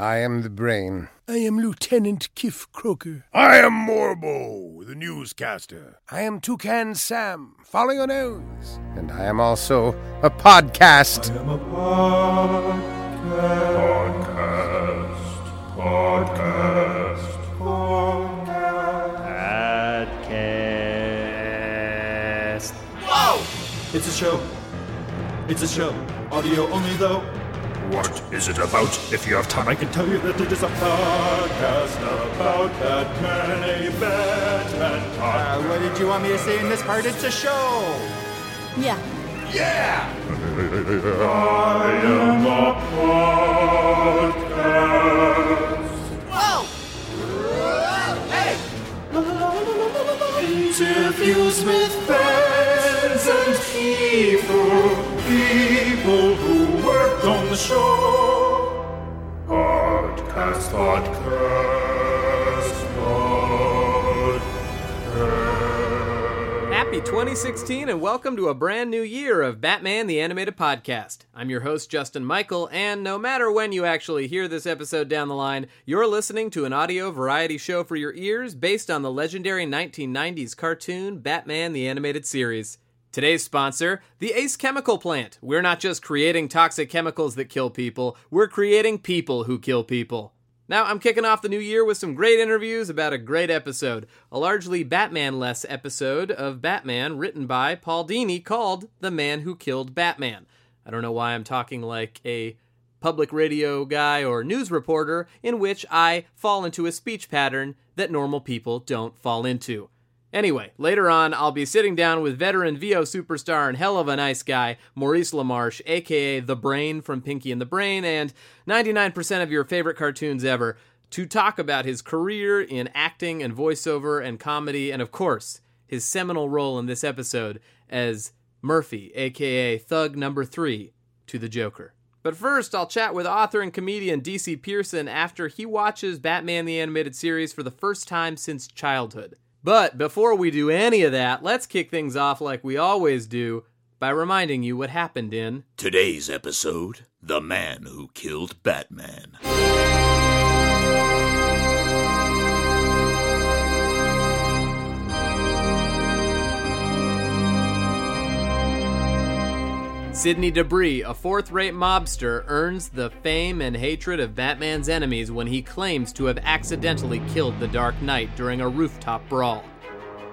I am the brain. I am Lieutenant Kif Kroker. I am Morbo, the newscaster. I am Toucan Sam. Follow your nose. And I am also a podcast. I am a podcast. Podcast. Podcast. Whoa! It's a show. It's a show. Audio only, though. What is it about? If you have time, I can tell you that it is a podcast about Batman, a Batman Uh, what did you want me to say in this part? It's a show. Yeah. Yeah! I am a podcast. Whoa! Hey! Interviews with fans and people, people who work on the show. Podcast, podcast, podcast. Happy 2016 and welcome to a brand new year of Batman the Animated Podcast. I'm your host, Justin Michael, and no matter when you actually hear this episode down the line, you're listening to an audio variety show for your ears based on the legendary 1990s cartoon Batman the Animated Series. Today's sponsor, the Ace Chemical Plant. We're not just creating toxic chemicals that kill people, we're creating people who kill people. Now, I'm kicking off the new year with some great interviews about a great episode, a largely Batman less episode of Batman written by Paul Dini called The Man Who Killed Batman. I don't know why I'm talking like a public radio guy or news reporter in which I fall into a speech pattern that normal people don't fall into. Anyway, later on, I'll be sitting down with veteran VO superstar and hell of a nice guy, Maurice LaMarche, aka The Brain from Pinky and the Brain, and 99% of your favorite cartoons ever, to talk about his career in acting and voiceover and comedy, and of course, his seminal role in this episode as Murphy, aka Thug Number 3, to the Joker. But first, I'll chat with author and comedian DC Pierson after he watches Batman the Animated Series for the first time since childhood. But before we do any of that, let's kick things off like we always do by reminding you what happened in Today's episode The Man Who Killed Batman. Sidney Debris, a fourth rate mobster, earns the fame and hatred of Batman's enemies when he claims to have accidentally killed the Dark Knight during a rooftop brawl.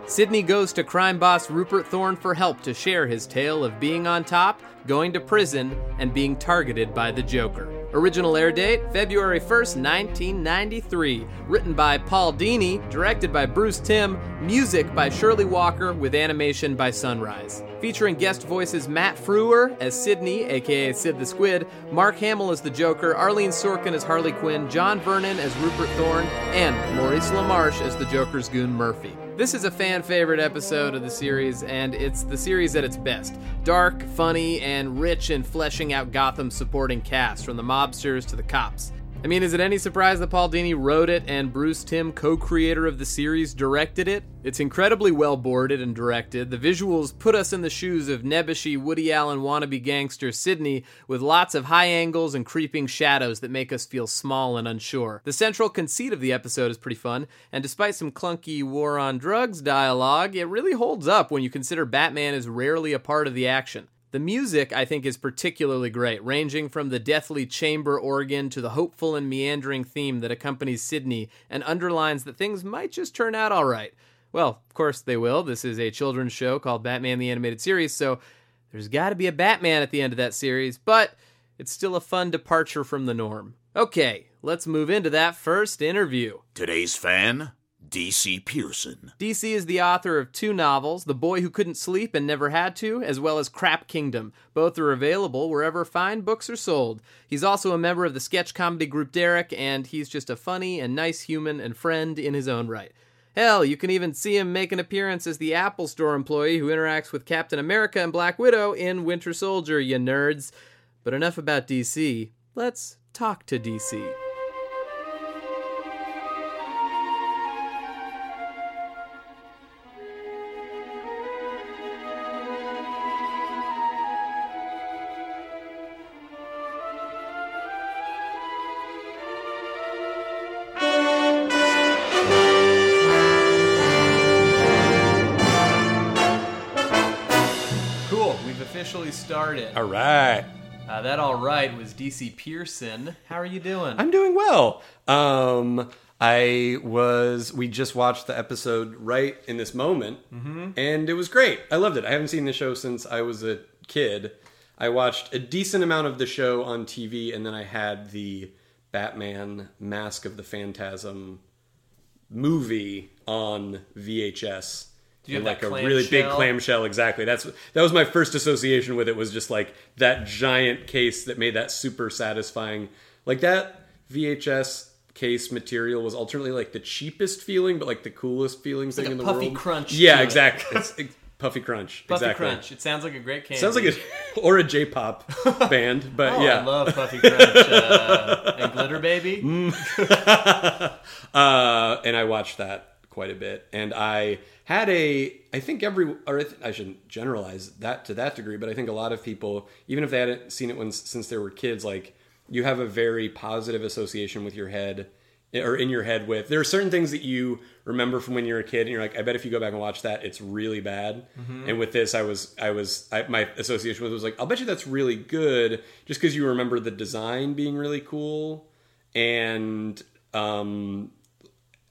Sidney goes to crime boss Rupert Thorne for help to share his tale of being on top, going to prison, and being targeted by the Joker. Original air date February 1st, 1993. Written by Paul Dini, directed by Bruce Timm, music by Shirley Walker, with animation by Sunrise. Featuring guest voices Matt Frewer as Sidney, aka Sid the Squid, Mark Hamill as the Joker, Arlene Sorkin as Harley Quinn, John Vernon as Rupert Thorne, and Maurice LaMarche as the Joker's goon Murphy. This is a fan favorite episode of the series, and it's the series at its best. Dark, funny, and rich in fleshing out Gotham's supporting cast, from the mobsters to the cops. I mean, is it any surprise that Paul Dini wrote it and Bruce Timm, co creator of the series, directed it? It's incredibly well boarded and directed. The visuals put us in the shoes of nebbishy Woody Allen wannabe gangster Sidney, with lots of high angles and creeping shadows that make us feel small and unsure. The central conceit of the episode is pretty fun, and despite some clunky war on drugs dialogue, it really holds up when you consider Batman is rarely a part of the action. The music, I think, is particularly great, ranging from the deathly chamber organ to the hopeful and meandering theme that accompanies Sidney and underlines that things might just turn out all right. Well, of course they will. This is a children's show called Batman the Animated Series, so there's got to be a Batman at the end of that series, but it's still a fun departure from the norm. Okay, let's move into that first interview. Today's fan, DC Pierson. DC is the author of two novels, The Boy Who Couldn't Sleep and Never Had to, as well as Crap Kingdom. Both are available wherever fine books are sold. He's also a member of the sketch comedy group Derrick, and he's just a funny and nice human and friend in his own right. Hell, you can even see him make an appearance as the Apple Store employee who interacts with Captain America and Black Widow in Winter Soldier, you nerds. But enough about DC. Let's talk to DC. DC Pierson. How are you doing? I'm doing well. Um, I was. We just watched the episode right in this moment, and it was great. I loved it. I haven't seen the show since I was a kid. I watched a decent amount of the show on TV, and then I had the Batman Mask of the Phantasm movie on VHS. You have like that a really big clamshell? Exactly. That's that was my first association with it. Was just like that giant case that made that super satisfying. Like that VHS case material was alternately like the cheapest feeling, but like the coolest feeling thing like in the puffy world. crunch Yeah, it. exactly. It's, it's puffy crunch. Puffy exactly. Crunch. It sounds like a great candy. Sounds like a or a J-pop band, but Oh, yeah. I love Puffy Crunch uh, and Glitter Baby. uh, and I watched that quite a bit. And I had a, I think every, or I, th- I shouldn't generalize that to that degree, but I think a lot of people, even if they hadn't seen it when, since they were kids, like you have a very positive association with your head or in your head with there are certain things that you remember from when you're a kid and you're like i bet if you go back and watch that it's really bad. And with this i was i was I, my association with it was like i'll bet you that's really good just because you remember the design being really cool and um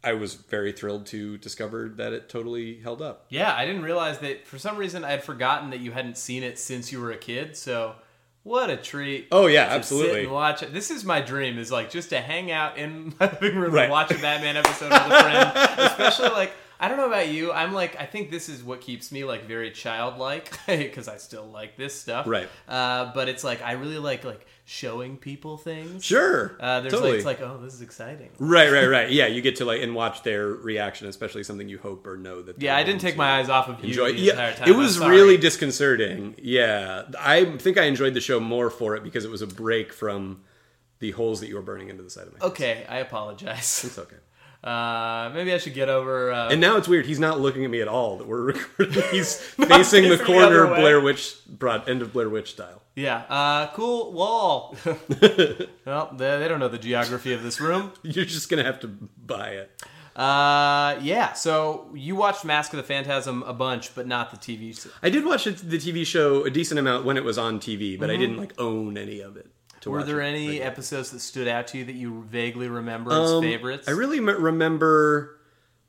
I was very thrilled to discover that it totally held up. Yeah, I didn't realize that for some reason I had forgotten that you hadn't seen it since you were a kid. So what a treat! Oh, yeah, absolutely. Watch it. This is my dream: is like just to hang out in my living room Right. and watch a Batman episode with a friend. Especially like I don't know about you. I'm like I think this is what keeps me like very childlike because I still like this stuff. Right. Uh, but it's like I really like like showing people things. Sure. Uh, there's totally. like it's like oh this is exciting. right, right, right. Yeah, you get to like and watch their reaction, especially something you hope or know that. Yeah, I didn't take my eyes off of you enjoy. the Yeah, entire time. it was really disconcerting. Yeah, I think I enjoyed the show more for it because it was a break from the holes that you were burning into the side of my. head. okay. I apologize. It's okay. Uh, maybe I should get over. Uh, And now it's weird. He's not looking at me at all. That we're recording. He's facing the the corner, other. Blair Witch, broad end of Blair Witch style. yeah, uh, cool wall. well, they, they don't know the geography of this room. You're just gonna have to buy it. Uh, yeah. So you watched Mask of the Phantasm a bunch, but not the TV. I did watch the TV show a decent amount when it was on TV, but I didn't like own any of it. To. Were watch there any regularly. episodes that stood out to you that you vaguely remember as Um, favorites? I really m- remember.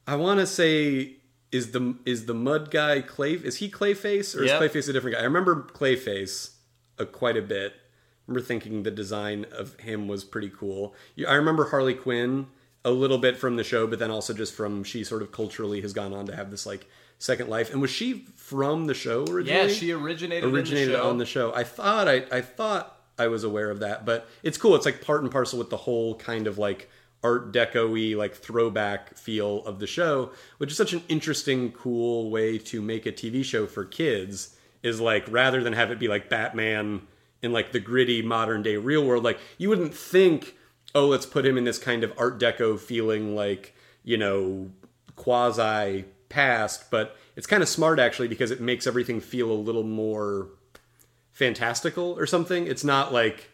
I want to say is the is the mud guy Clay? Is he Clayface or Yep. is Clayface a different guy? I remember Clayface uh, quite a bit. I remember thinking the design of him was pretty cool. I remember Harley Quinn a little bit from the show, but then also just from she sort of culturally has gone on to have this like second life. And was she from the show originally? Yeah, she originated, originated in the on the show. I thought I, I thought I was aware of that, but it's cool. It's like part and parcel with the whole kind of like art deco-y like throwback feel of the show, which is such an interesting, cool way to make a TV show for kids. Is like rather than have it be like Batman in like the gritty modern day real world, like you wouldn't think, oh, let's put him in this kind of art deco feeling like you know quasi past, but it's kind of smart actually because it makes everything feel a little more fantastical or something. It's not like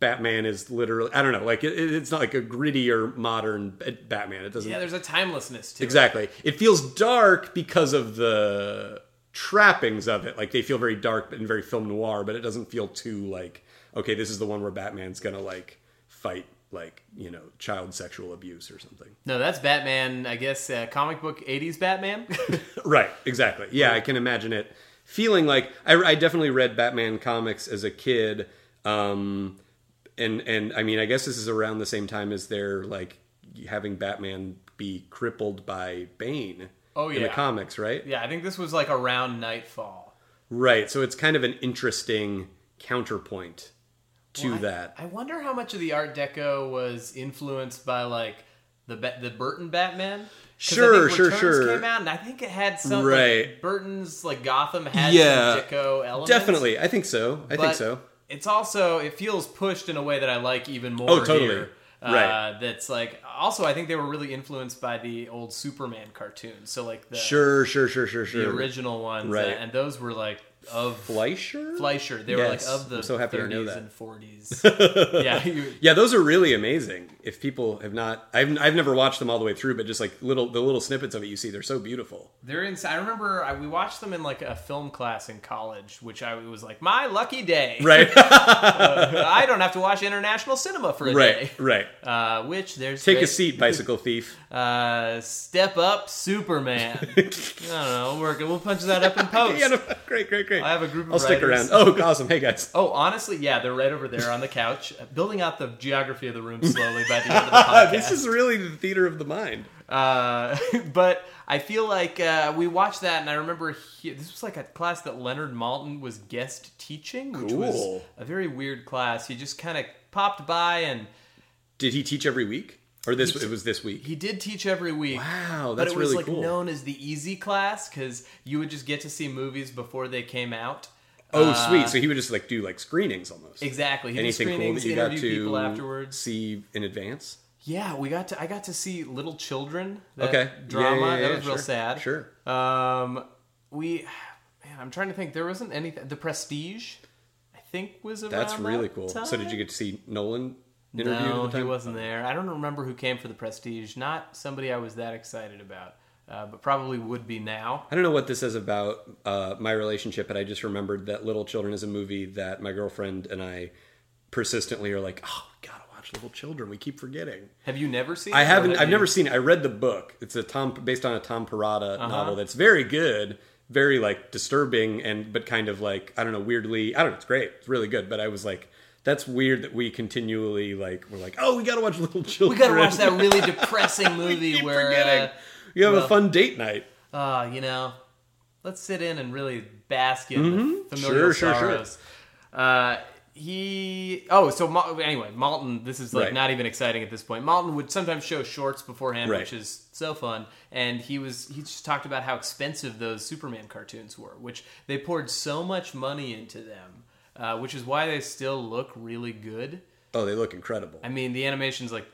Batman is literally I don't know, like it, it's not like a grittier modern Batman. It doesn't Yeah, there's a timelessness to it. exactly. It feels dark because of the trappings of it. Like they feel very dark and very film noir, but it doesn't feel too like okay, this is the one where Batman's gonna like fight like you know child sexual abuse or something. No, that's Batman. I guess uh, comic book '80s Batman. Right, exactly. Yeah, I can imagine it feeling like I, I definitely read Batman comics as a kid, um, and and I mean I guess this is around the same time as they're like having Batman be crippled by Bane. Oh, in the comics, right? yeah, I think this was like around Knightfall. Right. So it's kind of an interesting counterpoint to Well, I- that. I wonder how much of the Art Deco was influenced by like the the Burton Batman. Sure, sure, sure. Came out, and I think it had some Right. like, Burton's like Gotham had Yeah, some Deco elements. Definitely, I think so. I think so. It's also it feels pushed in a way that I like even more. Oh, totally. here. Uh, Right. That's like also I think they were really influenced by the old Superman cartoons. So like the Sure, sure, sure, sure, the original ones, Right. and those were like of Fleischer. Fleischer. They Yes. were like of the I'm so happy to know 30s that. and 40s. yeah, you- Yeah, those are really amazing. If people have not, I've, I've never watched them all the way through, but just like little the little snippets of it you see, they're so beautiful. they're insane. I remember I, we watched them in like a film class in college, which I was like my lucky day. Right, I don't have to watch international cinema for a day. right, right. Uh, which there's Take a seat, bicycle thief. Uh, step up, Superman. I don't know. We're, we'll punch that up in post. Yeah, no, great, great, great. I have a group of I'll stick writers. around. Oh, awesome! Hey guys. Oh, honestly, yeah, they're right over there on the couch, uh, building out the geography of the room slowly by the end of the podcast. this is really the theater of the mind. Uh, but I feel like uh, we watched that, and I remember he, this was like a class that Leonard Maltin was guest teaching, which was a very weird class. He just kind of popped by, and Did he teach every week, or this? He- it was this week. he did teach every week. Wow, that's but it was really like cool. known as the easy class because you would just get to see movies before they came out. Oh, Uh, sweet! So he would just like do like screenings almost. Exactly. He Anything cool that you got to people afterwards. see in advance? Yeah, we got to. I got to see Little Children. That Okay. drama Yeah, yeah, yeah, that was real sad. sure. Um, we, man, I'm trying to think. There wasn't anything. The Prestige, I think, was around. That's really that cool. Time? So did you get to see Nolan interviewed No, he wasn't there. I don't remember who came for the Prestige. Not somebody I was that excited about, uh, but probably would be now. I don't know what this is about uh, my relationship, but I just remembered that Little Children is a movie that my girlfriend and I persistently are like, oh, we gotta watch Little Children. We keep forgetting. Have you never seen? I haven't. have I've you? never seen it. I read the book. It's a Tom based on a Tom Perrotta Uh-huh. novel that's very good, very like disturbing and but kind of like I don't know, weirdly. I don't know. It's great. It's really good. But I was like, that's weird that we continually like we're like, oh, we gotta watch Little Children. We gotta watch that really depressing movie where. Uh, You have well- a fun date night. uh, you know, let's sit in and really bask in Mhm. the Sure, familiar sure, sure. sorrows. Uh, he oh so Mal- anyway Maltin this is like Right. not even exciting at this point Maltin would sometimes show shorts beforehand Right. which is so fun and he was he just talked about how expensive those Superman cartoons were which they poured so much money into them uh, which is why they still look really good Oh, they look incredible. I mean the animation's like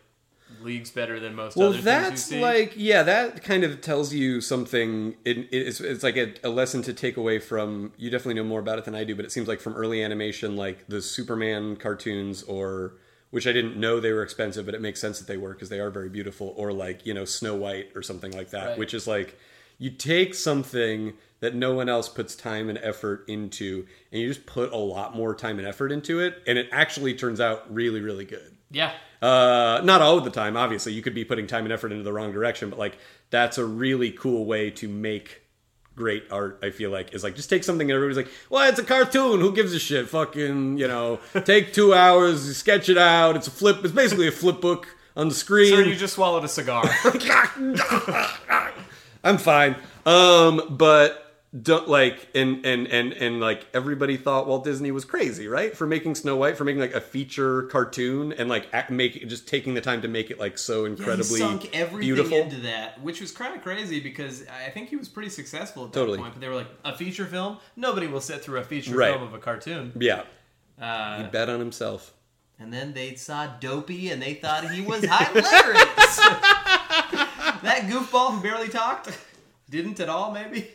leagues better than most Well, that's like yeah, that kind of tells you something. It, it's it's like a, a lesson to take away from. You definitely know more about it than I do, but it seems like from early animation, like the Superman cartoons, or which I didn't know they were expensive, but it makes sense that they were because they are very beautiful, or like you know Snow White or something like that, Right. which is like you take something that no one else puts time and effort into, and you just put a lot more time and effort into it, and it actually turns out really, really good. yeah Uh, not all of the time, obviously. You could be putting time and effort into the wrong direction, but like that's a really cool way to make great art. I feel like is like just take something and everybody's like, "Well, it's a cartoon. Who gives a shit? Fucking, you know, take two hours, sketch it out. It's a flip. It's basically a flip book on the screen." sir you just swallowed a cigar I'm fine. Um, but don't like and and and and like everybody thought Walt Disney was crazy, right? For making Snow White, for making like a feature cartoon and like act, make just taking the time to make it like so incredibly yeah, he sunk everything beautiful. into that, which was kind of crazy because I think he was pretty successful at that Totally. point. But they were like, a feature film? Nobody will sit through a feature Right. film of a cartoon. yeah, Uh, he bet on himself. and then they saw Dopey and they thought he was hilarious. That goofball who barely talked didn't at all, maybe.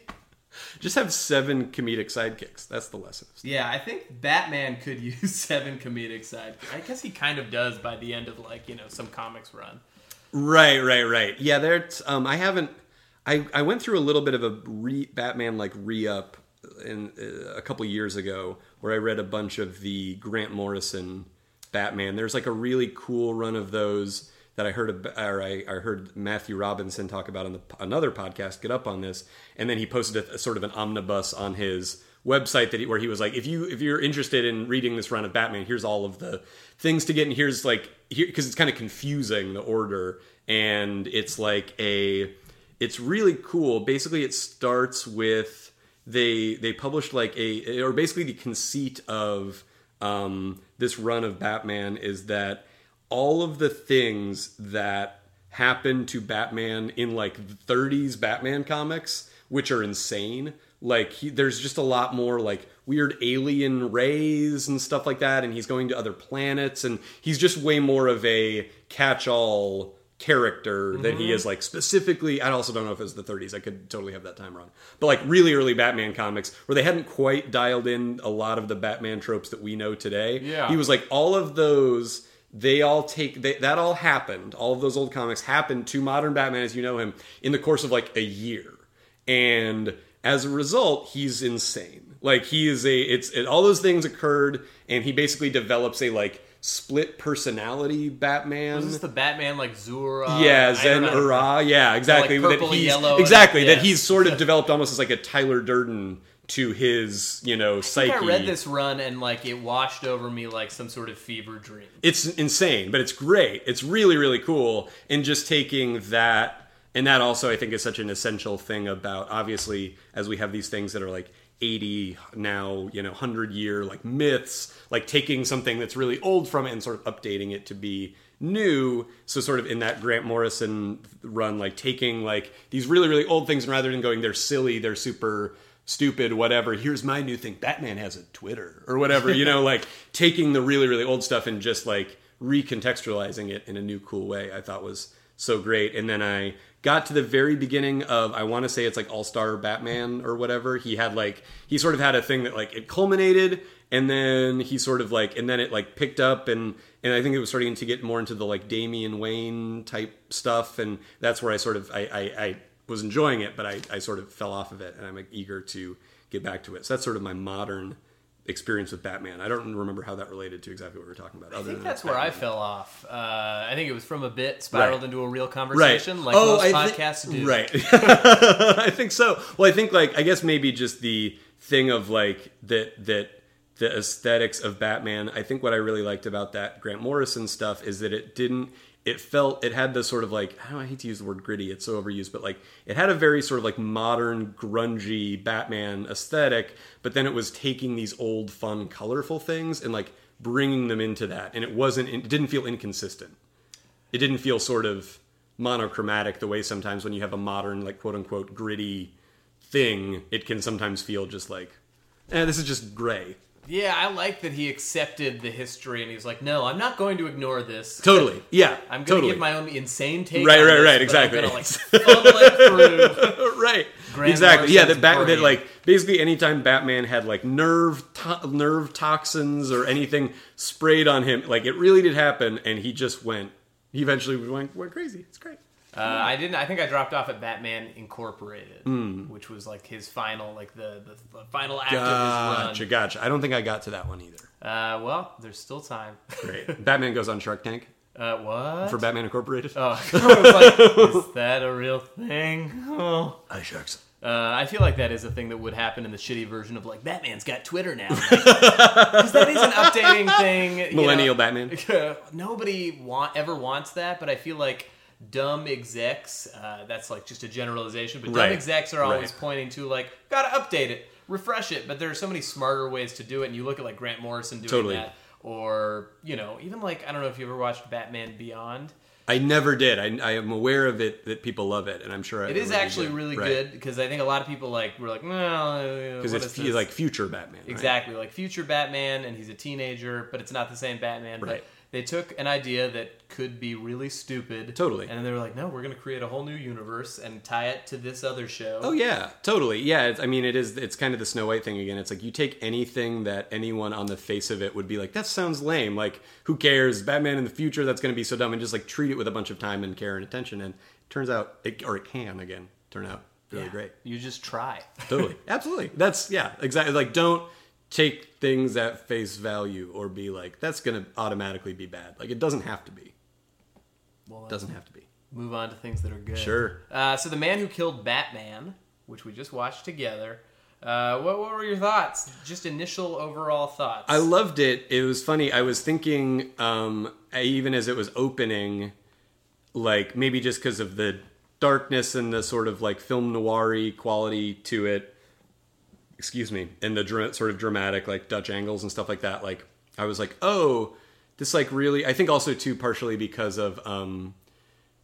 Just have seven comedic sidekicks. That's the lesson. Yeah, I think Batman could use seven comedic side. I guess he kind of does by the end of like you know some comics run. Right, right, right. Yeah, there's. Um, I haven't. I I went through a little bit of a re Batman like re up in uh, a couple years ago where I read a bunch of the Grant Morrison Batman. There's like a really cool run of those that I heard or I, I heard Matthew Robinson talk about on the, another podcast. Get up on this, and then he posted a, a sort of an omnibus on his website that he, where he was like, if you if you're interested in reading this run of Batman, here's all of the things to get, and here's like here because it's kind of confusing the order, and it's like a it's really cool. Basically, it starts with they they published like a or basically the conceit of um, this run of Batman is that all of the things that happen to Batman in like 30s Batman comics, which are insane. Like he, there's just a lot more like weird alien rays and stuff like that, and he's going to other planets, and he's just way more of a catch-all character that Mm-hmm. he is like specifically I also don't know if it was the 30s I could totally have that time wrong but like really early Batman comics where they hadn't quite dialed in a lot of the Batman tropes that we know today Yeah. he was like all of those they all take they, that all happened all of those old comics happened to modern Batman as you know him in the course of like a year and as a result he's insane like he is a it's it, all those things occurred and he basically develops a like split personality Batman Was this the Batman like Zura? Uh, yeah, I Zen. Ura. Yeah, exactly. like, that he's yellow, exactly and- that he's sort of developed almost as like a Tyler Durden to his you know I psyche. think I read this run and like it washed over me like some sort of fever dream. It's insane, but it's great. It's really really cool. And just taking that, and that also I think is such an essential thing about obviously as we have these things that are like. 80 now you know 100 year like myths like taking something that's really old from it and sort of updating it to be new so sort of in that grant morrison run like taking like these really really old things and rather than going they're silly they're super stupid whatever here's my new thing. Batman has a twitter or whatever you know like taking the really really old stuff and just like recontextualizing it in a new cool way i thought was so great. And then i got to the very beginning of i want to say it's like all-star batman or whatever. He had like he sort of had a thing that like it culminated and then he sort of like and then it like picked up and and i think it was starting to get more into the like damian wayne type stuff and that's where i sort of i i, I was enjoying it but I, I sort of fell off of it and i'm like, eager to get back to it so that's sort of my modern experience with batman i don't remember how that related to exactly what we were talking about I think that's where I fell off. Uh, I think it was from a bit spiraled Right. into a real conversation, like oh, most I podcasts do. Right. I think so. Well, I think like I guess maybe just the thing of like that that the aesthetics of Batman. I think what I really liked about that Grant Morrison stuff is that it didn't. It felt it had the sort of like I I hate to use the word gritty. It's so overused, but like it had a very sort of like modern grungy Batman aesthetic. But then it was taking these old, fun, colorful things and like bringing them into that, and it wasn't. It didn't feel inconsistent it didn't feel sort of monochromatic the way sometimes when you have a modern like quote unquote gritty thing it can sometimes feel just like eh, this is just gray Yeah, I like that he accepted the history and he's like, no, I'm not going to ignore this. totally yeah I'm going to totally give my own insane take. Right, right, this, right, exactly. I'm gonna, like, through. right Grant exactly yeah that, bat- that like basically anytime batman had like nerve to- nerve toxins or anything sprayed on him like it really did happen and he just went he eventually went, went crazy it's great Uh, I didn't. I think I dropped off at Batman Incorporated, Hmm. which was like his final, like the the, the final act of his run. gotcha i don't think i got to that one either Uh, well, there's still time. great batman goes on shark tank Uh, what? for batman incorporated Oh, I like, is that a real thing? Oh. Hi, sharks. Uh, I feel like that is a thing that would happen in the shitty version of like Batman's got Twitter now, because that is an updating thing. you Millennial know. Batman. Nobody want ever wants that, but I feel like dumb execs. Uh, that's like just a generalization, but dumb Right. execs are always Right. pointing to like gotta update it, refresh it. But there are so many smarter ways to do it, and you look at like Grant Morrison doing Totally. that, or you know even like I don't know if you ever watched Batman Beyond. I never did. I, I am aware of it that people love it, and I'm sure It is actually really Right. good because I think a lot of people like were like, well, because it's fe- like future Batman. exactly like future Batman, and he's a teenager, but it's not the same Batman. Right. But they took an idea that could be really stupid, Totally. and then they were like, no, we're going to create a whole new universe and tie it to this other show. Oh yeah, totally. Yeah, it's, I mean, it is. It's kind of the Snow White thing again. It's like you take anything that anyone on the face of it would be like, that sounds lame. Like, who cares? Batman in the future, that's going to be so dumb, and just like treat it with a bunch of time and care and attention. And it turns out, it, or it can again turn out really Yeah. great. You just try. Totally, absolutely. That's yeah, exactly. Like, don't take things at face value or be like, that's going to automatically be bad. Like, it doesn't have to be. Well, It doesn't have to be. move on to things that are good. Sure. Uh, so the man who killed Batman, which we just watched together. Uh, what, what were your thoughts? Just initial overall thoughts. I loved it. It was funny. I was thinking, um, even as it was opening, like maybe just because of the darkness and the sort of like film noir quality to it, excuse me, and the dra- sort of dramatic like Dutch angles and stuff like that. Like I was like, oh, this like really. I think also too partially because of. Um,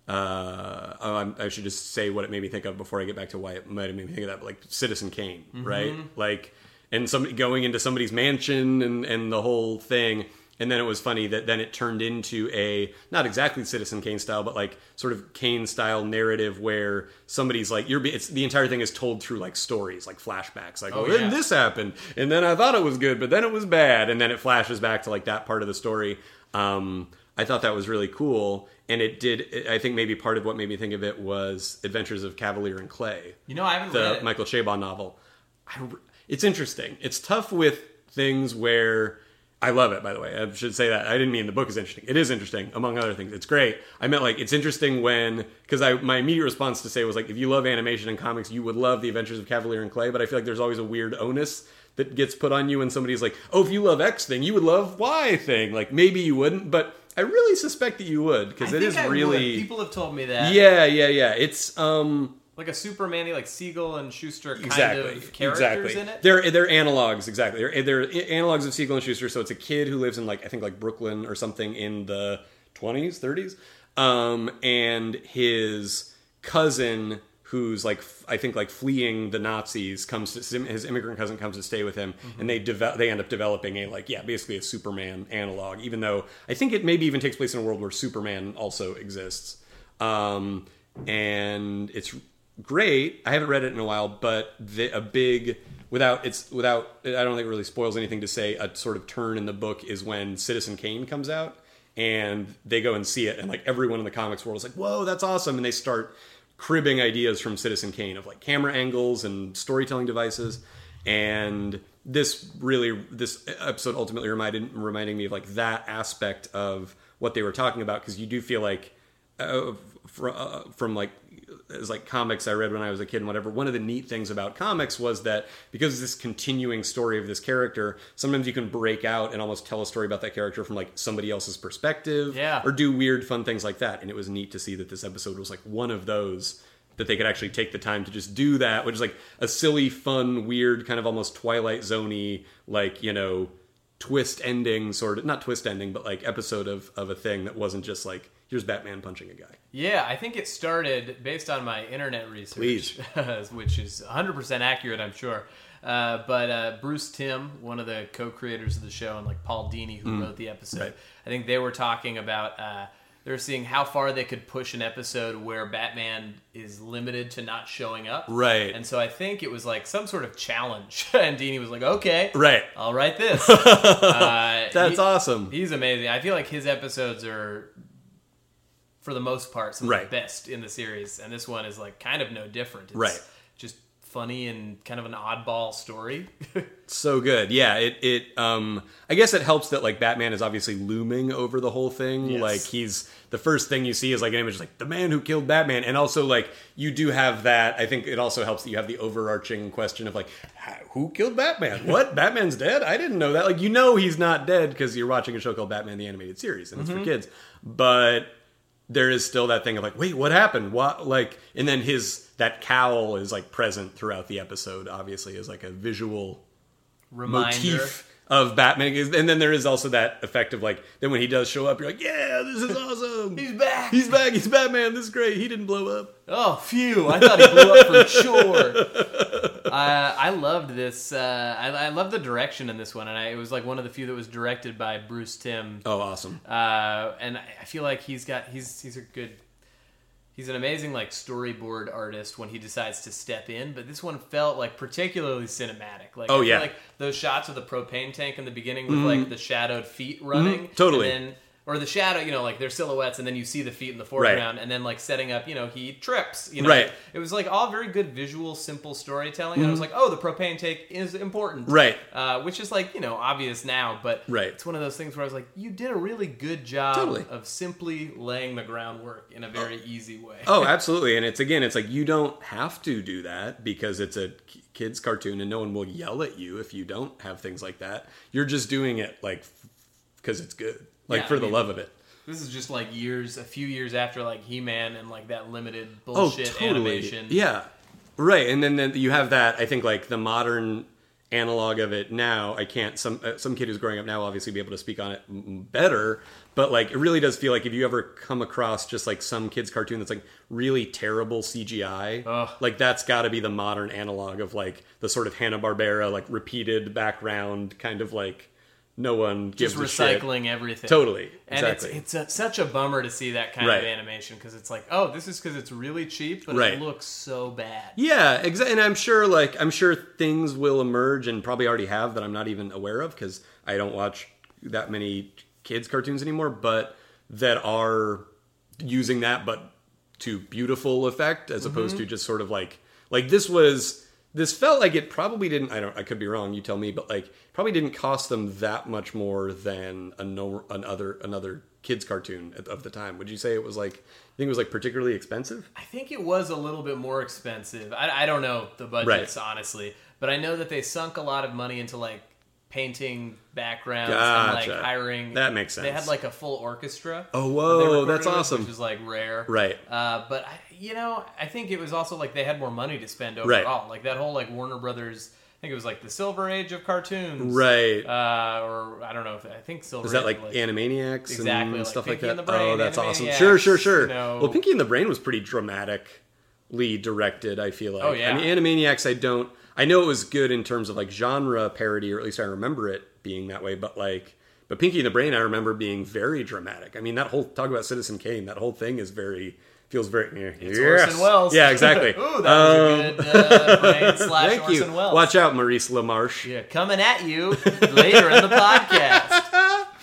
uh, oh, I should just say what it made me think of before I get back to why it might have made me think of that. But like Citizen Kane, right? Like, and some going into somebody's mansion and and the whole thing. And then it was funny that then it turned into a not exactly Citizen Kane style, but like sort of Kane style narrative where somebody's like you're. It's the entire thing is told through like stories, like flashbacks. Like, oh, Oh, then yeah. this happened, and then I thought it was good, but then it was bad, and then it flashes back to like that part of the story. Um, I thought that was really cool, and it did. I think maybe part of what made me think of it was Adventures of Kavalier and Clay You know, I haven't read the it. Michael Chabon novel. I, it's interesting. It's tough with things where I love it. By the way, I should say that I didn't mean the book is interesting. It is interesting, among other things. It's great. I meant like it's interesting when because I my immediate response to say was like if you love animation and comics, you would love the Adventures of Kavalier and Clay. But I feel like there's always a weird onus that gets put on you when somebody's like, oh, if you love X thing, you would love Y thing. Like maybe you wouldn't, but I really suspect that you would because it is I would. really People have told me that. yeah yeah yeah. It's um Like a Superman, like Siegel and Shuster kind exactly, of characters exactly. in it. They're they're analogs exactly. They're they're analogs of Siegel and Shuster. So it's a kid who lives in like I think like Brooklyn or something in the twenties, thirties, um, and his cousin who's like I think like fleeing the Nazis comes to his immigrant cousin comes to stay with him, Mm-hmm. and they deve- they end up developing a like yeah basically a Superman analog. Even though I think it maybe even takes place in a world where Superman also exists. Um, and it's great. I haven't read it in a while, but the, a big without it's without I don't think it really spoils anything to say a sort of turn in the book is when Citizen Kane comes out and they go and see it and like everyone in the comics world is like, "Whoa, that's awesome." And they start cribbing ideas from Citizen Kane of like camera angles and storytelling devices and this really this episode ultimately reminded reminding me of like that aspect of what they were talking about because you do feel like uh, from, uh, from like as like comics I read when I was a kid and whatever. One of the neat things about comics was that because of this continuing story of this character, sometimes you can break out and almost tell a story about that character from like somebody else's perspective, Yeah. or do weird fun things like that. And it was neat to see that this episode was like one of those that they could actually take the time to just do that, which is like a silly, fun, weird, kind of almost Twilight Zoney, like you know, twist ending sort of not twist ending, but like episode of of a thing that wasn't just like here's Batman punching a guy. Yeah, I think it started based on my internet research, which is 100% accurate, I'm sure. Uh, but uh, Bruce Timm, one of the co-creators of the show, and like Paul Dini, who wrote the episode, Mm. Right. I think they were talking about uh, they were seeing how far they could push an episode where Batman is limited to not showing up. Right. And so I think it was like some sort of challenge, and Dini was like, "Okay, Right. I'll write this." uh, That's he- awesome. He's amazing. I feel like his episodes are, for the most part, some of the best in the series, and this one is like kind of no different. It's Right. Just funny and kind of an oddball story. So good. Yeah, it it um I guess it helps that like Batman is obviously looming over the whole thing. Yes. Like he's the first thing you see is like an image like the man who killed Batman and also like you do have that I think it also helps that you have the overarching question of like who killed Batman? What? Batman's dead? I didn't know that. Like you know he's not dead because you're watching a show called Batman the Animated Series and it's for kids. But there is still that thing of like, wait, what happened? What like, and then his that cowl is like present throughout the episode. Obviously, is like a visual Reminder. motif of Batman. And then there is also that effect of like, then when he does show up, you're like, yeah, this is awesome. He's back. He's back. He's Batman. This is great. He didn't blow up. Oh, phew! I thought he blew up for sure. Uh, I loved this. Uh, I, I loved the direction in this one, and I, it was like one of the few that was directed by Bruce Timm. Oh, awesome. Uh, and I I feel like he's got he's he's a good he's an amazing like storyboard artist when he decides to step in. But this one felt like particularly cinematic. Like Oh, yeah. like those shots of the propane tank in the beginning with like the shadowed feet running, Mhm. Totally. and then or the shadow, you know, like their silhouettes, and then you see the feet in the foreground, and then like setting up, you know, he trips, you know, Right. It was like all very good visual, simple storytelling. And I was like, oh, the propane tank is important, Mm-hmm. Right. Uh, which is like you know obvious now, but Right. it's one of those things where I was like, you did a really good job Totally. of simply laying the groundwork in a very easy way. Oh, absolutely. And it's again, it's like you don't have to do that because it's a kids cartoon and no one will yell at you if you don't have things like that. You're just doing it like because it's good, like Yeah, for I the love of it. This is just like years, a few years after like He Man and like that limited Oh, bullshit animation. Yeah, right. And then, then you have that. I think like the modern analog of it now. I can't. Some uh, some kid who's growing up now will obviously be able to speak on it better. But like, it really does feel like if you ever come across just like some kid's cartoon that's like really terrible CGI, Ugh. like that's got to be the modern analog of like the sort of Hanna Barbera like repeated background kind of like no one gives just a shit. recycling everything. Totally, And exactly. it's it's a, such a bummer to see that kind Right. of animation because it's like, oh, this is because it's really cheap, but Right. it looks so bad. Yeah, exactly. And I'm sure, like, I'm sure things will emerge, and probably already have that I'm not even aware of because I don't watch that many kids cartoons anymore. But that are using that, but to beautiful effect as mm-hmm. opposed to just sort of like like this was. This felt like it probably didn't. I don't. I could be wrong. You tell me. But like, probably didn't cost them that much more than a no, another another kids cartoon of the time. Would you say it was like? You think it was like particularly expensive? I think it was a little bit more expensive. I, I don't know the budgets honestly, but I know that they sunk a lot of money into like painting backgrounds and like hiring. That makes sense. They had like a full orchestra. Oh, whoa, that's awesome. Which is like rare, Right. Uh, but I, you know, I think it was also like they had more money to spend Right. overall. Like that whole like Warner Brothers. I think it was like the Silver Age of cartoons, Right. Uh, or I don't know if I think Silver. Is that Age, like, Animaniacs Exactly, and like stuff Pinky like that? the Brain, oh, that's awesome. Sure, sure, sure. you know. Well, Pinky and the Brain was pretty dramatically directed. I feel like. Oh, yeah. I mean, Animaniacs. I don't. I know it was good in terms of like genre parody, or at least I remember it being that way. But like, but Pinky and the Brain, I remember being very dramatic. I mean, that whole talk about Citizen Kane. That whole thing is very feels very. Yeah, It's yes. Orson Welles. Yeah, exactly. Ooh, that was a good uh, slash Thank Orson you. Welles. Watch out, Maurice LaMarche. Yeah, coming at you later in the podcast.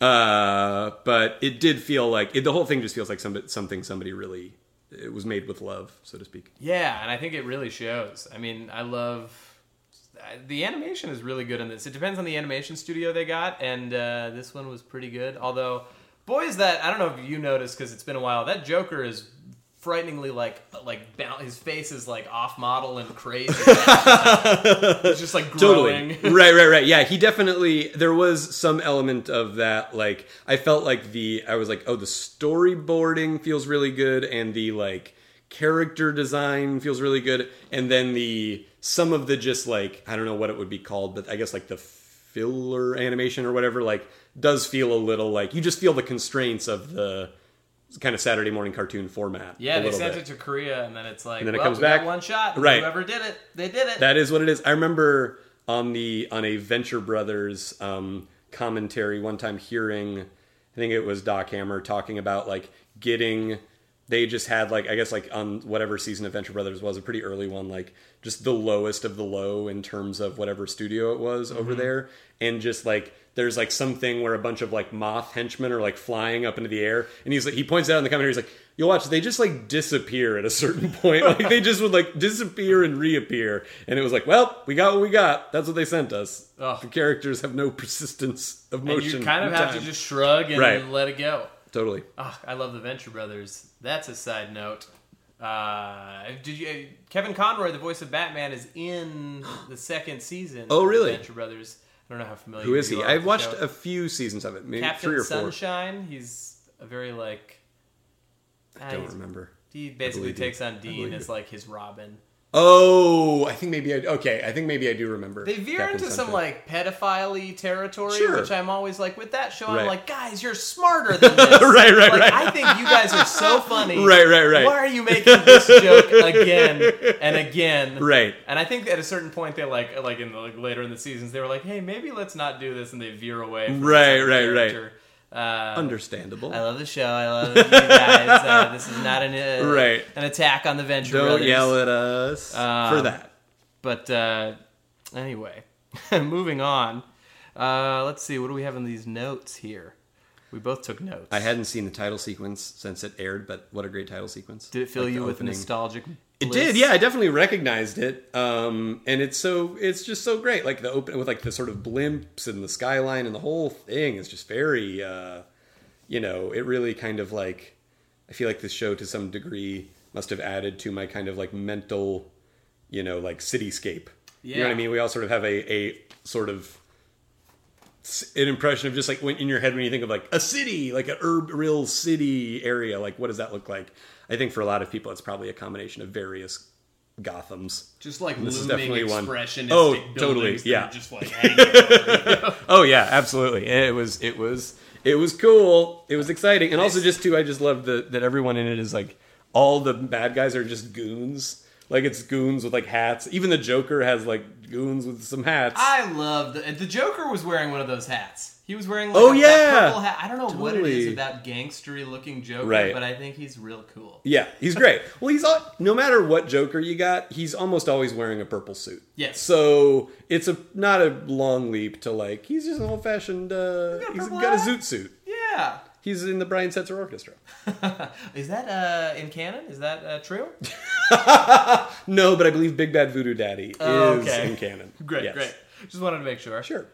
Uh, but it did feel like it, the whole thing just feels like some, something somebody really it was made with love, so to speak. Yeah, and I think it really shows. I mean, I love the animation is really good in this. It depends on the animation studio they got, and uh, this one was pretty good. Although, boy, is that I don't know if you noticed because it's been a while. That Joker is frighteningly like like his face is like off model and crazy. It's just like growing. Totally. right, right, right. Yeah, he definitely there was some element of that like I felt like the I was like, "Oh, the storyboarding feels really good and the like character design feels really good and then the some of the just like I don't know what it would be called, but I guess like the filler animation or whatever like does feel a little like you just feel the constraints of the kind of Saturday morning cartoon format. Yeah, they sent bit. it to Korea, and then it's like, And then it comes back. one shot. Right. Whoever did it, they did it. That is what it is. I remember on the on a Venture Brothers um, commentary one time hearing, I think it was Doc Hammer talking about like getting. They just had like I guess like on whatever season of Venture Brothers was a pretty early one, like just the lowest of the low in terms of whatever studio it was over there, and just like there's like something where a bunch of like moth henchmen are like flying up into the air, and he's like he points out in the commentary, he's like, "You'll watch, they just like disappear at a certain point, like they just would like disappear and reappear," and it was like, "Well, we got what we got. That's what they sent us. Ugh. The characters have no persistence of and motion. you kind of have time. to just shrug and Right. let it go. totally." Oh, I love the Venture Brothers. That's a side note. Uh, did you? uh, Kevin Conroy, the voice of Batman, is in the second season. Oh, of really? Venture Brothers. I don't know how familiar. Who is he? I've watched a few seasons of it, maybe Captain three or four. Sunshine. He's a very like. I don't remember. He basically takes on Dean as like his Robin. Oh, I think maybe I okay. I think maybe I do remember. They veer Captain into some like pedophile territory, Sure. which I'm always like with that show. I'm like, guys, you're smarter than this. Right, right, like, right. I think you guys are so funny. Right, right, right. Why are you making this joke again and again? Right. And I think at a certain point they like like in the, like later in the seasons they were like, hey, maybe let's not do this, and they veer away. Right, right, right. Uh, Understandable. I love the show. I love you guys. Uh, this is not an uh, Right. an attack on the Venture Don't Brothers. yell at us Um, for that. But uh, anyway, moving on. Uh, let's see. What do we have in these notes here? We both took notes. I hadn't seen the title sequence since it aired, but what a great title sequence! Did it fill Like you with opening. nostalgic? It did, yeah. I definitely recognized it, um, and it's so it's just so great. Like the open with like the sort of blimps and the skyline and the whole thing is just very, uh, you know, it really kind of like I feel like this show to some degree must have added to my kind of like mental, you know, like cityscape. You know what I mean? We all sort of have a a sort of an impression of just like when in your head when you think of like a city, like a herb real city area, like what does that look like? I think for a lot of people, it's probably a combination of various Gothams. Just like This is definitely one. Oh, totally, yeah. just like hanging over you. Oh yeah, absolutely. It was it was it was cool. It was exciting, and also just too, I just love the that everyone in it is like all the bad guys are just goons. like it's goons with like hats. Even the Joker has like goons with some hats. I love the the Joker was wearing one of those hats. He was wearing like Oh, a, yeah. purple hat. I don't know what it is about gangstery looking Joker, Right. but I think he's real cool. Yeah, he's great. Well, he's all, no matter what Joker you got, he's almost always wearing a purple suit. Yes. So it's a not a long leap to like he's just an old fashioned. Uh, got a he's got a zoot suit. Yeah. He's in the Brian Setzer Orchestra. Is that uh, in canon? Is that uh, true? No, but I believe Big Bad Voodoo Daddy Oh, is okay. in canon. Great, Yes. great. Just wanted to make sure. Sure.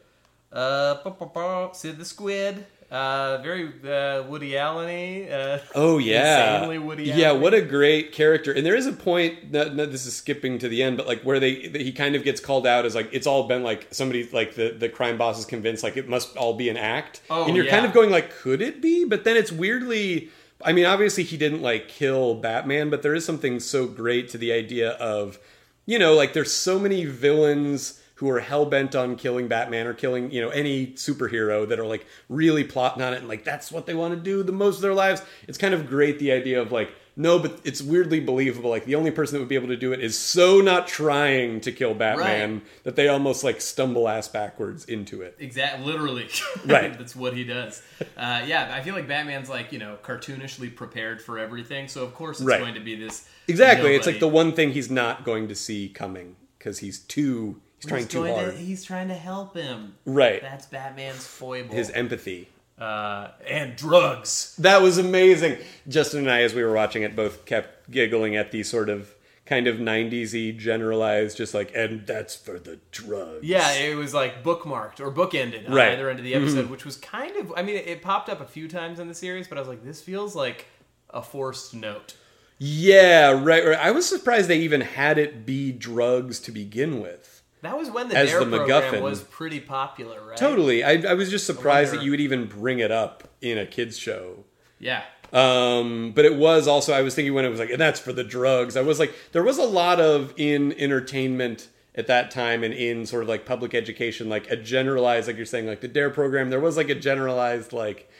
Uh, bu- Sid the Squid. Uh, very uh, Woody Allen-y. Uh, Oh yeah, Insanely Woody Yeah, what a great character. And there is a point that, that this is skipping to the end, but like where they he kind of gets called out as like it's all been like somebody like the the crime boss is convinced like it must all be an act. Oh, and you're yeah. kind of going like, could it be? But then it's weirdly. I mean, obviously he didn't like kill Batman, but there is something so great to the idea of, you know, like there's so many villains who are hell bent on killing Batman or killing, you know, any superhero that are like really plotting on it and like that's what they want to do the most of their lives. It's kind of great the idea of like, no, but it's weirdly believable. Like the only person that would be able to do it is so not trying to kill Batman Right. that they almost like stumble ass backwards into it. Exactly, literally. Right. That's what he does. Uh, yeah, I feel like Batman's like you know cartoonishly prepared for everything, so of course it's Right. going to be this. Exactly. It's like the one thing he's not going to see coming because he's too he's trying He's too going hard. To, he's trying to help him. Right. That's Batman's foible. His empathy. uh, and drugs. That was amazing. Justin and I, as we were watching it, both kept giggling at the sort of kind of 90s y generalized, just like, and that's for the drugs. Yeah, it was like bookmarked or bookended on Right. Mm-hmm. either end of the episode, which was kind of. I mean, it popped up a few times in the series, but I was like, this feels like a forced note. Yeah, right, right. I was surprised they even had it be drugs to begin with. That was when the As Dare the program MacGuffin. was pretty popular, right? Totally. I, I was just surprised that you would even bring it up in a kids show. Yeah. Um, but it was also I was thinking when it was like, and that's for the drugs. I was like, there was a lot of in entertainment at that time and in sort of like public education, like a generalized, like you're saying, like the Dare program. There was like a generalized like,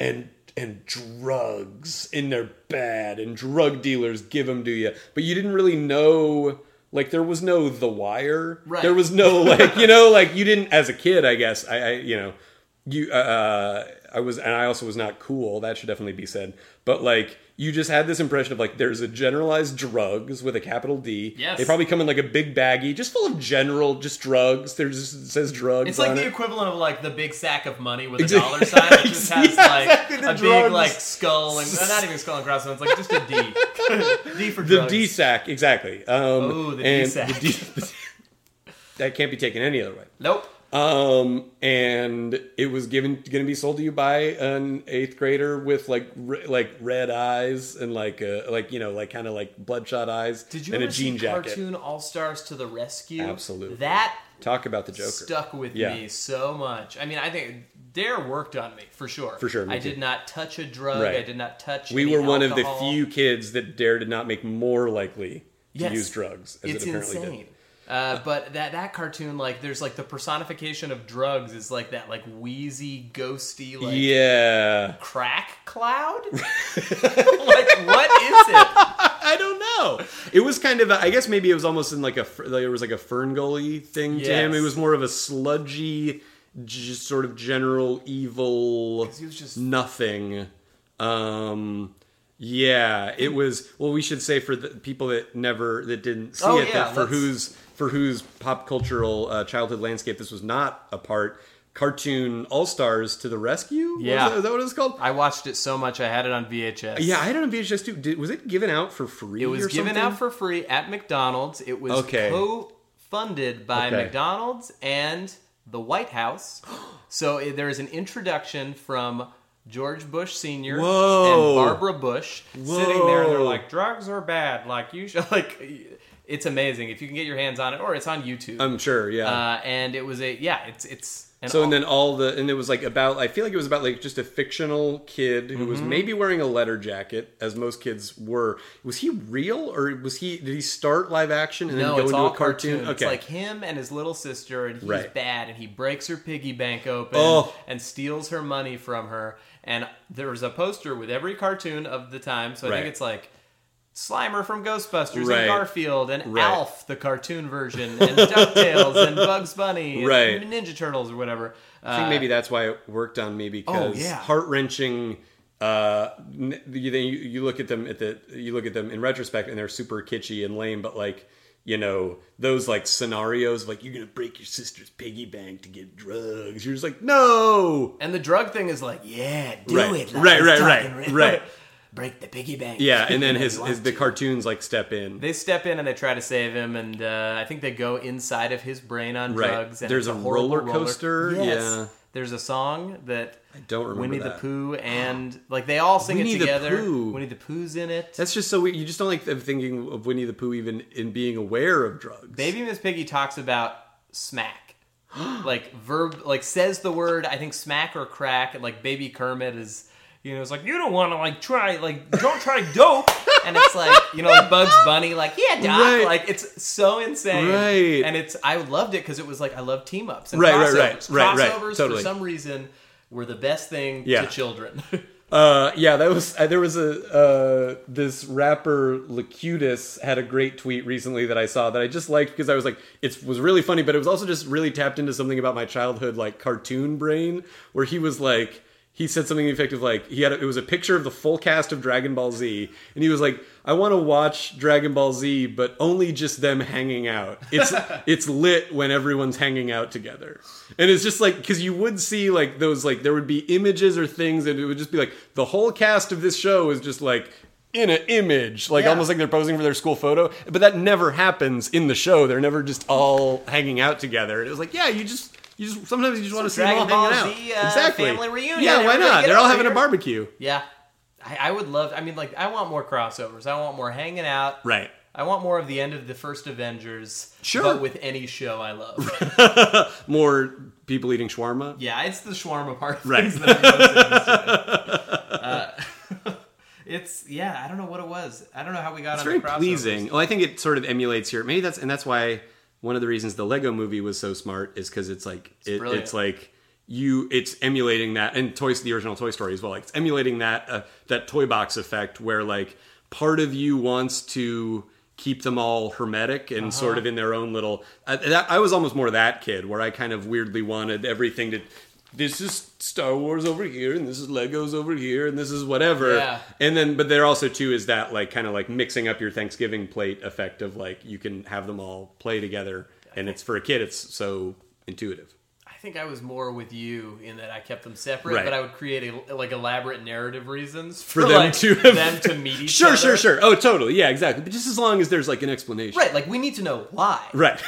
and and drugs and they're bad and drug dealers give them to you, but you didn't really know. Like there was no The Wire. Right. There was no like you know like you didn't as a kid. I guess I, I you know you uh I was and I also was not cool. That should definitely be said. But like you just had this impression of like there's a generalized drugs with a capital D. Yes. They probably come in like a big baggie, just full of general just drugs. There's just it says drugs. It's like the it. equivalent of like the big sack of money with a dollar sign. It just has Yeah, like exactly, the a big drugs. like skull and uh, not even skull and crossbones, like just a D. D for the drugs. D sack exactly. Um, Oh, the D-sack. the D- that can't be taken any other way. Nope. Um, and it was given going to be sold to you by an eighth grader with like re- like red eyes and like uh, like you know like kind of like bloodshot eyes Did you and ever a jean see jacket. cartoon All Stars to the Rescue? Absolutely. That Talk about the Joker. stuck with Yeah. me so much. I mean, I think Dare worked on me for sure. For sure, I too. did not touch a drug. Right. I did not touch. We were one of the few kids that Dare did not make more likely to Yes. use drugs as it's it apparently insane. did. Uh, but that that cartoon, like, there's like the personification of drugs is like that, like wheezy, ghosty, like yeah. crack cloud. like, what is it? I don't know. It was kind of, a, I guess maybe it was almost in like a, fer- there was like a FernGully thing to him. It was more of a sludgy, just sort of general evil, he was just- nothing. Um, yeah, it was. Well, we should say for the people that never, that didn't see Oh, it, yeah, that for whose, for whose pop cultural uh, childhood landscape this was not a part. Cartoon All Stars to the rescue. Yeah. that- is that what it was called? I watched it so much. I had it on VHS. yeah, I had it on VHS too. Did, was it given out for free? It was given something? out for free at McDonald's. It was Okay. co-funded by Okay. McDonald's and the White House. So eh, there is an introduction from George Bush Sr. Whoa. and Barbara Bush sitting there, and they're like, "Drugs are bad. Like you should like." It's amazing if you can get your hands on it, or it's on YouTube. I'm sure, yeah. uh, and it was a yeah, it's it's an so all- and then all the and it was like about I feel like it was about like just a fictional kid who Mm-hmm. was maybe wearing a letter jacket as most kids were. Was he real or was he did he start live action and No, then go into a cartoon? cartoon. It's like him and his little sister, and he's Right. bad, and he breaks her piggy bank open Oh. and steals her money from her. And there was a poster with every cartoon of the time. So I Right. think it's like Slimer from Ghostbusters Right. and Garfield and Right. Alf, the cartoon version, and DuckTales and Bugs Bunny and Ninja Turtles or whatever. I think maybe that's why it worked on me because Oh, yeah. heart wrenching. Uh, you, you, look at them at the you look at them in retrospect and they're super kitschy and lame, but like you know those like scenarios like you're gonna break your sister's piggy bank to get drugs. You're just like no, And the drug thing is like, yeah, do Right. it. like Right, he's right, right, right. Break the piggy bank. yeah. And then his, his the cartoons like step in. They step in and they try to save him, and uh, I think they go inside of his brain on Right. drugs. And There's a horrible roller coaster, Yes. yeah. There's a song that I don't remember Winnie that. the Pooh and like they all sing Winnie it the together. Pooh. Winnie the Pooh's in it. That's just so weird. You just don't like thinking of Winnie the Pooh even in being aware of drugs. Baby Miss Piggy talks about smack. like verb like says the word I think smack or crack and like baby Kermit is you know it's like you don't want to like try like don't try dope and it's like you know like Bugs Bunny like yeah doc Right. like it's so insane Right. and it's I loved it because it was like I love team ups and Right, right, crossovers right, right, right, crossovers totally. for some reason were the best thing Yeah. to children Uh, yeah, that was uh, there was a uh, this rapper Lakutis had a great tweet recently that I saw that I just liked because I was like it was really funny, but it was also just really tapped into something about my childhood like cartoon brain where he was like he said something effective like he had a, it was a picture of the full cast of Dragon Ball Z and he was like I want to watch Dragon Ball Z but only just them hanging out. It's it's lit when everyone's hanging out together. And it's just like cuz you would see like those like there would be images or things and it would just be like the whole cast of this show is just like in an image, like Yeah. almost like they're posing for their school photo. But that never happens in the show. They're never just all hanging out together. It was like, yeah, you just you just sometimes you just want to see them all hanging out. Z, uh, exactly. family reunion, Yeah, why everybody not? get They're all over having a here. barbecue. yeah I, I would love I mean like I want more crossovers I want more hanging out Right. I want more of the end of the first Avengers, Sure. but with any show I love. More people eating shawarma. yeah, it's the shawarma part of Right. things that I'm most interested in. Uh, it's yeah, I don't know what it was. I don't know how we got It's on very the crossovers. pleasing. Well, I think it sort of emulates here. Maybe that's and that's why one of the reasons the Lego Movie was so smart is because it's like it, it's like you it's emulating that and toys the original Toy Story as well. Like it's emulating that uh, that toy box effect where like part of you wants to keep them all hermetic and sort of in their own little. I, that, I was almost more that kid where I kind of weirdly wanted everything to. This is Star Wars over here, and this is Legos over here, and this is whatever. Yeah. And then, but there also too is that like kind of like mixing up your Thanksgiving plate effect of like you can have them all play together, and it's for a kid, it's so intuitive. I think I was more with you in that I kept them separate, Right. but I would create a, like elaborate narrative reasons for, For them like, to them to meet each Sure, other. sure, sure. sure. Oh, totally. Yeah, exactly. But just as long as there's like an explanation, Right, like we need to know why. Right.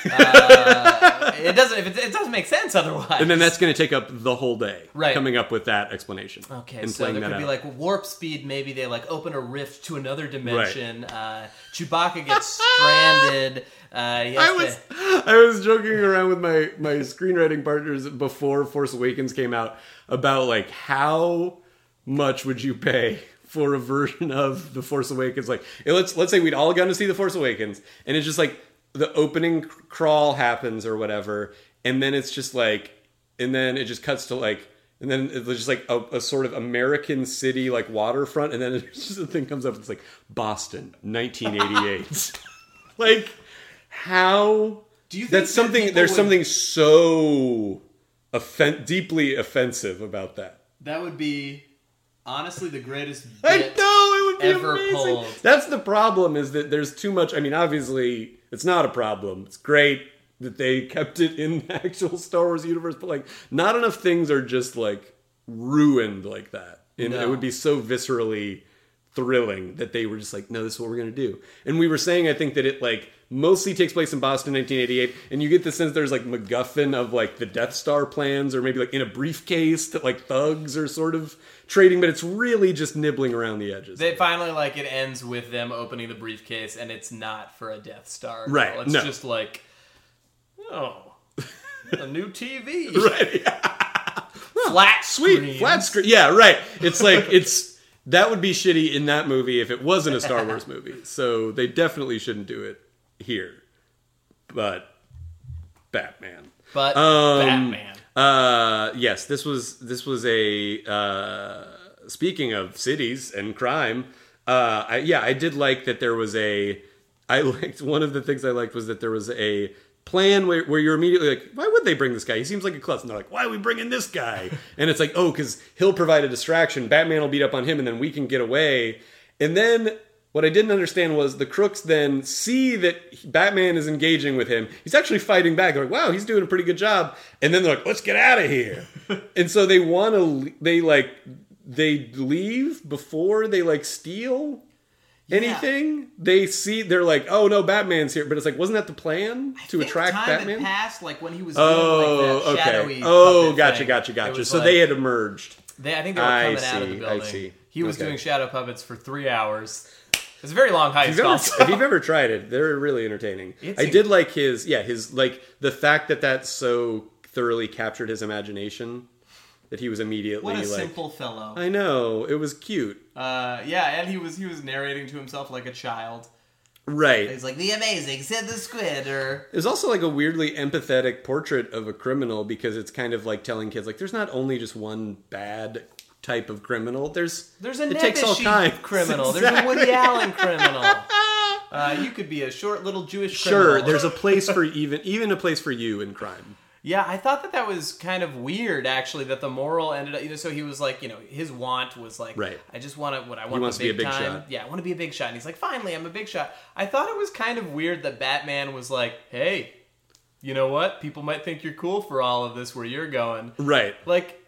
It doesn't. If it, it doesn't make sense otherwise. and then that's going to take up the whole day, Right. Coming up with that explanation, Okay, and so playing there that could be out. like warp speed. Maybe they like open a rift to another dimension. Uh, Chewbacca gets stranded. Uh, I to- was I was joking around with my my screenwriting partners before Force Awakens came out about like how much would you pay for a version of the Force Awakens? Like let's let's say we'd all gone to see the Force Awakens, and it's just like the opening crawl happens or whatever, and then it's just like, and then it just cuts to like. And then it's just like a, a sort of American city, like waterfront, and then it's just a thing comes up. It's like Boston, 1988. like how Do you think that's that something there's would- something so offen- deeply offensive about that that would be honestly the greatest i know it would be ever amazing pulled. that's the problem is that there's too much i mean obviously it's not a problem it's great that they kept it in the actual star wars universe but like not enough things are just like ruined like that and No. it would be so viscerally thrilling that they were just like, no, this is what we're gonna do. And we were saying, I think that it like mostly takes place in Boston, 1988, and you get the sense there's like MacGuffin of like the Death Star plans, or maybe like in a briefcase that like thugs are sort of trading, but it's really just nibbling around the edges. They finally like it ends with them opening the briefcase, and it's not for a Death Star. Right, It's no. just like, oh, a new TV. right? Flat Sweet screen. flat screen. Yeah, right. It's like it's that would be shitty in that movie if it wasn't a Star Wars movie. So they definitely shouldn't do it here. But Batman. But Um, Batman. Uh, yes, this was this was a uh, speaking of cities and crime. uh, I, yeah, I did like that there was a. I liked one of the things I liked was that there was a plan where, where you're immediately like, why would they bring this guy? He seems like a klutz. And they're like, why are we bringing this guy? and it's like, oh, because he'll provide a distraction. Batman will beat up on him, and then we can get away. And then what I didn't understand was the crooks then see that Batman is engaging with him. He's actually fighting back. They're like, wow, he's doing a pretty good job. And then they're like, let's get out of here. and so they want to, they like, they leave before they like steal anything. They see, they're like, oh no, Batman's here. But it's like, wasn't that the plan to think attract Batman? Passed, like when he was Oh, doing like that okay. shadowy Oh, gotcha, thing. gotcha, gotcha. So like- they had emerged. They, I think they were I coming out of the see, I see. He was Okay. doing shadow puppets for three hours. It's a very long heist. If you've, ever, if you've ever tried it, they're really entertaining. It's I a- did like his, yeah, his like the fact that that so thoroughly captured his imagination that he was immediately what a like, simple fellow. I know it was cute, Uh, yeah, and he was he was narrating to himself like a child. right? He's like the amazing Sid the Squid, or It was also like a weirdly empathetic portrait of a criminal because it's kind of like telling kids like there's not only just one bad type of criminal. There's there's a it takes all kinds. criminal. There's a Woody Allen criminal. Uh, you could be a short little Jewish criminal. Sure, there's a place for even even a place for you in crime. Yeah, I thought that that was kind of weird, actually. That the moral ended up, you know. So he was like, you know, his want was like, Right. I just want to, what I want wants to be a big time. shot. Yeah, I want to be a big shot. And he's like, finally, I'm a big shot. I thought it was kind of weird that Batman was like, hey, you know what? People might think you're cool for all of this where you're going. Right. Like,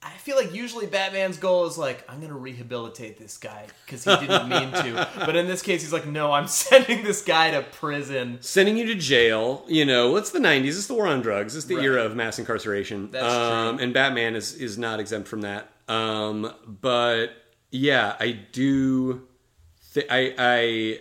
I feel like usually Batman's goal is like, I'm going to rehabilitate this guy because he didn't mean to. But in this case, he's like, no, I'm sending this guy to prison. Sending you to jail, you know, it's the 90s, it's the war on drugs, it's the Right. era of mass incarceration. That's um, true. And Batman is, is not exempt from that. Um, but yeah, I do. Th- I, I,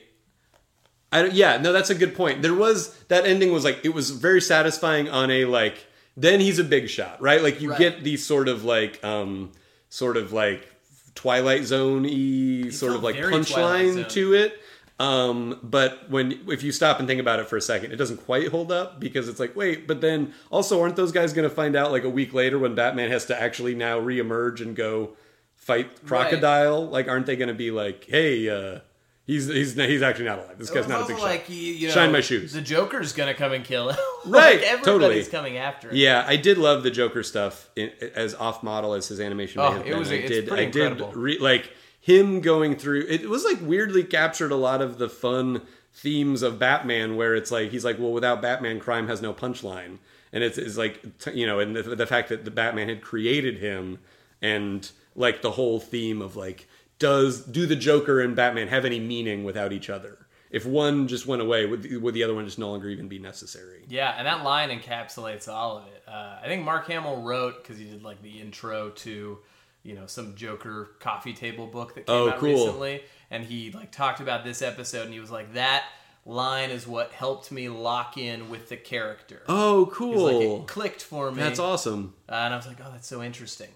I, yeah, no, that's a good point. There was that ending was like it was very satisfying on a like. Then he's a big shot, right? Like you Right. get these sort of like, um, sort of like Twilight Zone y sort of like punchline to it. Um, but when if you stop and think about it for a second, it doesn't quite hold up because it's like, wait, but then also aren't those guys going to find out like a week later when Batman has to actually now reemerge and go fight crocodile? Like, aren't they going to be like, hey, uh, he's he's he's actually not alive. This guy's not a big like, shot. you, you know, Shine my shoes. The Joker's gonna come and kill him. Right, like, everybody's totally. coming after him. Yeah, I did love the Joker stuff in, as off model as his animation. may Oh, have it been. was- I did. I did re, like him going through. It was like weirdly captured a lot of the fun themes of Batman, where it's like he's like, well, without Batman, crime has no punchline, and it's, it's like t- you know, and the, the fact that the Batman had created him, and like the whole theme of like, does do the Joker and Batman have any meaning without each other? If one just went away, would, would the other one just no longer even be necessary? Yeah, and that line encapsulates all of it. Uh, I think Mark Hamill wrote because he did like the intro to, you know, some Joker coffee table book that came Oh, out cool. recently, and he like talked about this episode, and he was like, that line is what helped me lock in with the character. Oh, cool! like, it clicked for me. That's awesome. Uh, and I was like, oh, that's so interesting.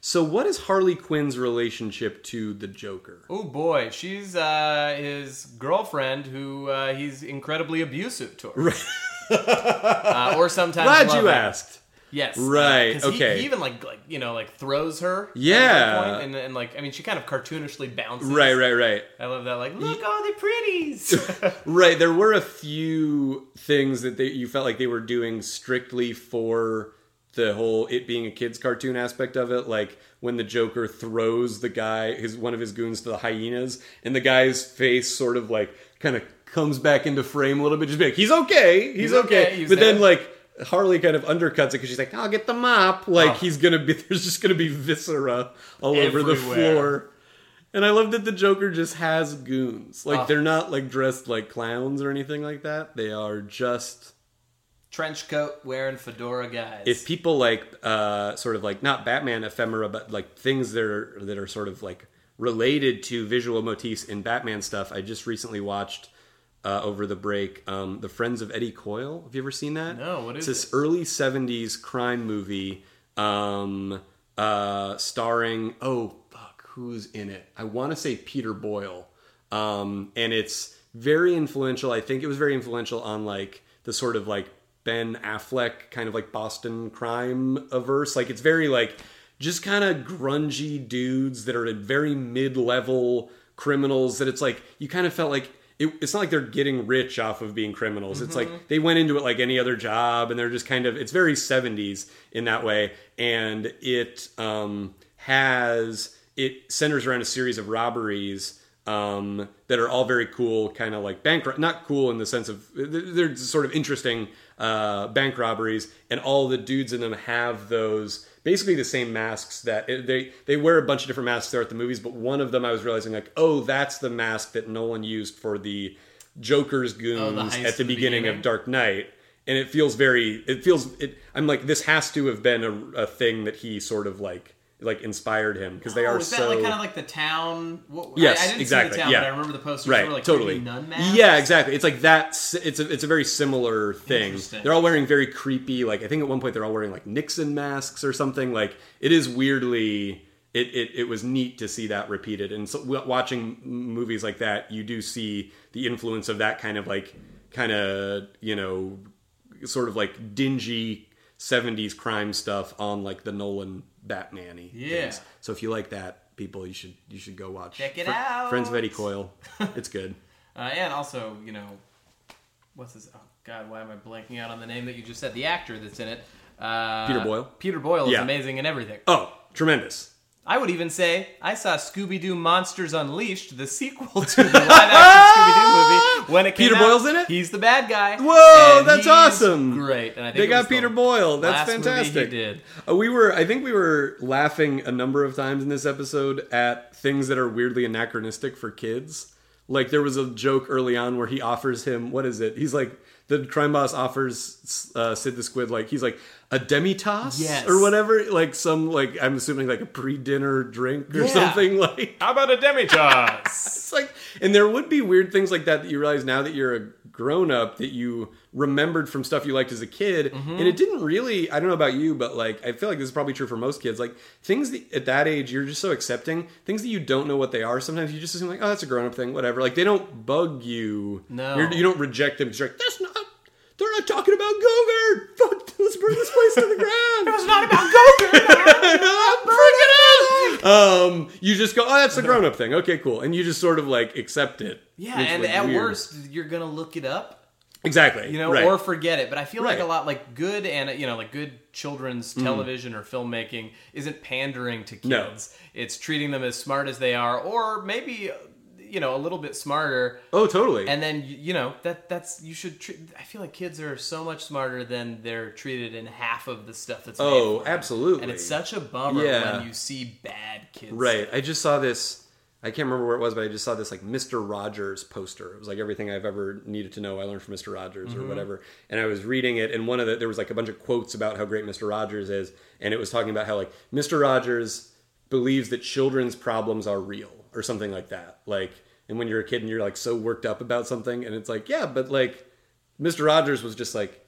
So, what is Harley Quinn's relationship to the Joker? Oh boy, she's uh, his girlfriend who uh, he's incredibly abusive to. uh, or sometimes Glad you loving. asked. Yes, Right, 'cause he- okay. He, even like like you know like throws her. Yeah. point, and, and like I mean she kind of cartoonishly bounces. Right, right, right. I love that. Like look all the pretties. Right. There were a few things that they, you felt like they were doing strictly for the whole it being a kids cartoon aspect of it like when the joker throws the guy his one of his goons to the hyenas and the guy's face sort of like kind of comes back into frame a little bit just be like he's okay he's, He's okay, okay, he's but then like Harley kind of undercuts it because she's like, "I'll get the mop." Like Oh. he's gonna be, there's just gonna be viscera all over the floor. And I love that the Joker just has goons. Like Oh. they're not like dressed like clowns or anything like that. They are just Trench coat wearing fedora guys. if people like uh sort of like not Batman ephemera, but like things that are that are sort of like related to visual motifs in Batman stuff. I just recently watched uh, over the break um, the Friends of Eddie Coyle. Have you ever seen that? No, what is it's this it? early '70s crime movie um, uh, starring oh fuck who's in it? I want to say Peter Boyle, um, and it's very influential. I think it was very influential on like the sort of like Ben Affleck kind of like Boston crime averse. Like it's very like just kind of grungy dudes that are very mid level criminals that it's like you kind of felt like it, it's not like they're getting rich off of being criminals. It's Mm-hmm. like they went into it like any other job, and they're just kind of. It's very '70s in that way, and it um, has it centers around a series of robberies um, that are all very cool, kind of like bank. Not cool in the sense of they're sort of interesting uh, bank robberies, and all the dudes in them have those basically the same masks that they they wear a bunch of different masks throughout the movies. But one of them, I was realizing like, oh, that's the mask that Nolan used for the Joker's goons at the in the beginning beginning. of Dark Knight. And it feels very. It feels. It, I'm like this has to have been a, a thing that he sort of like like inspired him because they oh, are is that so like kind of like the town? What, Yes, I, I didn't exactly. see the town, yeah, but I remember the posters Right, were like totally. nun masks. Yeah, exactly. It's like that. It's a it's a very similar thing. They're all wearing very creepy. Like I think at one point they're all wearing like Nixon masks or something. Like it is weirdly. It, it, it was neat to see that repeated and so watching movies like that you do see the influence of that kind of like kind of you know sort of like dingy 70s crime stuff on like the Nolan Batman-y Yeah. things. So if you like that, people, you should you should go watch. Check it Fr- out. Friends of Eddie Coyle. It's good. Uh, and also, you know, what's his? Oh God, why am I blanking out on the name that you just said? The actor that's in it, uh, Peter Boyle? Peter Boyle is Yeah. amazing in everything. Oh, tremendous. I would even say I saw Scooby Doo Monsters Unleashed, the sequel to the live action Scooby Doo movie, when it came Peter out. Boyle's in it? He's the bad guy. Whoa, And that's he's awesome. Great. And I think They it was got Peter the Boyle. That's last movie fantastic. he did. Uh, we were, I think we were laughing a number of times in this episode at things that are weirdly anachronistic for kids. Like there was a joke early on where he offers him, what is it? He's like, the crime boss offers uh, Sid the Squid, like, he's like, a demi-tasse? Yes. Or whatever. Like some, like, I'm assuming like a pre-dinner drink or Yeah. something. Like, How about a demi-tasse? It's like, and there would be weird things like that that you realize now that you're a grown up that you remembered from stuff you liked as a kid, Mm-hmm. and it didn't really. I don't know about you, but like I feel like this is probably true for most kids. Like things that, at that age you're just so accepting things that you don't know what they are. Sometimes you just assume like, oh, that's a grown up thing, whatever. Like they don't bug you. No. You're, you don't reject them because you're like, that's not. They're not talking about Gogurt. Fuck, let's burn this place to the ground. it's not about Gogurt. Bring it out! Um, you just go, oh, that's a grown up thing. Okay, cool, and you just sort of like accept it. Yeah, and was at weird. worst, you're gonna look it up, exactly, you know, right. or forget it. But I feel like a lot like good and you know like good children's television or filmmaking isn't pandering to kids. No. It's treating them as smart as they are, or maybe you know a little bit smarter. oh, totally. And then you know that that's you should. Treat, I feel like kids are so much smarter than they're treated in half of the stuff that's. made Oh, absolutely. And it's such a bummer Yeah. when you see bad kids. right. I just saw this. I can't remember where it was, but I just saw this like Mister Rogers poster. It was like everything I've ever needed to know. I learned from Mister Rogers Mm-hmm. or whatever. And I was reading it, and one of the there was like a bunch of quotes about how great Mister Rogers is, and it was talking about how like Mister Rogers believes that children's problems are real or something like that. Like, and when you're a kid and you're like so worked up about something, and it's like, yeah, but like Mr. Rogers was just like,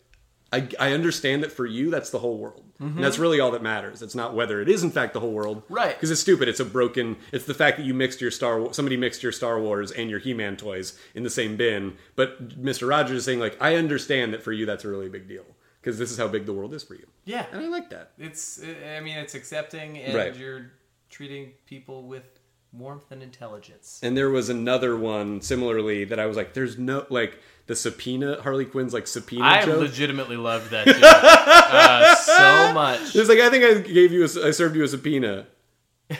I, I understand that for you, that's the whole world. And that's mm-hmm. really all that matters. It's not whether it is in fact the whole world, Right. Because it's stupid. It's a broken. It's the fact that you mixed your Star. Somebody mixed your Star Wars and your He-Man toys in the same bin. But Mr. Rogers is saying like, I understand that for you, that's a really big deal because this is how big the world is for you. Yeah. And I like that. It's. I mean, it's accepting, and Right. you're treating people with warmth and intelligence. And there was another one similarly that I was like, there's no like the subpoena Harley Quinn's like subpoena I joke. legitimately loved that joke uh, so much. It's like I think I gave you, a, I served you a subpoena.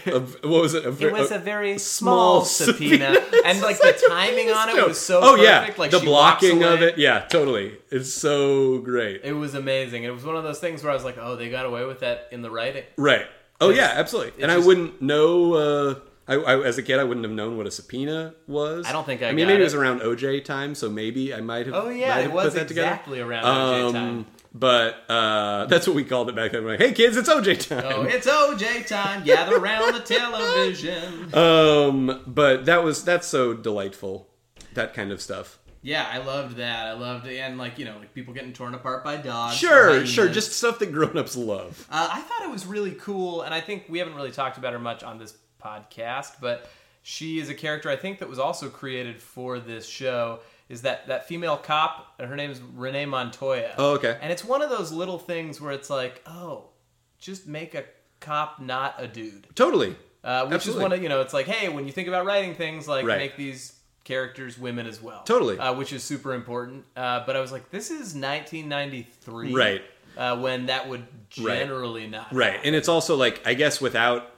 Of, what was it? A, It was a- a very small small subpoena, and like the timing on it was so oh perfect. yeah, Like the blocking of it. Yeah, totally. It's so great. It was amazing. It was one of those things where I was like, "Oh, they got away with that in the writing." right. Oh yeah, absolutely. And I wouldn't know. Uh, I, I, as a kid, I wouldn't have known what a subpoena was. I don't think I I mean, maybe it it. was around OJ time, so maybe I might have. Oh, yeah, it was put that together. exactly around OJ Um, time. But uh, that's what we called it back then. We're like, hey kids, it's OJ time. Oh, it's OJ time. Gather around the television. Um, but that was that's so delightful. That kind of stuff. Yeah, I loved that. I loved it, and like you know, like people getting torn apart by dogs. Sure, sure, just stuff that grown-ups love. Uh, I thought it was really cool, and I think we haven't really talked about her much on this podcast, but she is a character I think that was also created for this show. Is that that female cop? and Her name is Renee Montoya. Oh, okay. And it's one of those little things where it's like, oh, just make a cop not a dude. Totally. Uh, which Absolutely. is one of you know, it's like, hey, when you think about writing things, like Right. make these characters women as well. Totally. uh, which is super important. Uh, but I was like, this is 1993, Right. Uh, when that would Right. generally not Right. And it's also like I guess without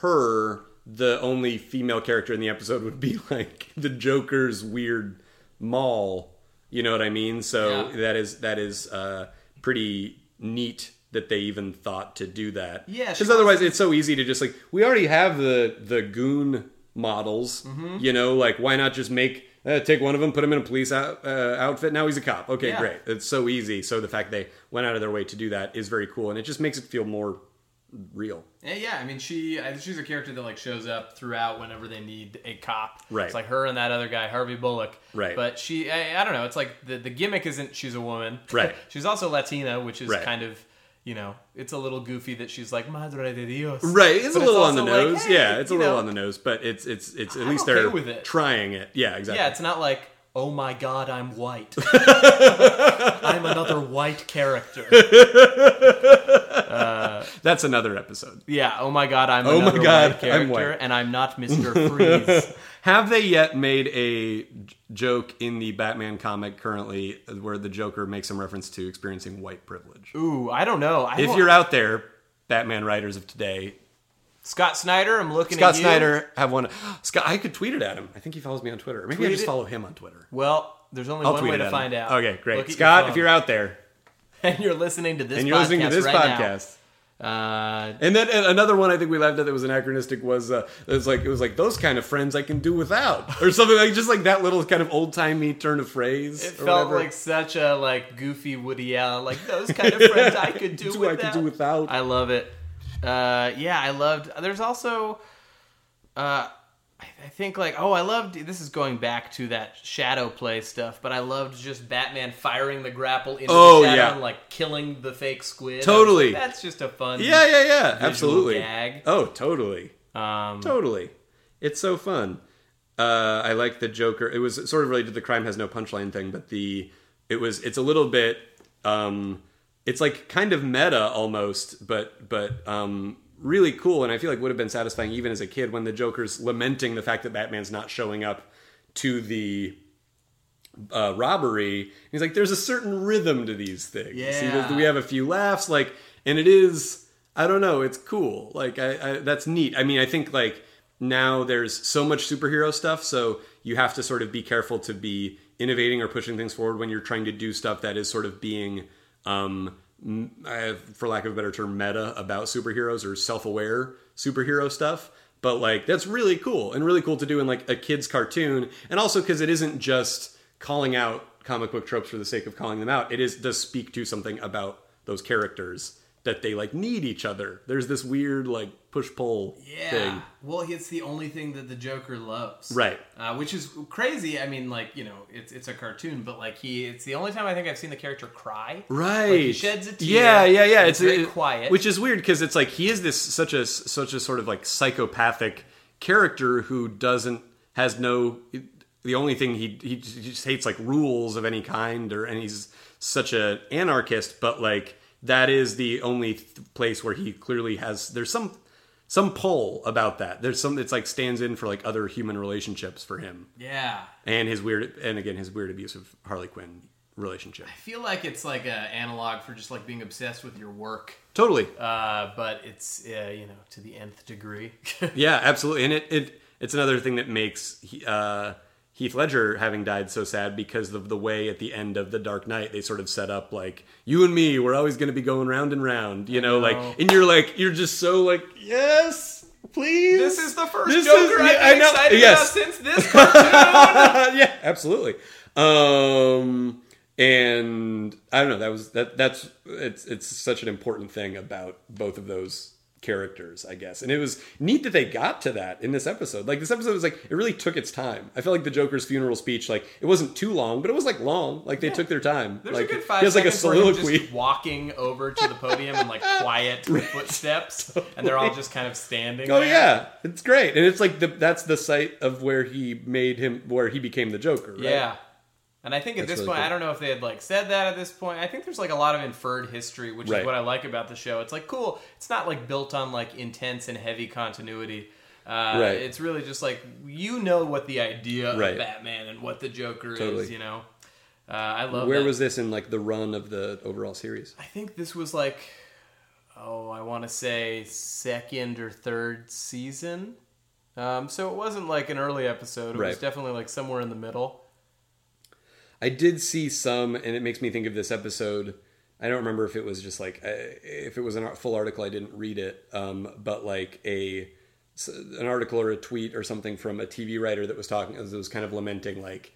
her, the only female character in the episode would be like the Joker's weird mall. You know what I mean? So Yeah. that is that is uh, pretty neat that they even thought to do that. Yeah, Because otherwise, it's so easy to just like we already have the the goon models. Mm-hmm. You know, like why not just make uh, take one of them, put him in a police out, uh, outfit. Now he's a cop. Okay, Yeah. great. It's so easy. So the fact they went out of their way to do that is very cool, and it just makes it feel more real. Yeah, yeah. I mean, she she's a character that like shows up throughout whenever they need a cop. Right. It's like her and that other guy, Harvey Bullock. Right. But she, I, I don't know. It's like the the gimmick isn't she's a woman. Right. she's also Latina, which is Right. kind of you know it's a little goofy that she's like Madre de Dios. Right, it's But a little on the also like, nose. hey, yeah, it's a little know, on the nose, but it's it's it's at I'm least okay they're with it. trying it. Yeah, exactly. Yeah, it's not like oh my god, I'm white. I'm another white character. That's another episode. Yeah. Oh my god, I'm Oh my another God, white I'm character, white. and I'm not Mister Freeze. Have they yet made a j- joke in the Batman comic currently where the Joker makes some reference to experiencing white privilege? Ooh, I don't know. I If don't- you're out there, Batman writers of today, Scott Snyder, I'm looking Scott at. Scott Snyder have one. Scott, I could tweet it at him. I think he follows me on Twitter. Maybe I just it? follow him on Twitter. Well, there's only I'll one way to find him. out. Okay, great. at your Scott, if you're out there and you're listening to this, and you're listening to this right now, podcast. uh, And then and another one I think we laughed at that was anachronistic was uh, it was like it was like those kind of friends I can do without or something like just like that little kind of old timey turn of phrase. it or felt whatever. like such a like goofy Woody Allen, like those kind of friends I could do Do I could do without. I love it. Uh, yeah, I loved. There's also, uh, I, I think like oh, I loved. This is going back to that shadow play stuff, but I loved just Batman firing the grapple into Oh, the shadow yeah. and like killing the fake squid. Totally. that's just a fun. yeah, yeah, yeah, absolutely. gag. Oh, totally, Um, totally. It's so fun. Uh, I like the Joker. It was sort of related to the crime has no punchline thing, but the it was it's a little bit um, it's like kind of meta almost, but but um, really cool. And I feel like would have been satisfying even as a kid when the Joker's lamenting the fact that Batman's not showing up to the uh, robbery. He's like, there's a certain rhythm to these things. Yeah. See, we have a few laughs, like, and it is, I don't know, it's cool. Like, I, I that's neat. I mean, I think like now there's so much superhero stuff, so you have to sort of be careful to be innovating or pushing things forward when you're trying to do stuff that is sort of being, um, uh, for lack of a better term, meta about superheroes or self-aware superhero stuff but like that's really cool and really cool to do in like a kids cartoon. And also because it isn't just calling out comic book tropes for the sake of calling them out. It is does speak to something about those characters that they like need each other. There's this weird like push pull Yeah. thing Well, it's the only thing that the Joker loves. Right. Uh, which is crazy. I mean, like, you know, it's it's a cartoon, but like he it's the only time I think I've seen the character cry. right Like, he sheds a tear. yeah yeah yeah It's, very it- quiet. which is weird because it's like he is this such a such a sort of like psychopathic character who doesn't has no the only thing he he just hates like rules of any kind or and he's such a anarchist but like that is the only th- place where he clearly has there's some some pull about that there's some it's like stands in for like other human relationships for him yeah. and his weird and again his weird abusive harley quinn relationship I feel like it's like an analog for just like being obsessed with your work. totally Uh, but it's uh, you know to the nth degree. Yeah, absolutely, and it, it it's another thing that makes uh, Heath Ledger having died so sad because of the way at the end of the Dark Knight they sort of set up like you and me, we're always going to be going round and round, you know, know. like, and you're like, you're just so like, yes, please. this is the first This Joker is- I've yeah, been I know- excited yes. about since this cartoon. yeah, absolutely. Um, and I don't know. That was that. That's it's it's such an important thing about both of those characters, I guess. And it was neat that they got to that in this episode. Like this episode was like it really took its time. I felt like the Joker's funeral speech, like it wasn't too long, but it was like long. Like they took their time. There's like a good five he has like a seconds where him soliloquy. just walking over to the podium and like quiet footsteps, and they're all just kind of standing. Oh there. yeah, it's great, and it's like the that's the site of where he made him, where he became the Joker. Right? yeah. And I think at That's this really point, cool. I don't know if they had like said that at this point. I think there's like a lot of inferred history, which Right. is what I like about the show. It's like cool. It's not like built on like intense and heavy continuity. Uh, Right. It's really just like you know what the idea Right. of Batman and what the Joker Totally. is. You know, uh, I love. Where that. was this in like the run of the overall series? I think this was like, oh, I want to say second or third season. Um, so it wasn't like an early episode. It was definitely like somewhere in the middle. I did see some, and it makes me think of this episode. I don't remember if it was just like uh, if it was a full article. I didn't read it, um, but like a an article or a tweet or something from a TV writer that was talking. That was kind of lamenting like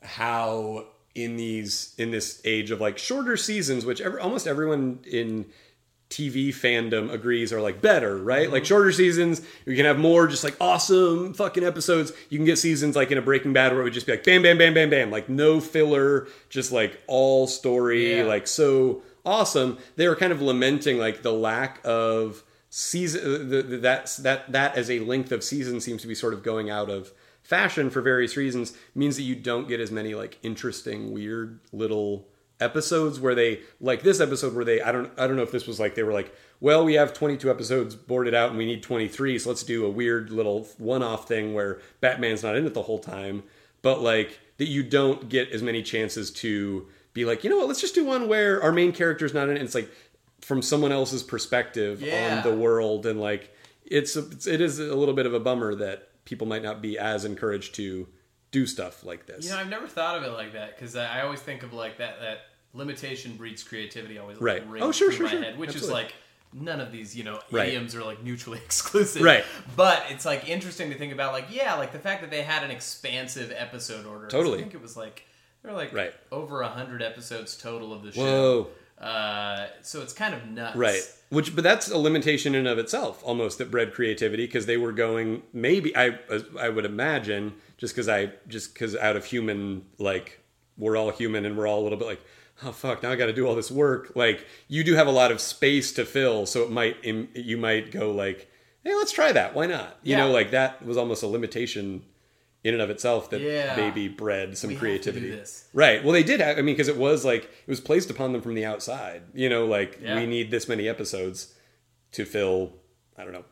how in these in this age of like shorter seasons, which every, almost everyone in TV fandom agrees are like better, right? Like mm-hmm. shorter seasons, you can have more just like awesome fucking episodes. You can get seasons like in a Breaking Bad where it would just be like bam, bam, bam, bam, bam, like no filler, just like all story, Yeah. like so awesome. They were kind of lamenting like the lack of season, uh, the, the, that that that as a length of season seems to be sort of going out of fashion for various reasons. Means that you don't get as many like interesting, weird little episodes where they like this episode where they I don't I don't know if this was like they were like well we have 22 episodes boarded out and we need 23 so let's do a weird little one-off thing where Batman's not in it the whole time. But like that you don't get as many chances to be like you know what let's just do one where our main character's not in it. It's like from someone else's perspective Yeah. on the world. And like it's, a, it's it is a little bit of a bummer that people might not be as encouraged to do stuff like this. You know, I've never thought of it like that because I I always think of like that that limitation breeds creativity. Always like, Right. rings Oh, sure, through sure, my sure. head, which Absolutely. is like none of these you know Right. idioms are like mutually exclusive. Right. But it's like interesting to think about like yeah, like the fact that they had an expansive episode order. Totally. I think it was like there were like Right. over a hundred episodes total of the show. Whoa. Uh, so it's kind of nuts. Right. Which, but that's a limitation in and of itself, almost that bred creativity because they were going maybe I I would imagine just because I just because out of human like we're all human and we're all a little bit like oh fuck now I got to do all this work like you do have a lot of space to fill so it might im- you might go like hey let's try that why not you Yeah. know like that was almost a limitation in and of itself that Yeah. maybe bred some We have to do creativity right well they did have, i mean because it was like it was placed upon them from the outside you know like Yeah. we need this many episodes to fill i don't know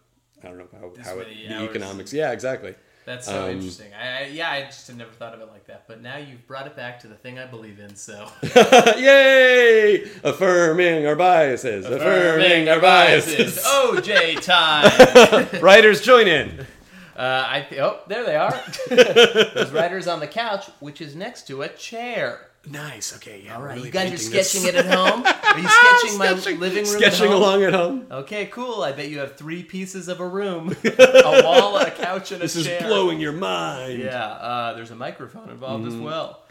i don't know how, how it, the hours. economics yeah exactly That's so Um, interesting. I, I yeah, I just had never thought of it like that. But now you've brought it back to the thing I believe in. So yay affirming our biases affirming, our biases OJ time. writers join in Uh, I th- oh, there they are. Those writers on the couch, which is next to a chair. Nice okay yeah All right, really you guys are painting this. sketching it at home. Are you sketching my Sketching- living room? sketching at home? along at home Okay, cool. I bet you have three pieces of a room: a wall, a couch, and a chair. this is blowing your mind Yeah, uh, there's a microphone involved Mm-hmm. as well.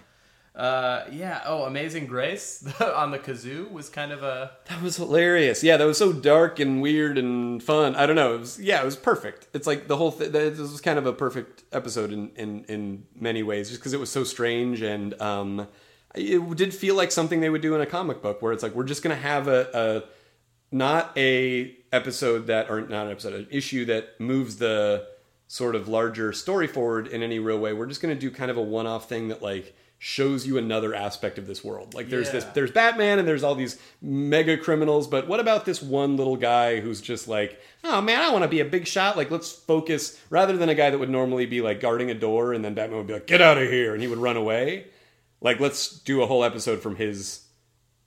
Uh, yeah. Oh, Amazing Grace on the kazoo was kind of a That was hilarious. Yeah, that was so dark and weird and fun. I don't know. It was yeah, it was perfect. It's like the whole thing. This was kind of a perfect episode in in in many ways, just because it was so strange and um, it did feel like something they would do in a comic book, where it's like we're just gonna have a, a not a episode that or not an episode, an issue that moves the sort of larger story forward in any real way. We're just gonna do kind of a one off thing that like shows you another aspect of this world. Like there's this there's Batman and there's all these mega criminals, but what about this one little guy who's just like, oh man, I want to be a big shot. Like let's focus rather than a guy that would normally be like guarding a door and then Batman would be like, get out of here, and he would run away. Like let's do a whole episode from his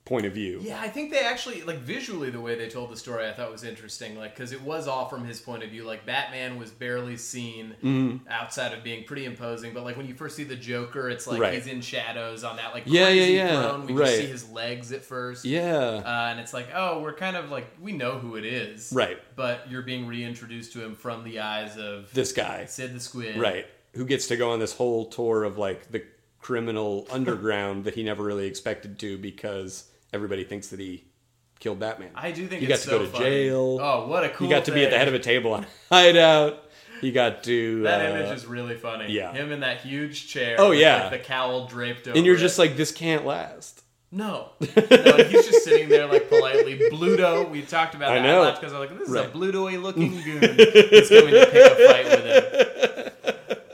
point of view. Yeah, I think they actually like visually the way they told the story. I thought was interesting, like because it was all from his point of view. Like Batman was barely seen Mm-hmm. outside of being pretty imposing, but like when you first see the Joker, it's like Right. he's in shadows on that like Yeah, yeah, yeah. throne. We Right. just see his legs at first. Yeah. Uh, and it's like, oh, we're kind of like we know who it is, Right. But you're being reintroduced to him from the eyes of This guy. Sid the Squid, Right. Who gets to go on this whole tour of like the criminal underground that he never really expected to because everybody thinks that he killed Batman. I do think he got to so go to funny. jail. Oh, what a cool! he got to be at the head of a table on Hideout. He got to That uh, image is really funny. yeah. him in that huge chair. Oh, with, yeah. like, the cowl draped over. and you're it. just like this can't last. No. no, he's just sitting there like politely. Bluto, we talked about I that know. because I was like, this is Right. a Bluto-y looking goon. He's coming to pick a fight with him.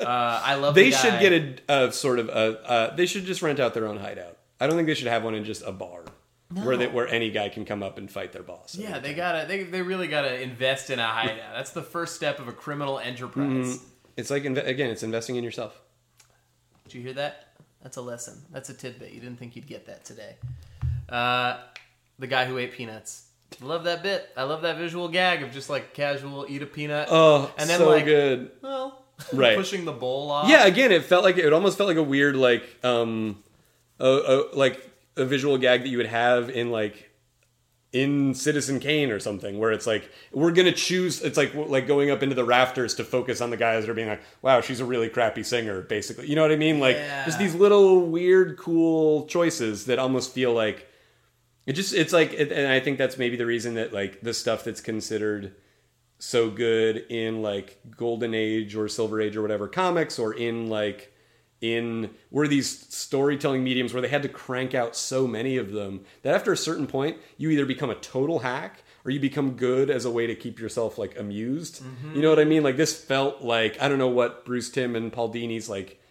Uh, I love. they the should get a, a sort of a. Uh, they should just rent out their own hideout. I don't think they should have one in just a bar where they, where any guy can come up and fight their boss. Yeah, they gotta. They, they really gotta invest in a hideout. That's the first step of a criminal enterprise. It's like inve- again, it's investing in yourself. Did you hear that? That's a lesson. That's a tidbit. You didn't think you'd get that today. Uh, the guy who ate peanuts. Love that bit. I love that visual gag of just like casual eat a peanut. Oh, and then so like, good. well, Right. pushing the bowl off. Yeah, again, it felt like it almost felt like a weird like um, a, a, like a visual gag that you would have in like in Citizen Kane or something, where it's like we're gonna choose. It's like like going up into the rafters to focus on the guys that are being like, "Wow, she's a really crappy singer." Basically, you know what I mean? Like Yeah. just these little weird, cool choices that almost feel like it just. It's like, and I think that's maybe the reason that like the stuff that's considered so good in like golden age or silver age or whatever comics or in like in were these storytelling mediums where they had to crank out so many of them that after a certain point you either become a total hack or you become good as a way to keep yourself like amused. Mm-hmm. You know what i mean? Like this felt like i don't know what bruce timm and paul dini's like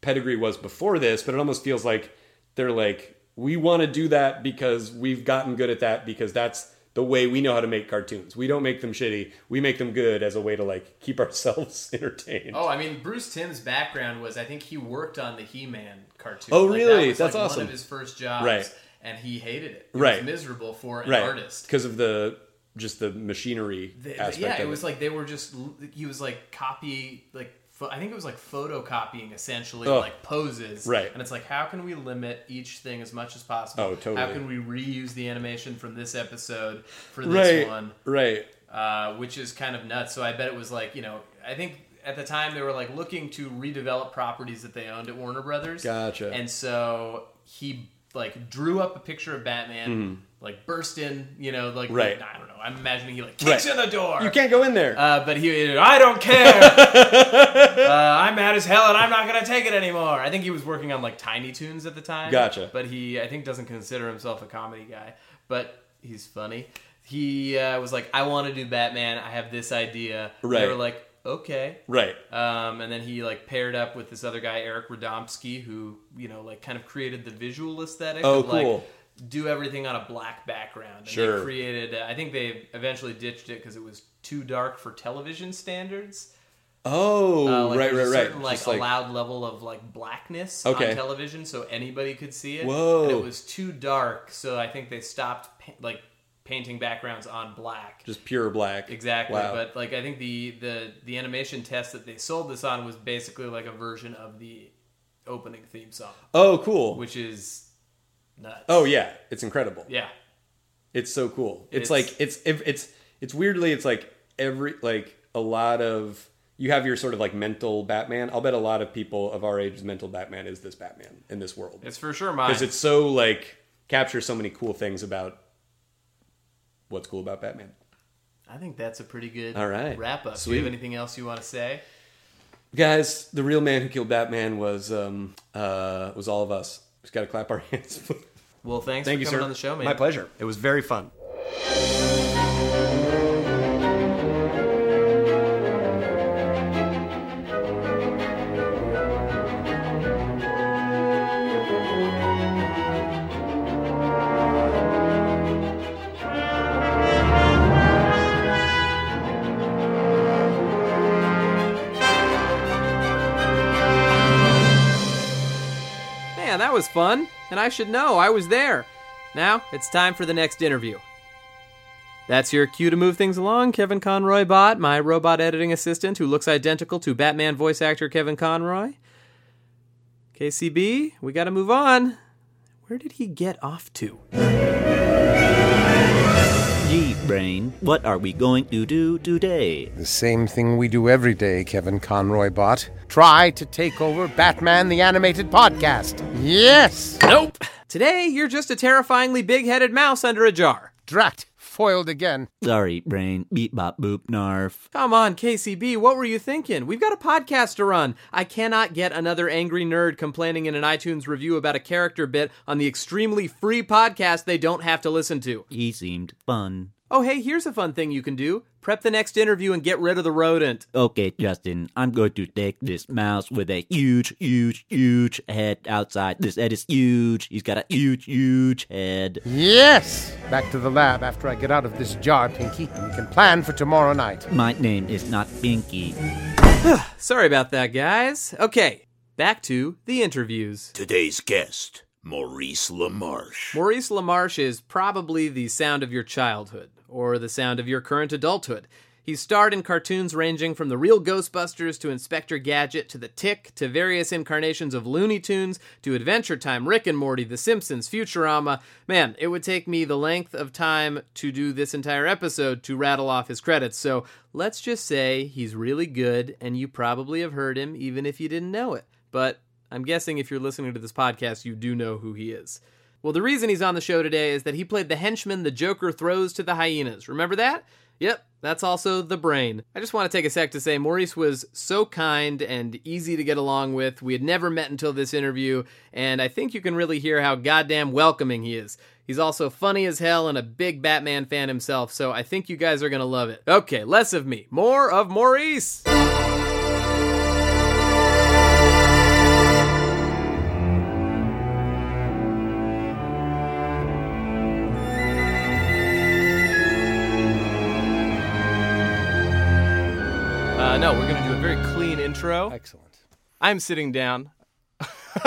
pedigree was before this but it almost feels like they're like we want to do that because we've gotten good at that because that's the way we know how to make cartoons we don't make them shitty we make them good as a way to like keep ourselves entertained Oh, I mean, Bruce Timm's background was I think he worked on the He-Man cartoon. Oh, Like, really? That was, That's like, awesome. One of his first jobs, Right. And he hated it. It Right. was miserable for an right artist. because of the just the machinery They- aspect yeah, of it was like they were just he was like copy like I think it was like photocopying essentially Ugh. like poses. Right. And it's like how can we limit each thing as much as possible? Oh, totally. How can we reuse the animation from this episode for this right one? right uh, which is kind of nuts. So I bet it was like you know I think at the time they were like looking to redevelop properties that they owned at Warner Brothers. Gotcha. And so he like drew up a picture of Batman, like burst in, you know, like. Right. I don't know. I'm imagining he like kicks Right. in the door. you can't go in there Uh, but he, I don't care. uh, I'm mad as hell, and I'm not gonna take it anymore. I think he was working on like Tiny Toons at the time. Gotcha. But he, I think, doesn't consider himself a comedy guy, but he's funny. He uh, was like, I want to do Batman. I have this idea. Right. They were like, okay. right Um, and then he like paired up with this other guy, Eric Radomski, who you know like kind of created the visual aesthetic. Oh, of, like, cool. Do everything on a black background. And Sure. They created. Uh, I think they eventually ditched it because it was too dark for television standards. oh Uh, like, right right a right certain, like Just like- allowed level of like blackness Okay. on television, so anybody could see it. Whoa. And it was too dark, so I think they stopped pa- like painting backgrounds on black. just pure black Exactly, wow. but like I think the the the animation test that they sold this on was basically like a version of the opening theme song, oh cool which is nuts. oh yeah it's incredible yeah, It's so cool. It's, It's- like it's if it's it's weirdly it's like every like a lot of you have your sort of like mental Batman. I'll bet a lot of people of our age's mental Batman is this Batman in this world it's for sure mine. because it's so like captures so many cool things about what's cool about Batman. I think that's a pretty good All right. wrap up. Do Sweet. you have anything else you want to say? Guys, the real man who killed Batman was um uh was all of us. Just got to clap our hands. Well, thanks Thank for you, coming sir. on the show, man. My pleasure. It was very fun. Man, that was fun, and I should know, I was there. Now, it's time for the next interview. That's your cue to move things along, Kevin Conroy Bot, my robot editing assistant who looks identical to Batman voice actor Kevin Conroy. KCB, we gotta move on. Where did he get off to? Gee, Brain, what are we going to do today? The same thing we do every day, Kevin Conroy bot. Try to take over Batman the Animated Podcast. Yes! Nope! Today, you're just a terrifyingly big headed mouse under a jar. Drat! Foiled again. Sorry, Brain. Beep bop boop narf. Come on, KCB, what were you thinking? We've got a podcast to run. I cannot get another angry nerd complaining in an iTunes review about a character bit on the extremely free podcast they don't have to listen to. He seemed fun. Oh, hey, here's a fun thing you can do prep the next interview and get rid of the rodent. Okay, Justin, I'm going to take this mouse with a huge, huge, huge head outside. This head is huge. He's got a huge, huge head. Yes! Back to the lab after I get out of this jar, Pinky, we can plan for tomorrow night. My name is not Pinky. Sorry about that, guys. Okay, back to the interviews. Today's guest, Maurice LaMarche. Maurice LaMarche is probably the sound of your childhood, or the sound of your current adulthood. He's starred in cartoons ranging from the real Ghostbusters to Inspector Gadget to The Tick to various incarnations of Looney Tunes to Adventure Time, Rick and Morty, The Simpsons, Futurama. Man, it would take me the length of time to do this entire episode to rattle off his credits. So let's just say he's really good, and you probably have heard him even if you didn't know it. But I'm guessing if you're listening to this podcast, you do know who he is. Well, the reason he's on the show today is that he played the henchman the Joker throws to the hyenas. Remember that? Yep, that's also the brain. I just want to take a sec to say Maurice was so kind and easy to get along with. We had never met until this interview, and I think you can really hear how goddamn welcoming he is. He's also funny as hell and a big Batman fan himself, so I think you guys are going to love it. Okay, less of me, more of Maurice! Intro. Excellent. I'm sitting down.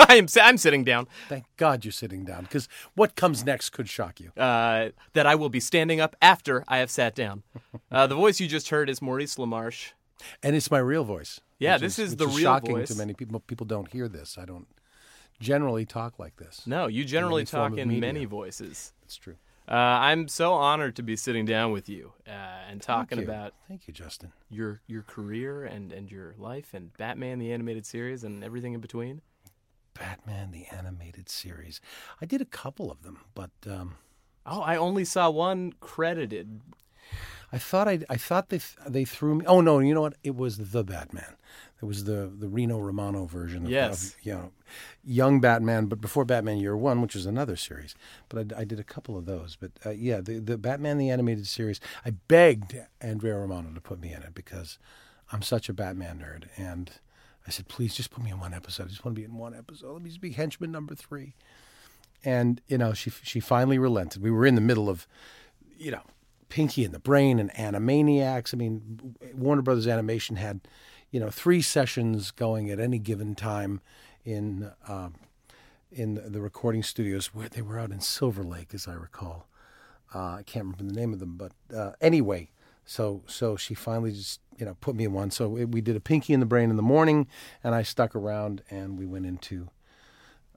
I am. I'm sitting down. Thank God you're sitting down, because what comes next could shock you. Uh, that I will be standing up after I have sat down. Uh, the voice you just heard is Maurice LaMarche. And it's my real voice. Yeah, this is which the real shocking voice. to many people. People don't hear this. I don't generally talk like this. No, you generally talk in media. many voices. It's true. Uh, I'm so honored to be sitting down with you uh, and talking Thank you. about Thank you, Justin. your your career and, and your life and Batman the animated series and everything in between. Batman the animated series. I did a couple of them, but um, Oh, I only saw one credited. I thought I I thought they they threw me. Oh no, you know what? It was the Batman. It was the the Reno Romano version. Of, Yes. of, you know, young Batman, but before Batman Year One, which was another series. But I, I did a couple of those. But uh, yeah, the the Batman the animated series. I begged Andrea Romano to put me in it because I'm such a Batman nerd, and I said, please just put me in one episode. I just want to be in one episode. Let me just be henchman number three. And you know, she she finally relented. We were in the middle of, you know, Pinky and the Brain and Animaniacs. I mean, Warner Brothers Animation had, you know, three sessions going at any given time in um, in the, recording studios where they were out in Silver Lake, as I recall. Uh, I can't remember the name of them, but uh, anyway, so so she finally just you know put me in one. So it, we did a Pinky in the Brain in the morning, and I stuck around, and we went into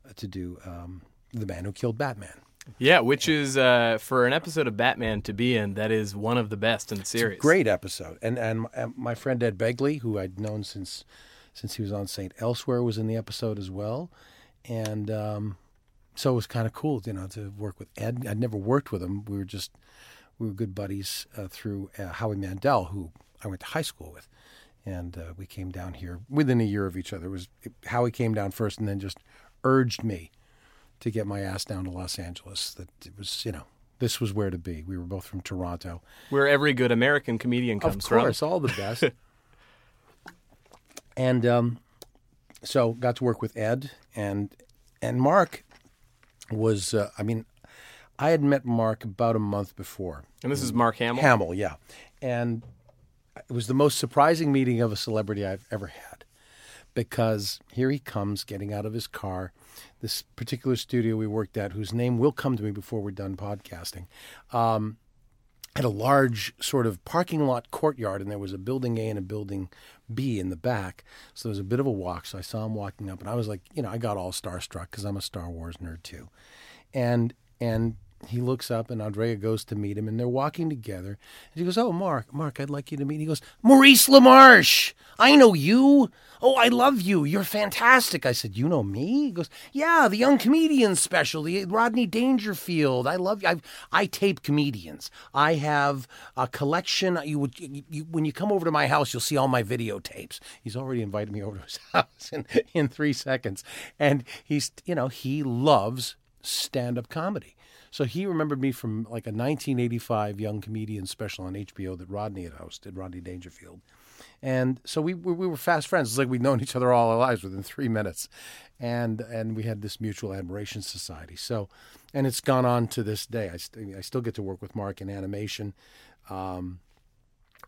uh, to do um, the Man Who Killed Batman. Yeah, which is uh, for an episode of Batman to be in. That is one of the best in the series. Great episode, and and my friend Ed Begley, who I'd known since since he was on Saint Elsewhere, was in the episode as well, and um, so it was kind of cool, you know, to work with Ed. I'd never worked with him. We were just we were good buddies uh, through uh, Howie Mandel, who I went to high school with, and uh, we came down here within a year of each other. It was Howie came down first, and then just urged me to get my ass down to Los Angeles. That it was, you know, this was where to be. We were both from Toronto. Where every good American comedian comes Of from. course, all the best. and um, so got to work with Ed and and Mark was. Uh, I mean, I had met Mark about a month before. And this is Mark Hamill? Hamill, yeah, and it was the most surprising meeting of a celebrity I've ever had because here he comes getting out of his car. This particular studio we worked at, whose name will come to me before we're done podcasting, um, had a large sort of parking lot courtyard, and there was a building A and a building B in the back. So there was a bit of a walk. So I saw him walking up, and I was like, you know, I got all starstruck because I'm a Star Wars nerd too, and and he looks up, and Andrea goes to meet him, and they're walking together. And she goes, "Oh, Mark, Mark, I'd like you to meet." He goes, "Maurice LaMarche, I know you. Oh, I love you. You're fantastic." I said, "You know me?" He goes, "Yeah, the Young Comedians special, the Rodney Dangerfield. I love you. I I tape comedians. I have a collection. You would you, you, when you come over to my house, you'll see all my videotapes." He's already invited me over to his house in in three seconds, and he's you know he loves stand up comedy. So he remembered me from like a 1985 Young Comedian special on HBO that Rodney had hosted, Rodney Dangerfield. And so we, we we were fast friends. It's like we'd known each other all our lives within three minutes, and and we had this mutual admiration society. So, and it's gone on to this day. I, st- I still get to work with Mark in animation. Um,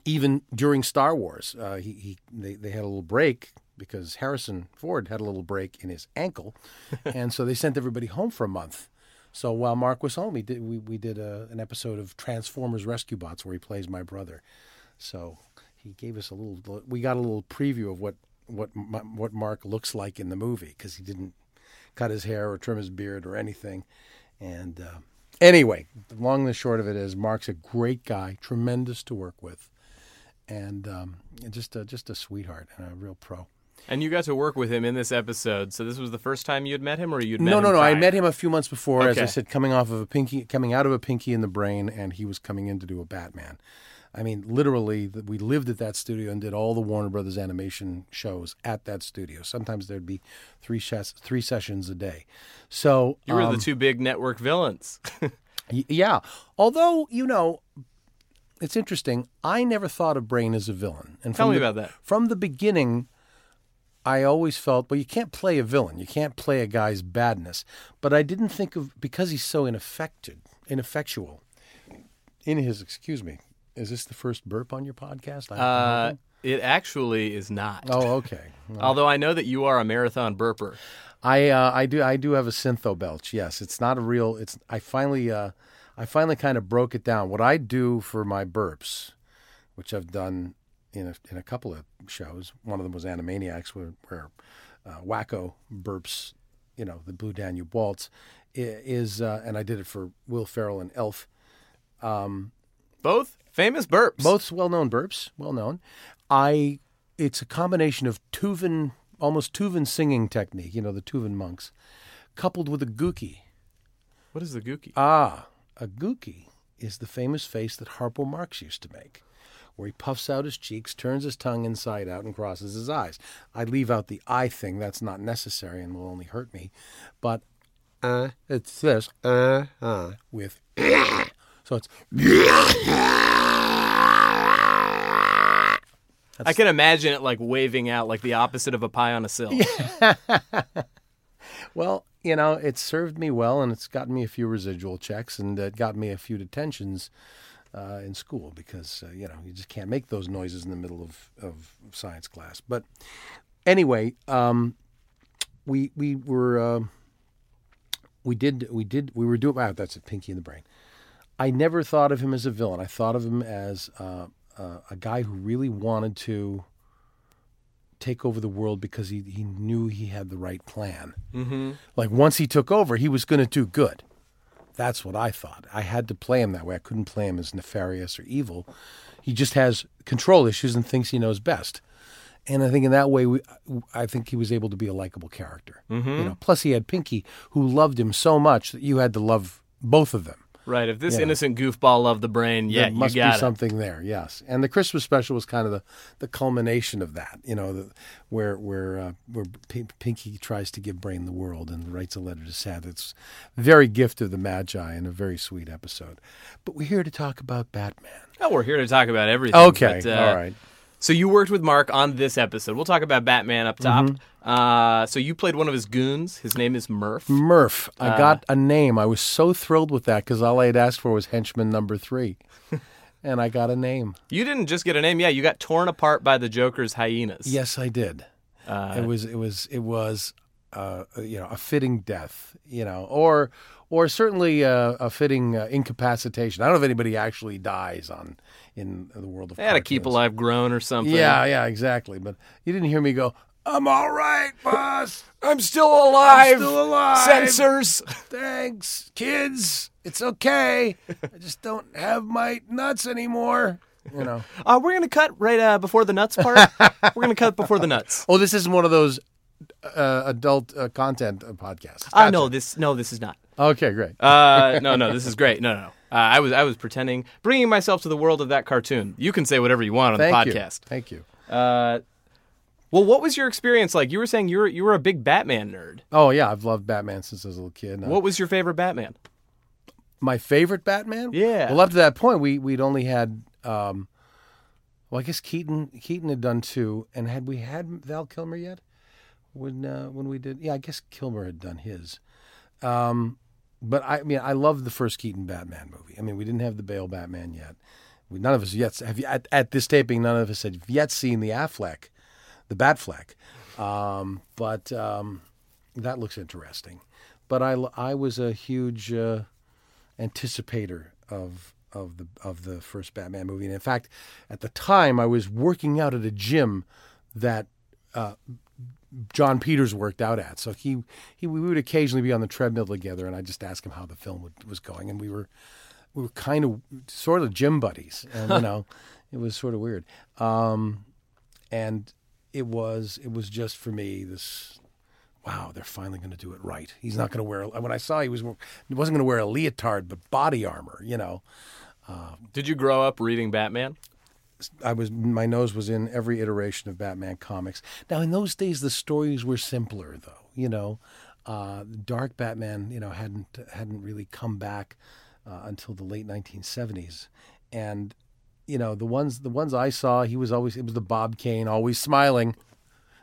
even during Star Wars, uh, he, he they, they had a little break because Harrison Ford had a little break in his ankle, and so they sent everybody home for a month. So while Mark was home, he did we, we did a, an episode of Transformers Rescue Bots where he plays my brother. So he gave us a little. We got a little preview of what what what Mark looks like in the movie because he didn't cut his hair or trim his beard or anything. And uh, anyway, long and the short of it is, Mark's a great guy, tremendous to work with, and um, just a, just a sweetheart and a real pro. And you got to work with him in this episode. So this was the first time you had met him, or you'd met no, him no, no. I met him a few months before, as I said, coming off of a pinky, coming out of a pinky in the brain, and he was coming in to do a Batman. I mean, literally, we lived at that studio and did all the Warner Brothers animation shows at that studio. Sometimes there'd be three three sessions a day. So You were um, the two big network villains. Y- Yeah. Although, you know, it's interesting. I never thought of Brain as a villain. And Tell me the- about that. From the beginning, I always felt, well, you can't play a villain. You can't play a guy's badness. But I didn't think of, because he's so ineffected, ineffectual in his, excuse me, is this the first burp on your podcast? I- Uh, it actually is not. oh, okay. Well, Although I know that you are a marathon burper. I uh, I do I do have a syntho belch. Yes, it's not a real. It's I finally uh, I finally kind of broke it down. What I do for my burps, which I've done in a, in a couple of shows. One of them was Animaniacs, where, where uh, Wakko burps, you know, the Blue Danube Waltz, is uh, and I did it for Will Ferrell and Elf. Um, Both famous burps. Both well-known burps, well-known. I it's a combination of Tuvan, almost Tuvan singing technique, you know, the Tuvan monks, coupled with a gookie. What is the gookie? Ah, a gookie is the famous face that Harpo Marx used to make, where he puffs out his cheeks, turns his tongue inside out, and crosses his eyes. I leave out the eye thing; that's not necessary and will only hurt me. But uh, it's this uh, uh, with so it's I can imagine it like waving out like the opposite of a pie on a sill. Well, you know, it served me well, and it's gotten me a few residual checks, and it got me a few detentions uh, in school because uh, you know you just can't make those noises in the middle of, of science class. But anyway, um, we we were uh, we did we did we were doing wow that's it Pinky in the Brain. I never thought of him as a villain. I thought of him as uh, uh, a guy who really wanted to take over the world because he, he knew he had the right plan. Mm-hmm. Like once he took over, he was going to do good. That's what I thought. I had to play him that way. I couldn't play him as nefarious or evil. He just has control issues and thinks he knows best. And I think in that way, we, I think he was able to be a likable character. Mm-hmm. You know, plus he had Pinky, who loved him so much that you had to love both of them. Right. If this innocent goofball loved the brain, yeah, there must you got be it. something there. Yes, and the Christmas special was kind of the, the culmination of that. You know, the, where where uh, where P- Pinky tries to give Brain the world and writes a letter to Santa. It's very gift of the Magi and a very sweet episode. But we're here to talk about Batman. Oh, we're here to talk about everything. Okay, but, uh, all right. So you worked with Mark on this episode. We'll talk about Batman up top. Mm-hmm. Uh, so you played one of his goons. His name is Murph. Murph. Uh, I got a name. I was so thrilled with that because all I had asked for was henchman number three, and I got a name. You didn't just get a name. Yeah, you got torn apart by the Joker's hyenas. Yes, I did. Uh, it was it was it was uh, you know a fitting death, you know, or or certainly uh, a fitting uh, incapacitation. I don't know if anybody actually dies on in the world of. They had to keep alive groan or something. Yeah, yeah, exactly. But you didn't hear me go. I'm all right, boss. I'm still alive. I'm still alive. Sensors. Thanks, kids. It's okay. I just don't have my nuts anymore. You know. Uh, we're gonna cut right uh, before the nuts part. we're gonna cut before the nuts. Oh, this isn't one of those uh, adult uh, content uh, podcasts. Ah, Gotcha. no, this no, this is not. Okay, great. Uh, no, no, this is great. No, no. Uh, I was I was pretending, bringing myself to the world of that cartoon. You can say whatever you want on Thank the you. podcast. Thank you. Uh, well, what was your experience like? You were saying you were you were a big Batman nerd. Oh yeah, I've loved Batman since I was a little kid. What was your favorite Batman? My favorite Batman? Yeah. Well, up to that point, we we'd only had. Um, well, I guess Keaton Keaton had done two, and had we had Val Kilmer yet? When uh, when we did, yeah, I guess Kilmer had done his. Um, but I, mean, I love the first Keaton Batman movie. I mean, we didn't have the Bale Batman yet. We, none of us yet have you, at, at this taping. None of us had yet seen the Affleck, the Batfleck. Um, but um, that looks interesting. But I, I was a huge uh, anticipator of of the of the first Batman movie, and in fact, at the time, I was working out at a gym that uh, Jon Peters worked out at. So he, he we would occasionally be on the treadmill together, and I just ask him how the film would, was going, and we were we were kind of sort of gym buddies, and you know, it was sort of weird. Um, and it was it was just for me this. Wow, they're finally going to do it right. He's not going to wear. When I saw he was, he wasn't going to wear a leotard, but body armor. You know, Did you grow up reading Batman? I was my nose was in every iteration of Batman comics. Now in those days the stories were simpler though, you know. Uh, Dark Batman, you know, hadn't hadn't really come back uh, until the late 1970s. And you know, the ones the ones I saw, he was always it was the Bob Kane always smiling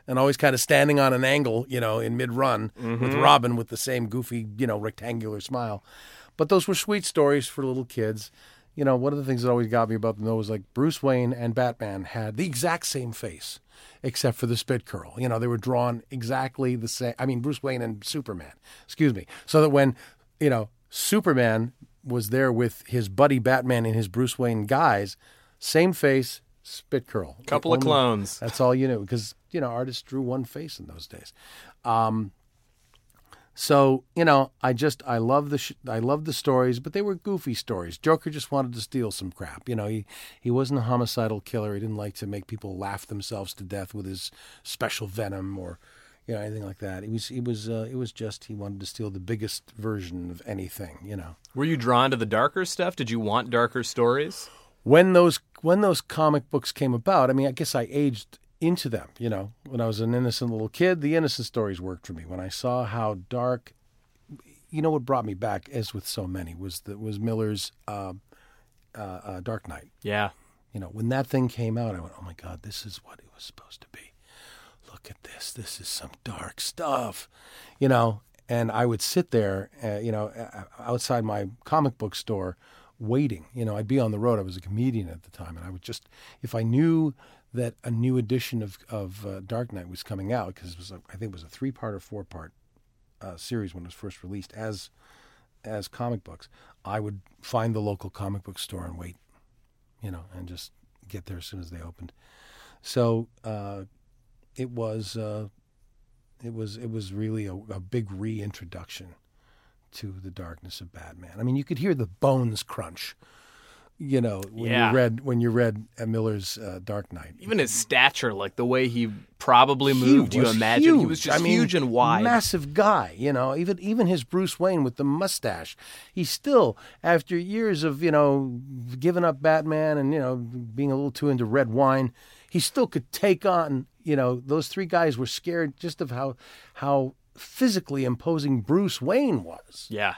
and always kind of standing on an angle, you know, in mid-run with Robin with the same goofy, you know, rectangular smile. But those were sweet stories for little kids you know, one of the things that always got me about them though was like Bruce Wayne and Batman had the exact same face, except for the spit curl. You know, they were drawn exactly the same. I mean, Bruce Wayne and Superman, excuse me. So that when, you know, Superman was there with his buddy Batman and his Bruce Wayne guys, same face, spit curl. Couple of clones. That's all you knew because, you know, artists drew one face in those days. Um, so you know, I just I love the sh- I love the stories, but they were goofy stories. Joker just wanted to steal some crap. You know, he he wasn't a homicidal killer. He didn't like to make people laugh themselves to death with his special venom or you know anything like that. He was he was uh, it was just he wanted to steal the biggest version of anything. You know, Were you drawn to the darker stuff? Did you want darker stories? when those when those comic books came about, I mean, I guess I aged into them. You know, when I was an innocent little kid, the innocent stories worked for me. When I saw how dark, you know, what brought me back, as with so many, was that was Miller's uh, uh, uh, Dark Knight. Yeah. You know, when that thing came out, I went, "Oh my God, this is what it was supposed to be. Look at this. This is some dark stuff." You know, and I would sit there, uh, you know, uh, outside my comic book store, waiting. You know, I'd be on the road. I was a comedian at the time, and I would just, if I knew that a new edition of of uh, Dark Knight was coming out, because it was, a, I think it was a three part or four part uh, series when it was first released as as comic books, I would find the local comic book store and wait, you know, and just get there as soon as they opened. So uh, it was uh, it was it was really a, a big reintroduction to the darkness of Batman. I mean, you could hear the bones crunch, you know, when Yeah. you read when you read Miller's uh, Dark Knight. Even his stature, like the way he probably He moved, you imagine he was just I mean, huge and wide. massive guy. You know, even even his Bruce Wayne with the mustache, he still, after years of you know giving up Batman and you know being a little too into red wine, he still could take on. You know, those three guys were scared just of how how physically imposing Bruce Wayne was. yeah.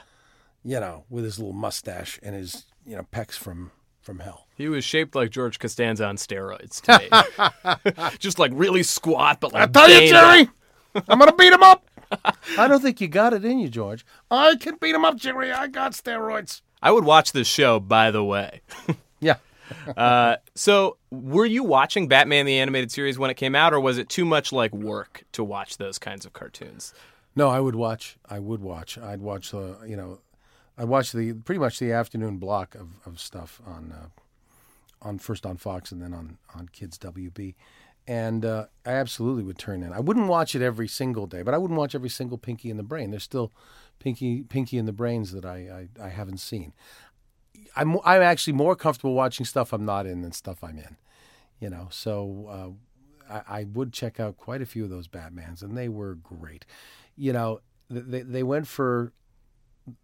You know, with his little mustache and his you know pecs from from hell. He was shaped like George Costanza on steroids to me. just like really squat, but like I tell you. Jerry, I'm gonna beat him up. I don't think you got it in you, George. I can beat him up, Jerry. I got steroids. I would watch this show, by the way. Yeah. Uh, so, were you watching Batman the Animated Series when it came out, or was it too much like work to watch those kinds of cartoons? No, I would watch. I would watch. I'd watch the. You know, I'd watch the pretty much the afternoon block of, of stuff on uh, on first on Fox and then on on Kids WB, and uh, I absolutely would turn in. I wouldn't watch it every single day, but I wouldn't watch every single Pinky in the Brain. There's still Pinky Pinky in the Brains that I I, I haven't seen. I'm I'm actually more comfortable watching stuff I'm not in than stuff I'm in. You know, so uh, I, I would check out quite a few of those Batmans, and they were great. You know, they they went for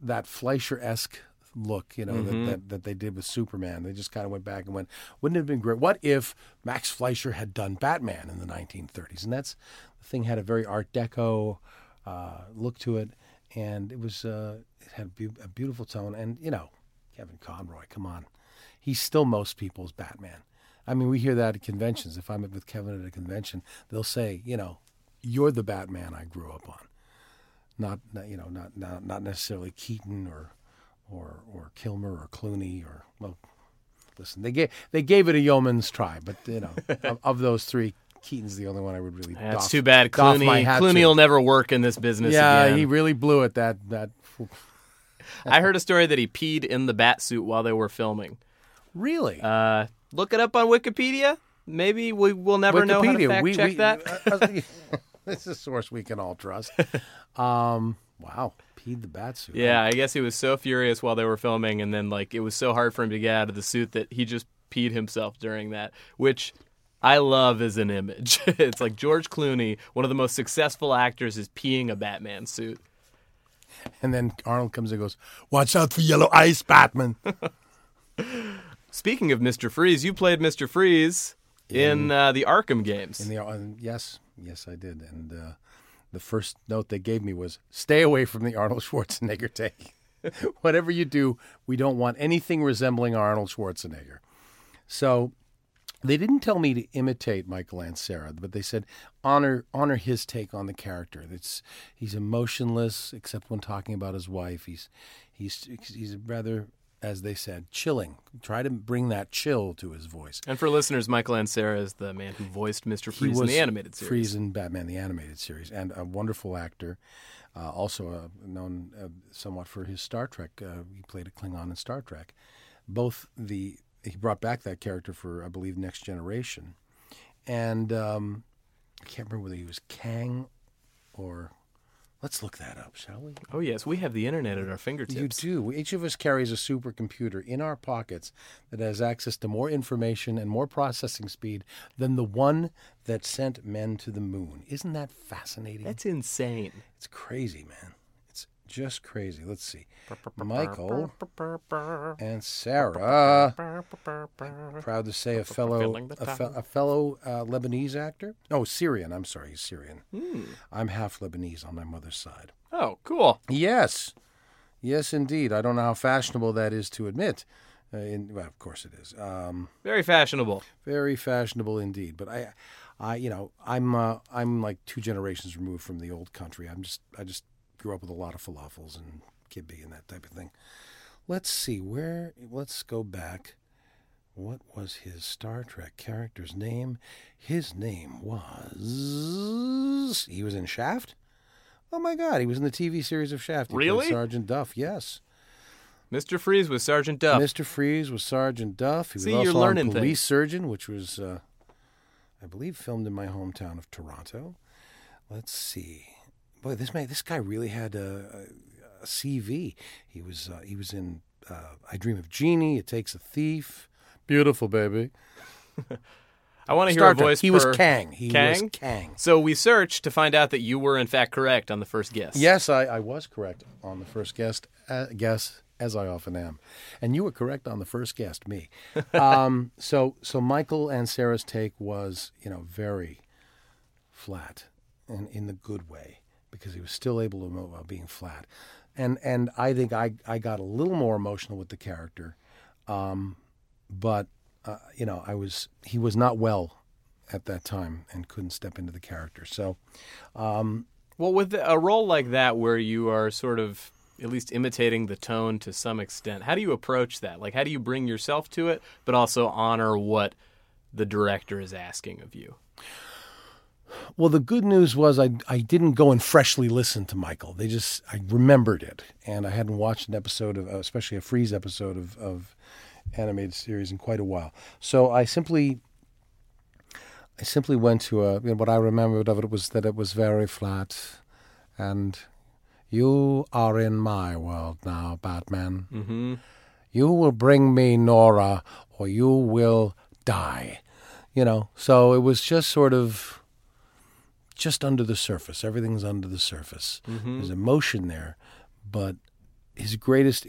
that Fleischer esque look, you know, Mhm. that, that that they did with Superman. They just kind of went back and went, wouldn't it have been great? What if Max Fleischer had done Batman in the 1930s? And that's the thing had a very Art Deco uh, look to it, and it was uh, it had a, a beautiful tone. And you know, Kevin Conroy, come on, he's still most people's Batman. I mean, we hear that at conventions. If I'm with Kevin at a convention, they'll say, you know, you're the Batman I grew up on, not, not you know, not, not not necessarily Keaton or or or Kilmer or Clooney or well, listen, they gave they gave it a yeoman's try, but you know, of, of those three, Keaton's the only one I would really. That's doff- too bad. Clooney Clooney to. will never work in this business Yeah, again. he really blew it. That that. I heard a story that he peed in the bat suit while they were filming. Really? Uh, look it up on Wikipedia. Maybe we will never know how to fact we- check we- that. this is a source we can all trust. Um, wow, peed the bat suit. Yeah, I guess he was so furious while they were filming, and then like it was so hard for him to get out of the suit that he just peed himself during that, which I love as an image. it's like George Clooney, one of the most successful actors, is peeing a Batman suit. And then Arnold comes and goes, "Watch out for yellow ice, Batman." Speaking of Mister Freeze, you played Mister Freeze in uh, the Arkham games. In the uh, yes, yes, I did. And uh, the first note they gave me was, "Stay away from the Arnold Schwarzenegger take. Whatever you do, we don't want anything resembling Arnold Schwarzenegger." So they didn't tell me to imitate Michael Ansara, but they said honor honor his take on the character. It's he's emotionless except when talking about his wife. He's he's he's rather, as they said, chilling. Try to bring that chill to his voice. And for listeners, Michael Ansara is the man who voiced He Freeze in the animated series. Freeze in Batman the animated series, and a wonderful actor. Uh, also uh, known uh, somewhat for his Star Trek. Uh, he played a Klingon in Star Trek. Both the he brought back that character for I believe Next Generation, and um, I can't remember whether he was Kang or. Let's look that up, shall we? Oh yes, we have the internet at our fingertips. You do. Each of us carries a supercomputer in our pockets that has access to more information and more processing speed than the one that sent men to the moon. Isn't that fascinating? That's insane. It's crazy, man. Just crazy. Let's see. Michael Ansara. Proud to say a fellow a, fe- a fellow uh, Lebanese actor. No, Syrian. I'm sorry, he's Syrian. Hmm. I'm half Lebanese on my mother's side. Oh, cool. Yes, yes, indeed. I don't know how fashionable that is to admit. Uh, in, well, of course it is. Um, Very fashionable. very fashionable indeed. But I, I, you know, I'm uh, I'm like two generations removed from the old country. I'm just I just grew up with a lot of falafels and kibbeh and that type of thing. Let's see where. Let's go back. What was his Star Trek character's name? His name was. He was in Shaft. Oh my God! He was in the TV series of Shaft. He Really? Sergeant Duff. Yes. Mr. Freeze was Sergeant Duff. Mr. Freeze was Sergeant Duff. He See, was also on Police things. Surgeon, which was, uh, I believe, filmed in my hometown of Toronto. Let's see. Boy, this man, this guy really had a, a, a CV. He was uh, he was in uh, I Dream of Jeannie. It Takes a Thief. Beautiful baby. I want to hear Star a voice. He was Kang. He was Kang. Kang. So we searched to find out that you were in fact correct on the first guess. Yes, I, I was correct on the first guest uh, guess, as I often am, and you were correct on the first guest, me. um, so so Michael Ansara's take was you know very flat, and in the good way because he was still able to move while being flat, and and I think I I got a little more emotional with the character, um, but uh, you know I was he was not well at that time and couldn't step into the character, so. Um, Well, with a role like that, where you are sort of at least imitating the tone to some extent, how do you approach that? Like, how do you bring yourself to it, but also honor what the director is asking of you? Well, the good news was I I didn't go and freshly listen to Michael. They just I remembered it, and I hadn't watched an episode of, especially a Freeze episode of of animated series in quite a while. So I simply I simply went to a. You know, what I remembered of it was that it was very flat, and you are in my world now, Batman. Mm-hmm. You will bring me Nora, or you will die. You know, so it was just sort of just under the surface. Everything's under the surface. Mhm. There's emotion there, but his greatest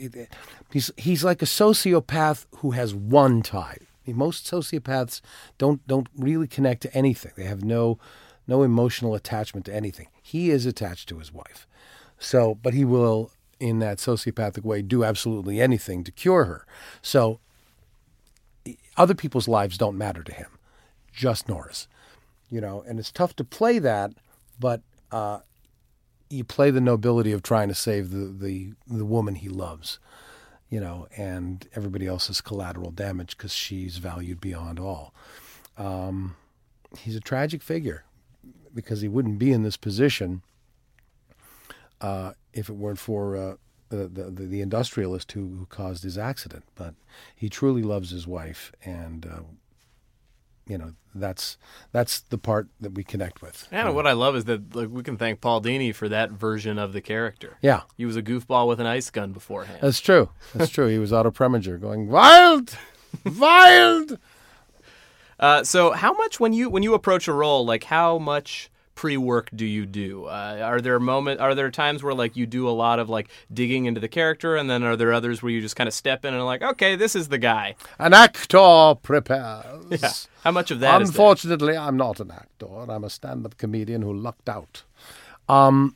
he's he's like a sociopath who has one tie. Most sociopaths don't don't really connect to anything. They have no no emotional attachment to anything. He is attached to his wife. So, but he will, in that sociopathic way, do absolutely anything to cure her. So, other people's lives don't matter to him, just Nora's. You know, and it's tough to play that, but uh, you play the nobility of trying to save the, the, the woman he loves, you know, and everybody else is collateral damage because she's valued beyond all. Um, he's a tragic figure because he wouldn't be in this position uh, if it weren't for uh, the, the the industrialist who, who caused his accident. But he truly loves his wife, and uh, you know that's that's the part that we connect with. And what I love is that like we can thank Paul Dini for that version of the character. Yeah. he was a goofball with an ice gun beforehand. That's true. That's true. He was Otto Preminger going wild, wild. Uh, so, how much when you when you approach a role, like how much pre-work do you do? Uh, are there moment? Are there times where like you do a lot of like digging into the character, and then are there others where you just kind of step in and like, okay, this is the guy? An actor prepares. Yeah. How much of that? Unfortunately, I'm not an actor. I'm a stand-up comedian who lucked out. Um,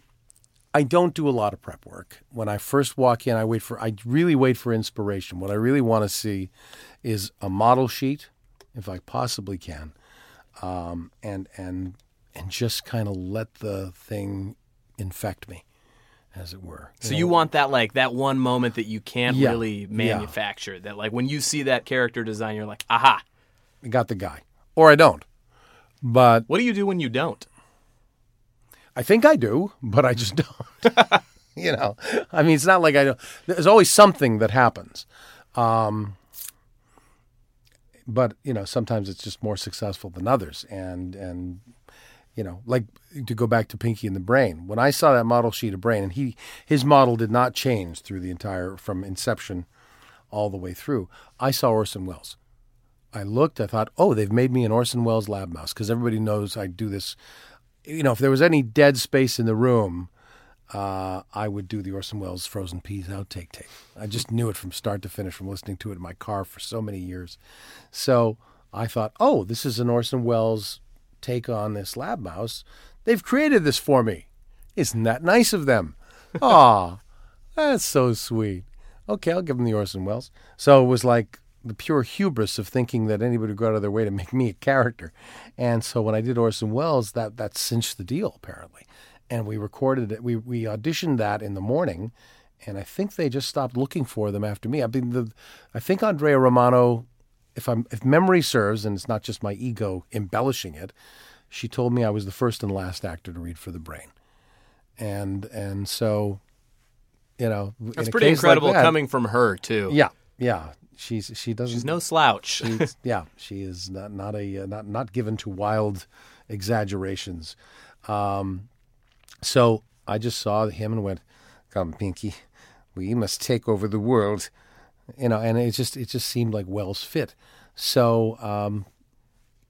I don't do a lot of prep work. When I first walk in, I wait for. I really wait for inspiration. What I really want to see is a model sheet, if I possibly can, um, and and and just kind of let the thing infect me, as it were. So you want that like that one moment that you can't Yeah. really Yeah. manufacture. That like when you see that character design, you're like, aha. I got the guy, or I don't. But What do you do when you don't? I think I do, but I just don't. you know, I mean, it's not like I don't. There's always something that happens. Um, but you know, sometimes it's just more successful than others, and and you know, like to go back to Pinky and the Brain. When I saw that model sheet of Brain, and he his model did not change through the entire from inception all the way through. I saw Orson Welles. I looked. I thought, oh, they've made me an Orson Welles lab mouse because everybody knows I do this. You know, if there was any dead space in the room, uh, I would do the Orson Welles Frozen Peas outtake tape. I just knew it from start to finish from listening to it in my car for so many years. So I thought, oh, this is an Orson Welles take on this lab mouse. They've created this for me. Isn't that nice of them? Aw, that's so sweet. Okay, I'll give them the Orson Welles. So it was like the pure hubris of thinking that anybody would go out of their way to make me a character. And so when I did Orson Welles, that that cinched the deal apparently. And we recorded it. We we auditioned that in the morning, and I think they just stopped looking for them after me. I mean, the, I think Andrea Romano, if I'm if memory serves, and it's not just my ego embellishing it, she told me I was the first and last actor to read for the brain. And and so, you know, in That's a pretty case like incredible that- coming from her too. yeah, yeah. She's she doesn't. She's no slouch. she's, yeah, she is not not a uh, not not given to wild exaggerations. Um, so I just saw him and went, "Come, Pinky, we must take over the world," you know. And it just it just seemed like Welles fit. So um,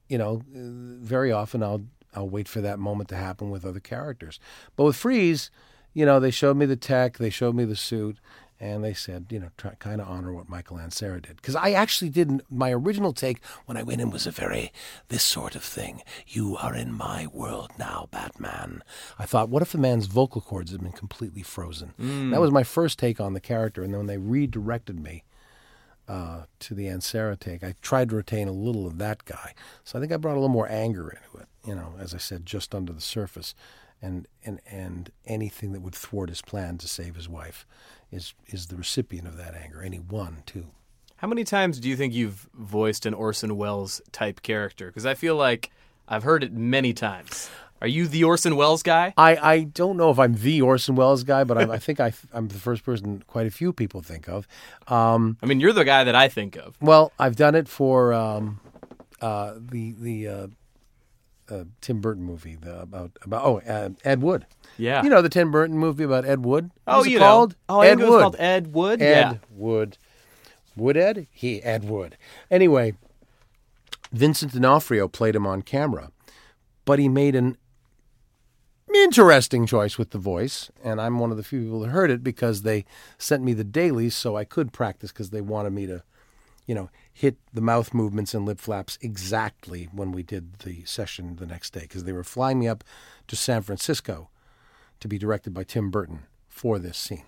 you know, very often I'll I'll wait for that moment to happen with other characters. But with Freeze, you know, they showed me the tech, they showed me the suit, and they said, you know, try, kind of honor what Michael Ansara did. Because I actually didn't. My original take when I went in was a very this sort of thing. You are in my world now, Batman. I thought, what if the man's vocal cords had been completely frozen? That was my first take on the character, and then when they redirected me uh, to the Ansara take, I tried to retain a little of that guy. So I think I brought a little more anger into it. You know, as I said, just under the surface, and and and anything that would thwart his plan to save his wife is is the recipient of that anger. Any one too. How many times do you think you've voiced an Orson Welles type character? Because I feel like I've heard it many times. Are you the Orson Welles guy? I, I don't know if I'm the Orson Welles guy, but I, I think I, I'm the first person quite a few people think of. Um, I mean, you're the guy that I think of. Well, I've done it for um, uh, the the uh, uh, Tim Burton movie the, about about oh uh, Ed Wood. Yeah. you know the Tim Burton movie about Ed Wood. What Oh, you know. called? Oh, I Ed think it was Wood. called Ed Wood. Ed Yeah. Wood. Wood Ed? He Ed Wood. Anyway, Vincent D'Onofrio played him on camera, but he made an interesting choice with the voice, and I'm one of the few people that heard it because they sent me the dailies so I could practice because they wanted me to, you know, hit the mouth movements and lip flaps exactly when we did the session the next day because they were flying me up to San Francisco to be directed by Tim Burton for this scene.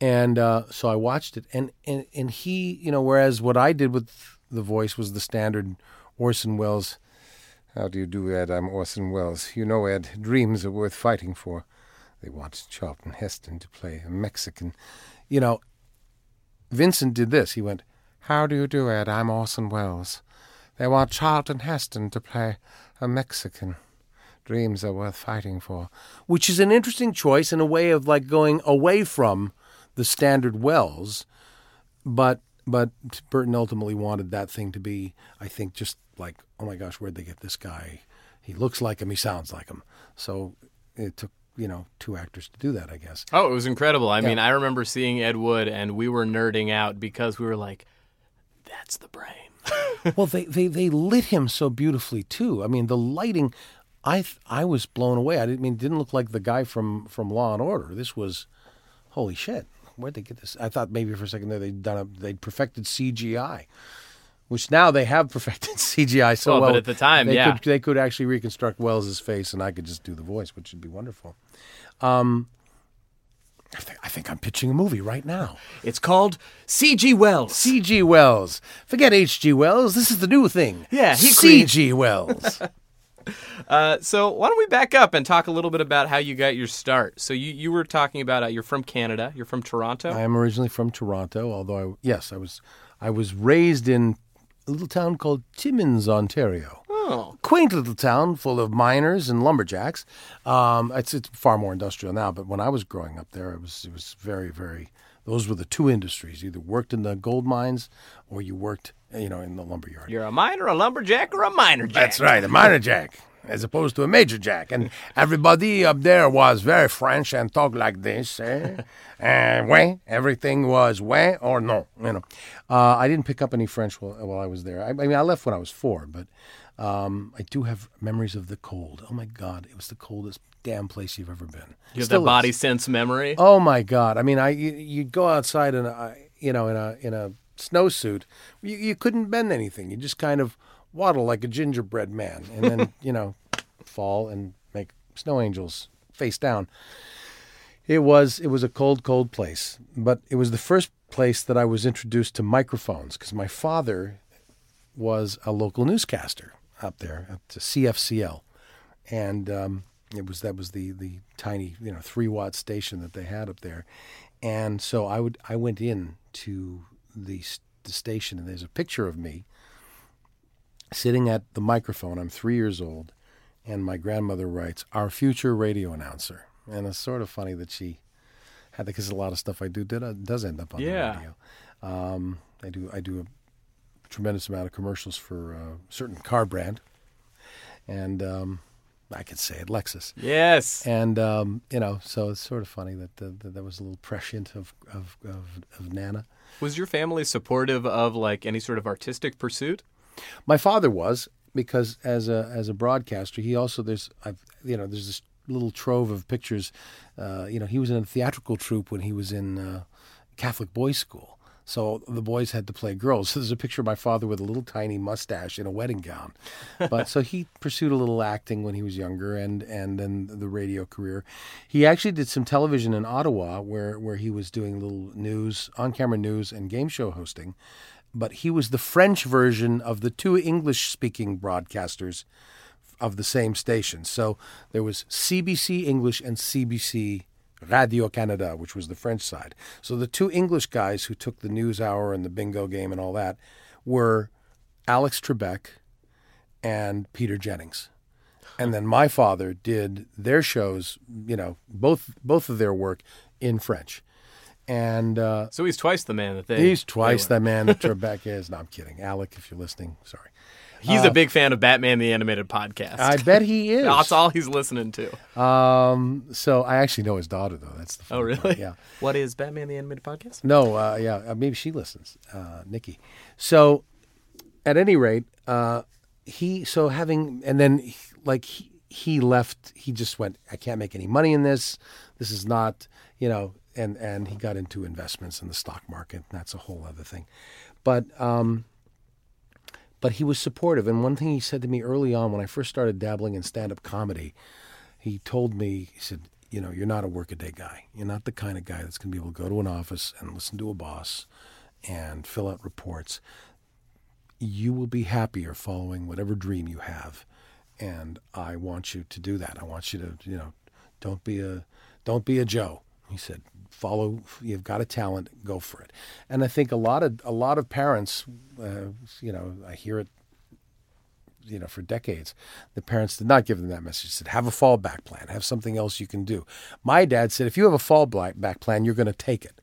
And uh, so I watched it, and, and and he, you know, whereas what I did with the voice was the standard Orson Welles. How do you do, Ed? I'm Orson Welles. You know, Ed, dreams are worth fighting for. They want Charlton Heston to play a Mexican. You know, Vincent did this. He went, How do you do, Ed? I'm Orson Welles. They want Charlton Heston to play a Mexican. Dreams are worth fighting for. Which is an interesting choice and a way of like going away from the standard Welles, but but Burton ultimately wanted that thing to be, I think, just like, oh my gosh, where'd they get this guy? He looks like him, he sounds like him. So it took you know two actors to do that, I guess. Oh, it was incredible. I Yeah. mean, I remember seeing Ed Wood, and we were nerding out because we were like, "That's the brain." well, they, they they lit him so beautifully too. I mean, the lighting, I I was blown away. I didn't I mean it didn't look like the guy from from Law and Order. This was, holy shit! Where'd they get this? I thought maybe for a second there they'd done a they'd perfected CGI, which now they have perfected CGI so Well, well. but at the time, they yeah. could, they could actually reconstruct Welles's face, and I could just do the voice, which would be wonderful. Um, I think, I think I'm pitching a movie right now. It's called C.G. Wells. C.G. Wells. Forget H.G. Wells. This is the new thing. Yeah, he C.G. Wells. Uh, so why don't we back up and talk a little bit about how you got your start? So you, you were talking about uh, you're from Canada. You're from Toronto. I am originally from Toronto, although I, yes, I was I was raised in a little town called Timmins, Ontario. Oh. Quaint little town full of miners and lumberjacks. Um, it's, it's far more industrial now, but when I was growing up there, it was it was very very. Those were the two industries. You either worked in the gold mines or you worked, you know, in the lumber yard. You're a miner, a lumberjack, or a miner jack. That's right, a minor jack, as opposed to a major jack. And everybody up there was very French and talked like this. Eh? and ouais, everything was ouais or no. You know, uh, I didn't pick up any French while, while I was there. I, I mean, I left when I was four, but um, I do have memories of the cold. Oh my God, it was the coldest damn place you've ever been. You have Still that is. body sense memory. Oh my God! I mean, I you, you'd go outside in a you know in a in a snowsuit. You, you couldn't bend anything. You just kind of waddle like a gingerbread man, and then you know fall and make snow angels face down. It was it was a cold, cold place, but it was the first place that I was introduced to microphones because my father was a local newscaster up there at the CFCL, and um, it was that was the the tiny you know three watt station that they had up there, and so I would I went in to the the station and there's a picture of me sitting at the microphone. I'm three years old, and my grandmother writes our future radio announcer, and it's sort of funny that she had that because a lot of stuff I do did, does end up on Yeah. the radio. Um, I do I do a tremendous amount of commercials for a certain car brand, and um, I could say it, Lexus. Yes. And um, you know, so it's sort of funny that, uh, that there was a little prescient of of, of of Nana. Was your family supportive of like any sort of artistic pursuit? My father was because as a as a broadcaster, he also there's I've, you know there's this little trove of pictures. Uh, you know, he was in a theatrical troupe when he was in uh, Catholic boys' school. So the boys had to play girls. So there's a picture of my father with a little tiny mustache in a wedding gown. But so he pursued a little acting when he was younger, and and then the radio career. He actually did some television in Ottawa, where where he was doing little news, on camera news, and game show hosting. But he was the French version of the two English speaking broadcasters of the same station. So there was CBC English and CBC Radio Canada, which was the French side. So the two English guys who took the news hour and the bingo game and all that were Alex Trebek and Peter Jennings. And then my father did their shows, you know, both both of their work in French. And uh, So he's twice the man that they. he's twice they the man that Trebek is. No, I'm kidding. Alec, if you're listening, sorry. He's Uh, a big fan of Batman the Animated Podcast. I bet he is. That's all he's listening to. Um, so I actually know his daughter though. That's the Oh, really? part. Yeah. What is Batman the Animated Podcast? No. Uh, yeah. uh, Maybe she listens. Uh, Nikki. So, at any rate, uh, he so having and then like he, he left. He just went. I can't make any money in this. This is not. You know. And and he got into investments in the stock market. That's a whole other thing. But um, but he was supportive. And one thing he said to me early on when I first started dabbling in stand up comedy, he told me, he said, you know, you're not a workaday guy. You're not the kind of guy that's going to be able to go to an office and listen to a boss and fill out reports. You will be happier following whatever dream you have, and I want you to do that. I want you to, you know, don't be a don't be a Joe. He said, follow. You've got a talent, go for it. And I think a lot of a lot of parents, uh, you know, I hear it you know, for decades, the parents did not give them that message. Said, have a fallback plan, have something else you can do. My dad said, if you have a fallback plan, you're going to take it.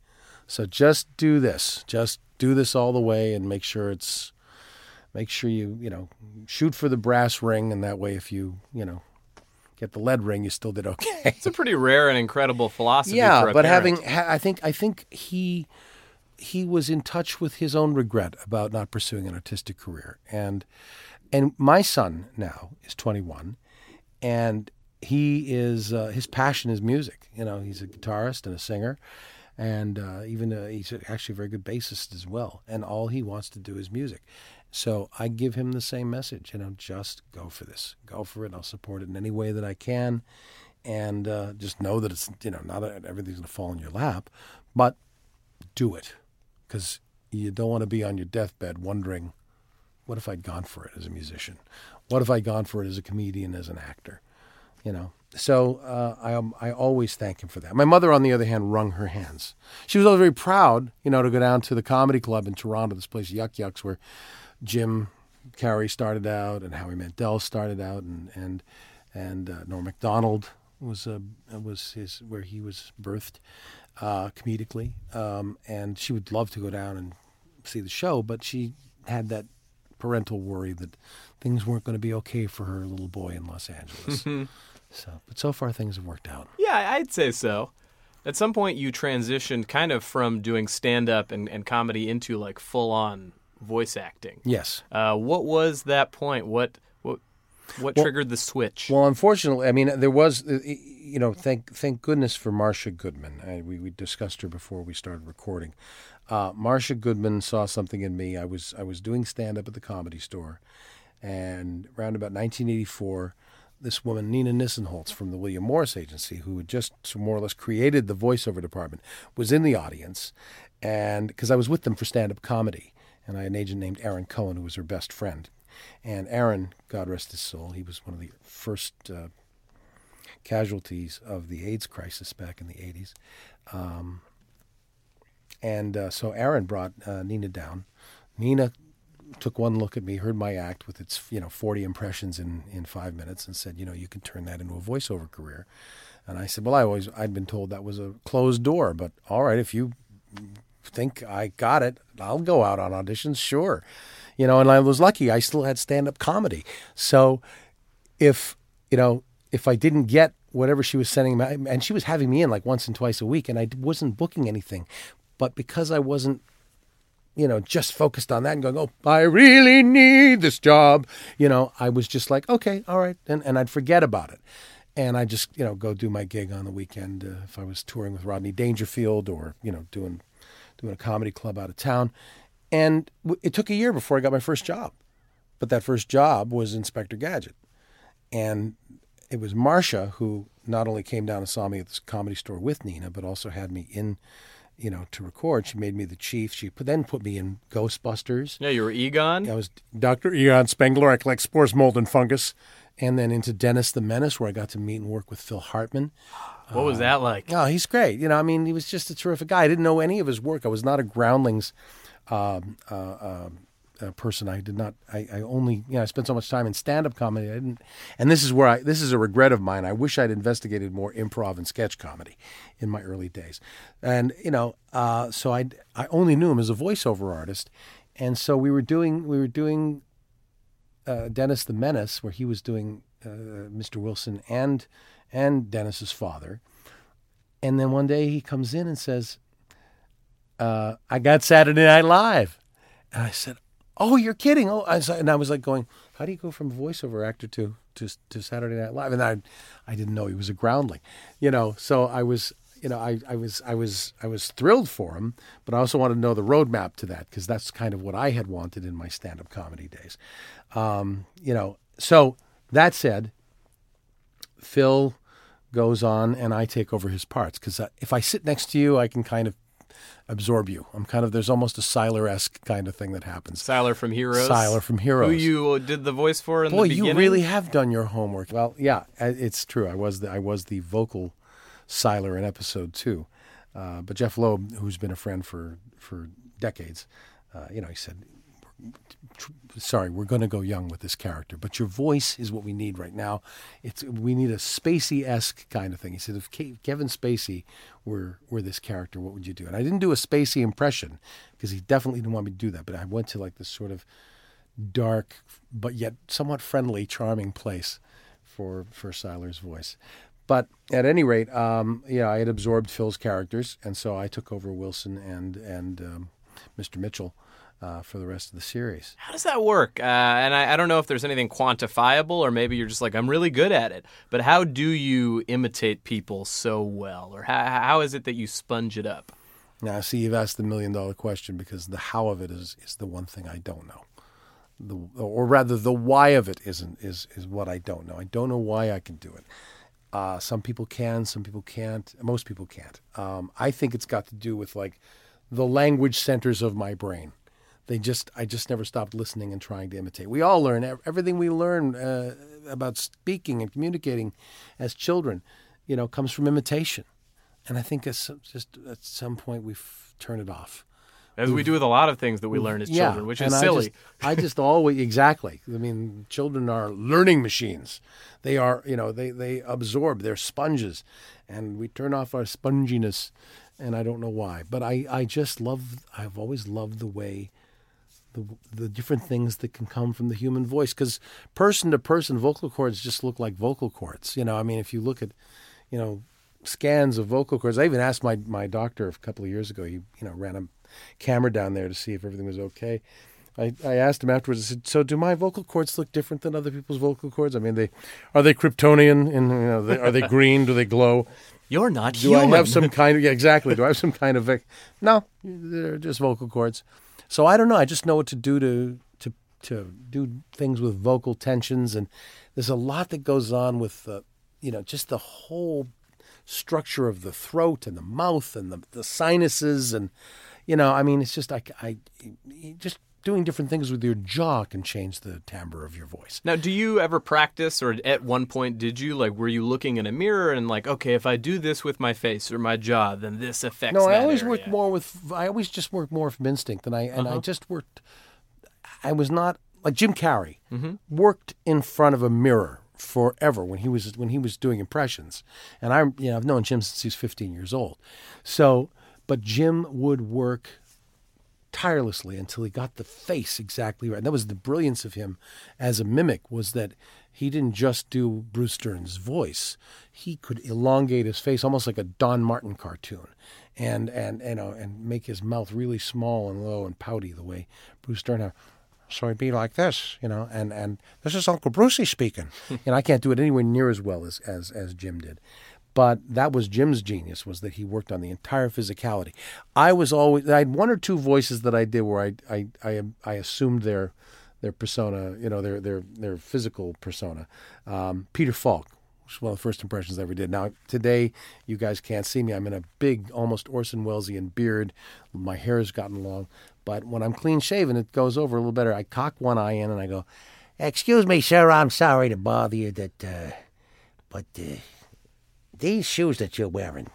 So just do this. Just do this all the way and make sure it's, make sure you, you know, shoot for the brass ring. And that way, if you, you know, get the lead ring, you still did okay. It's a pretty rare and incredible philosophy. yeah, for a but parent. having, ha- I think, I think he, he was in touch with his own regret about not pursuing an artistic career. And, and my son now is 21 and he is uh, his passion is music you know he's a guitarist and a singer and uh, even uh, he's actually a very good bassist as well and all he wants to do is music so i give him the same message you know just go for this go for it i'll support it in any way that i can and uh, just know that it's you know not that everything's going to fall in your lap but do it because you don't want to be on your deathbed wondering what if I'd gone for it as a musician? What if I'd gone for it as a comedian, as an actor? You know. So uh, I um, I always thank him for that. My mother, on the other hand, wrung her hands. She was always very proud, you know, to go down to the comedy club in Toronto, this place Yuck Yucks, where Jim Carrey started out and Howie Mandel started out, and and and uh, Norm Macdonald was uh, was his where he was birthed uh, comedically, um, and she would love to go down and see the show, but she had that parental worry that things weren't going to be okay for her little boy in Los Angeles. so, but so far things have worked out. Yeah, I'd say so. At some point, you transitioned kind of from doing stand up and, and comedy into like full on voice acting. Yes. Uh, what was that point? What what what Well- triggered the switch? Well, unfortunately, I mean, there was, uh, you know, thank thank goodness for Marsha Goodman. I, we we discussed her before we started recording. Uh, Marsha Goodman saw something in me. I was I was doing stand up at the Comedy Store, and around about 1984, this woman Nina Nissenholtz from the William Morris Agency, who had just more or less created the voiceover department, was in the audience, and because I was with them for stand up comedy, and I had an agent named Aaron Cohen who was her best friend. And Aaron, God rest his soul, he was one of the first uh, casualties of the AIDS crisis back in the 80s. Um, and uh, so Aaron brought uh, Nina down. Nina took one look at me, heard my act with its you know 40 impressions in, in five minutes, and said, you know, you can turn that into a voiceover career. And I said, well, I always I'd been told that was a closed door, but all right, if you think I got it, I'll go out on auditions, sure. You know, and I was lucky; I still had stand-up comedy. So, if you know, if I didn't get whatever she was sending me, and she was having me in like once and twice a week, and I wasn't booking anything, but because I wasn't, you know, just focused on that and going, oh, I really need this job, you know, I was just like, okay, all right, and and I'd forget about it. And I just, you know, go do my gig on the weekend uh, if I was touring with Rodney Dangerfield or, you know, doing doing a comedy club out of town. And it took a year before I got my first job. But that first job was Inspector Gadget. And it was Marsha who not only came down and saw me at this comedy store with Nina, but also had me in, you know, to record. She made me the chief. She put, then put me in Ghostbusters. yeah, you were Egon. I was Dr. Egon Spengler. I collect spores, mold, and fungus. And then into Dennis the Menace, where I got to meet and work with Phil Hartman. What was that like? Oh, he's great. You know, I mean, he was just a terrific guy. I didn't know any of his work. I was not a Groundlings um, uh, uh, uh, person. I did not. I, I only. You know, I spent so much time in stand-up comedy. I didn't. And this is where I. This is a regret of mine. I wish I'd investigated more improv and sketch comedy in my early days. And you know, uh, so I. I only knew him as a voiceover artist, and so we were doing. We were doing uh, Dennis the Menace, where he was doing uh, Mr. Wilson and and Dennis's father. And then one day he comes in and says, uh, "I got Saturday Night Live," and I said, "Oh, you're kidding!" Oh, I and I was like going, "How do you go from voiceover actor to to to Saturday Night Live?" And I I didn't know he was a groundling, you know. So I was. You know, I, I was I was I was thrilled for him, but I also wanted to know the roadmap to that because that's kind of what I had wanted in my stand-up comedy days. Um, you know, so that said, Phil goes on, and I take over his parts because if I sit next to you, I can kind of absorb you. I'm kind of there's almost a Sylar esque kind of thing that happens. Sylar from Heroes. Sylar from Heroes. Who you did the voice for in Boy, the beginning? you really have done your homework. Well, yeah, it's true. I was the I was the vocal Sylar in episode two, uh, but Jeph Loeb, who's been a friend for for decades, uh, you know, he said, "Sorry, we're going to go young with this character, but your voice is what we need right now. It's we need a Spacey esque kind of thing." He said, "If Ke- Kevin Spacey were were this character, what would you do?" And I didn't do a Spacey impression because he definitely didn't want me to do that, but I went to like this sort of dark but yet somewhat friendly, charming place for for Sylar's voice. But at any rate, um, yeah, I had absorbed Phil's characters, and so I took over Wilson and and um, Mr. Mitchell uh, for the rest of the series. How does that work? Uh, and I, I don't know if there's anything quantifiable, or maybe you're just like, I'm really good at it. But how do you imitate people so well, or how, how is it that you sponge it up? Now, see, you've asked the million dollar question because the how of it is is the one thing I don't know. The, or rather, the why of it isn't is is what I don't know. I don't know why I can do it. Uh, some people can, some people can't. Most people can't. Um, I think it's got to do with like the language centers of my brain. They just, I just never stopped listening and trying to imitate. We all learn everything we learn uh, about speaking and communicating as children, you know, comes from imitation. And I think it's just at some point we've turned it off. As we do with a lot of things that we learn as Yeah, children, which is I silly. just- I just always exactly. I mean, children are learning machines. They are, you know, they they absorb. They're sponges, and we turn off our sponginess, and I don't know why. But I I just love. I've always loved the way. The, the different things that can come from the human voice because person to person vocal cords just look like vocal cords you know i mean if you look at you know scans of vocal cords i even asked my, my doctor a couple of years ago he you know ran a camera down there to see if everything was okay I, I asked him afterwards. I said, "So do my vocal cords look different than other people's vocal cords? I mean, they are they Kryptonian? And you know, they, are they green? Do they glow? You're not do human. I have some kind of yeah, exactly? Do I have some kind of no? They're just vocal cords. So I don't know. I just know what to do to to to do things with vocal tensions, and there's a lot that goes on with uh, you know just the whole structure of the throat and the mouth and the, the sinuses and you know I mean it's just like I just doing different things with your jaw can change the timbre of your voice. Now, do you ever practice, or at one point did you? Like, were you looking in a mirror and like, okay, if I do this with my face or my jaw, then this affects. No, I always area. worked more with. I always just worked more from instinct, and I and I Uh-huh. just worked. I was not like Jim Carrey Mhm. worked in front of a mirror forever when he was when he was doing impressions, and I you know I've known Jim since he was 15 years old, so but Jim would work tirelessly until he got the face exactly right. And that was the brilliance of him as a mimic was that he didn't just do Bruce Dern's voice. He could elongate his face almost like a Don Martin cartoon and and you know and make his mouth really small and low and pouty the way Bruce Stern had. So he'd be like this, you know, and, and this is Uncle Brucey speaking. and I can't do it anywhere near as well as, as, as Jim did. But that was Jim's genius was that he worked on the entire physicality. I was always I had one or two voices that I did where I I I, I assumed their their persona, you know, their their their physical persona. Um, Peter Falk was one of the first impressions I ever did. Now today you guys can't see me. I'm in a big, almost Orson Wellesian beard. My hair has gotten long, but when I'm clean shaven, it goes over a little better. I cock one eye in and I go, "Excuse me, sir. I'm sorry to bother you. That, uh, but." Uh, these shoes that you're wearing,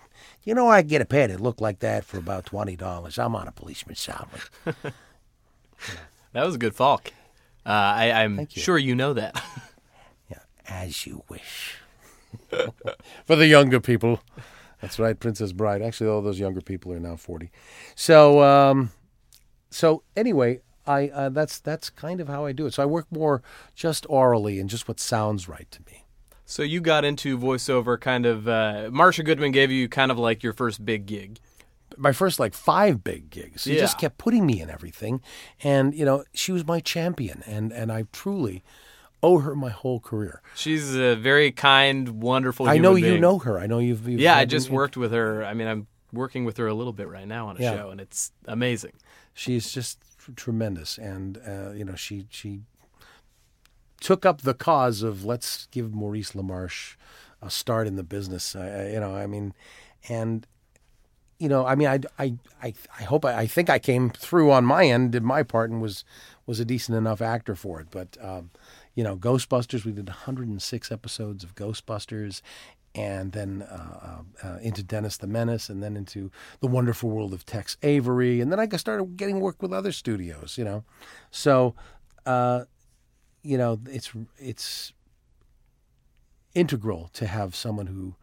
you know, I can get a pair that look like that for about twenty dollars. I'm on a policeman's salary. That was a good Falk. Uh, I, I'm sure you know that. yeah, As you wish. for the younger people, that's right, Princess Bride. Actually, all those younger people are now forty. So, um, so anyway, I uh, that's that's kind of how I do it. So I work more just orally and just what sounds right to me. So you got into voiceover kind of. Uh, Marsha Goodman gave you kind of like your first big gig. my first like five big gigs. She just kept putting me in everything, and you know she was my champion, and and I truly owe her my whole career. She's a very kind, wonderful. I know human you know her. I know you've. you've yeah, I just worked with her. I mean, I'm working with her a little bit right now on a Yeah. show, and it's amazing. She's just tremendous, and uh, you know she she took up the cause of let's give Maurice LaMarche a start in the business. I, I- you know, I mean, and you know, I mean, I, I, I, I hope I, I think I came through on my end, did my part, and was was a decent enough actor for it. But um, you know, Ghostbusters, we did 106 episodes of Ghostbusters, and then uh, uh, into Dennis the Menace, and then into the Wonderful World of Tex Avery, and then I started getting work with other studios. You know, so uh, you know, it's it's integral to have someone who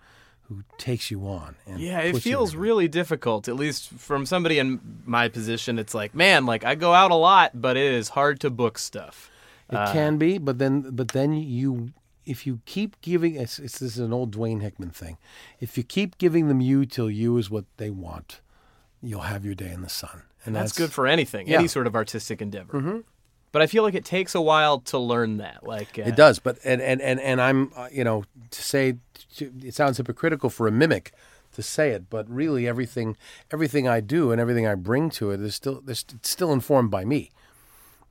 who takes you on. And Yeah, it feels really difficult. At least from somebody in my position, it's like, man, like I go out a lot, but it is hard to book stuff. It Uh, can be, but then but then you if you keep giving it's, it's this is an old Dwayne Hickman thing. If you keep giving them you till you is what they want, you'll have your day in the sun. And that's, good for anything, Yeah. any sort of artistic endeavor. Mhm. But I feel like it takes a while to learn that. Like uh, It does, but and and and, and I'm uh, you know to say to, it sounds hypocritical for a mimic to say it, but really everything everything I do and everything I bring to it is still it's still informed by me.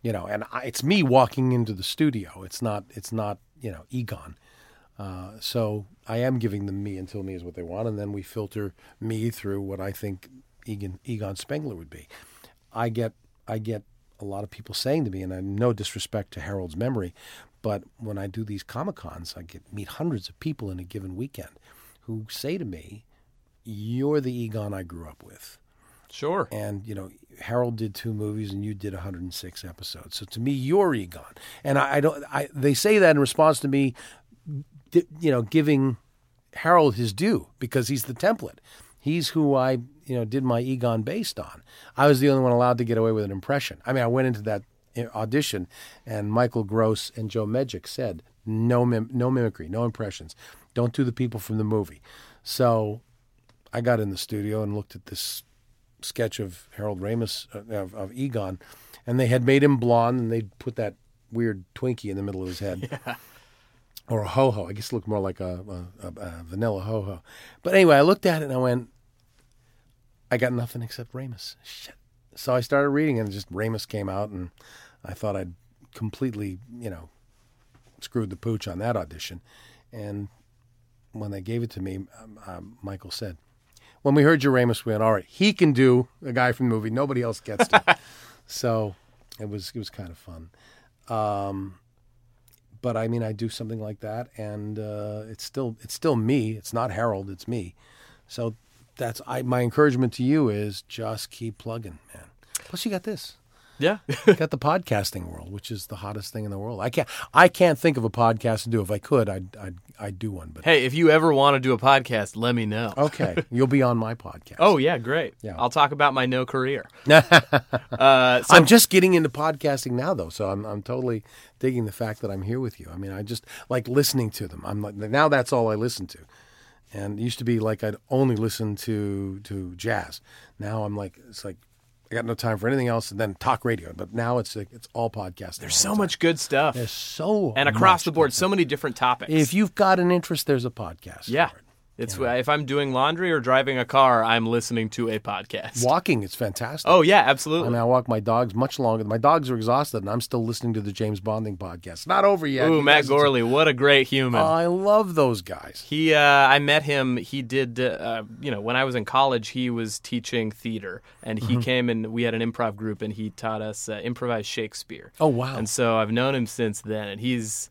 You know, and I, it's me walking into the studio. It's not it's not you know Egon. Uh, so I am giving them me until me is what they want, and then we filter me through what I think Egon Egon Spengler would be. I get I get a lot of people saying to me, and I no disrespect to Harold's memory, but when I do these comic cons, I get meet hundreds of people in a given weekend who say to me, "You're the Egon I grew up with." Sure. And you know, Harold did two movies, and you did 106 episodes. So to me, you're Egon. And I, I don't. I they say that in response to me, you know, giving Harold his due because he's the template. He's who I, you know, did my Egon based on. I was the only one allowed to get away with an impression. I mean, I went into that uh, audition, and Michael Gross and Joe Medjuck said, "No, mim- no mimicry, no impressions. Don't do the people from the movie." So, I got in the studio and looked at this sketch of Harold Ramis uh, of, of Egon, and they had made him blonde, and they'd put that weird Twinkie in the middle of his head or a ho ho. I guess it looked more like a, a, a, a vanilla ho ho. But anyway, I looked at it and I went, I got nothing except Ramis. Shit. So I started reading and just Ramis came out and I thought I'd completely, you know, screwed the pooch on that audition. And when they gave it to me, um, um, Michael said, when we heard your Ramis, we went, all right, he can do a guy from the movie. Nobody else gets to. so it was it was kind of fun. Um, but I mean, I do something like that, and uh, it's still it's still me. It's not Harold. It's me. So that's I. My encouragement to you is just keep plugging, man. Plus, you got this. Yeah, you got the podcasting world, which is the hottest thing in the world. I can't I can't think of a podcast to do. If I could, I'd I'd, I'd do one. But Hey, if you ever want to do a podcast, let me know. okay, you'll be on my podcast. Oh yeah, great. Yeah. I'll talk about my no career. uh, so I'm just getting into podcasting now, though, so I'm I'm totally digging the fact that I'm here with you. I mean, I just like listening to them. I'm like now that's all I listen to, and it used to be like I'd only listen to to jazz. Now I'm like it's like I got no time for anything else, and then talk radio. But now it's like, it's all podcasting. There's so much good stuff. There's so and across the board, so many different topics. If you've got an interest, there's a podcast. yeah. It's if I'm doing laundry or driving a car, I'm listening to a podcast. Walking, it's fantastic. Oh yeah, absolutely. I mean, I walk my dogs much longer. My dogs are exhausted, and I'm still listening to the James Bonding podcast. Not over yet. Ooh, Matt Gourley, what a great human. I love those guys. He, uh, I met him. He did, uh, you know, when I was in college, he was teaching theater, and he Mhm. came and we had an improv group, and he taught us uh, improvised Shakespeare. Oh, wow. And so I've known him since then, and he's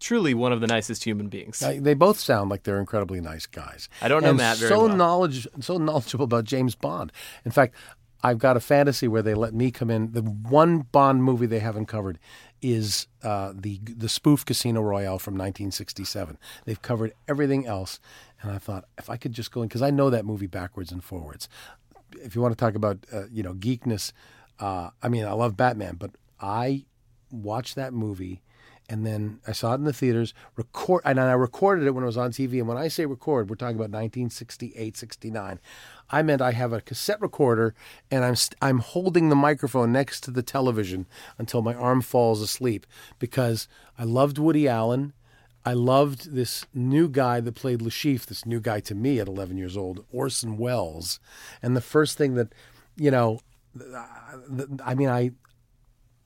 truly one of the nicest human beings. Uh, they both sound like they're incredibly nice guys. I don't know and Matt very so well. knowledge, so knowledgeable about James Bond. In fact, I've got a fantasy where they let me come in. The one Bond movie they haven't covered is uh, the the spoof Casino Royale from 1967. They've covered everything else, and I thought if I could just go in because I know that movie backwards and forwards. If you want to talk about uh, you know geekness, uh, I mean I love Batman, but I watched that movie and then I saw it in the theaters. Record, and I recorded it when it was on TV. And when I say record, we're talking about 1968, 69. I meant I have a cassette recorder, and I'm st- I'm holding the microphone next to the television until my arm falls asleep because I loved Woody Allen. I loved this new guy that played Le Chiffre, this new guy to me at 11 years old, Orson Welles. And the first thing that, you know, I mean, I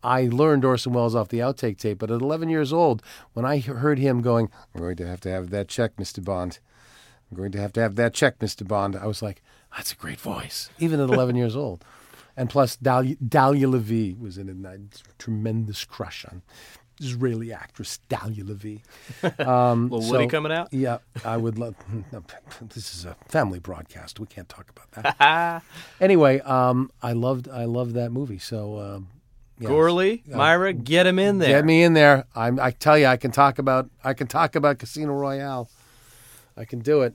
I learned Orson Welles off the outtake tape, but at 11 years old, when I heard him going, "I'm going to have to have that check, Mr. Bond. I'm going to have to have that check, Mr. Bond," I was like, "That's a great voice," even at 11 years old. And plus, Daliah, Daliah Lavi was in it, and I had a tremendous crush on Israeli actress Daliah Lavi. Um, Little Woody coming out? Yeah, I would love. No, this is a family broadcast. We can't talk about that. anyway, um, I loved I loved that movie. So um, yes. Gourley, Uh, Mira, get him in there. Get me in there. I'm, I tell you, I can talk about I can talk about Casino Royale. I can do it.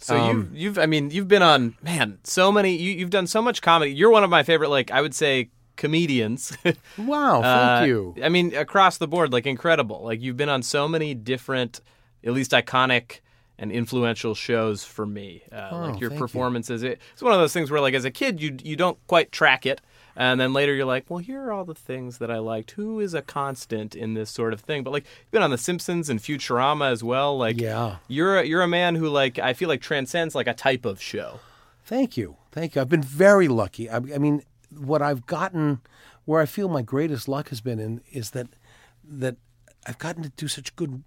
So Um, you've, you've, I mean, you've been on, man, so many. You, you've done so much comedy. You're one of my favorite, like I would say, comedians. Wow, thank Uh, you. I mean, across the board, like incredible. Like you've been on so many different, at least iconic and influential shows for me. Uh, Oh, like your thank you. performances. It, it's one of those things where, like, as a kid, you you don't quite track it. And then later you're like, well, here are all the things that I liked. Who is a constant in this sort of thing? But like, you've been on The Simpsons and Futurama as well. Like, Yeah. you're a, you're a man who like I feel like transcends like a type of show. Thank you. Thank you. I've been very lucky. I, I mean, what I've gotten, where I feel my greatest luck has been in, is that that I've gotten to do such good,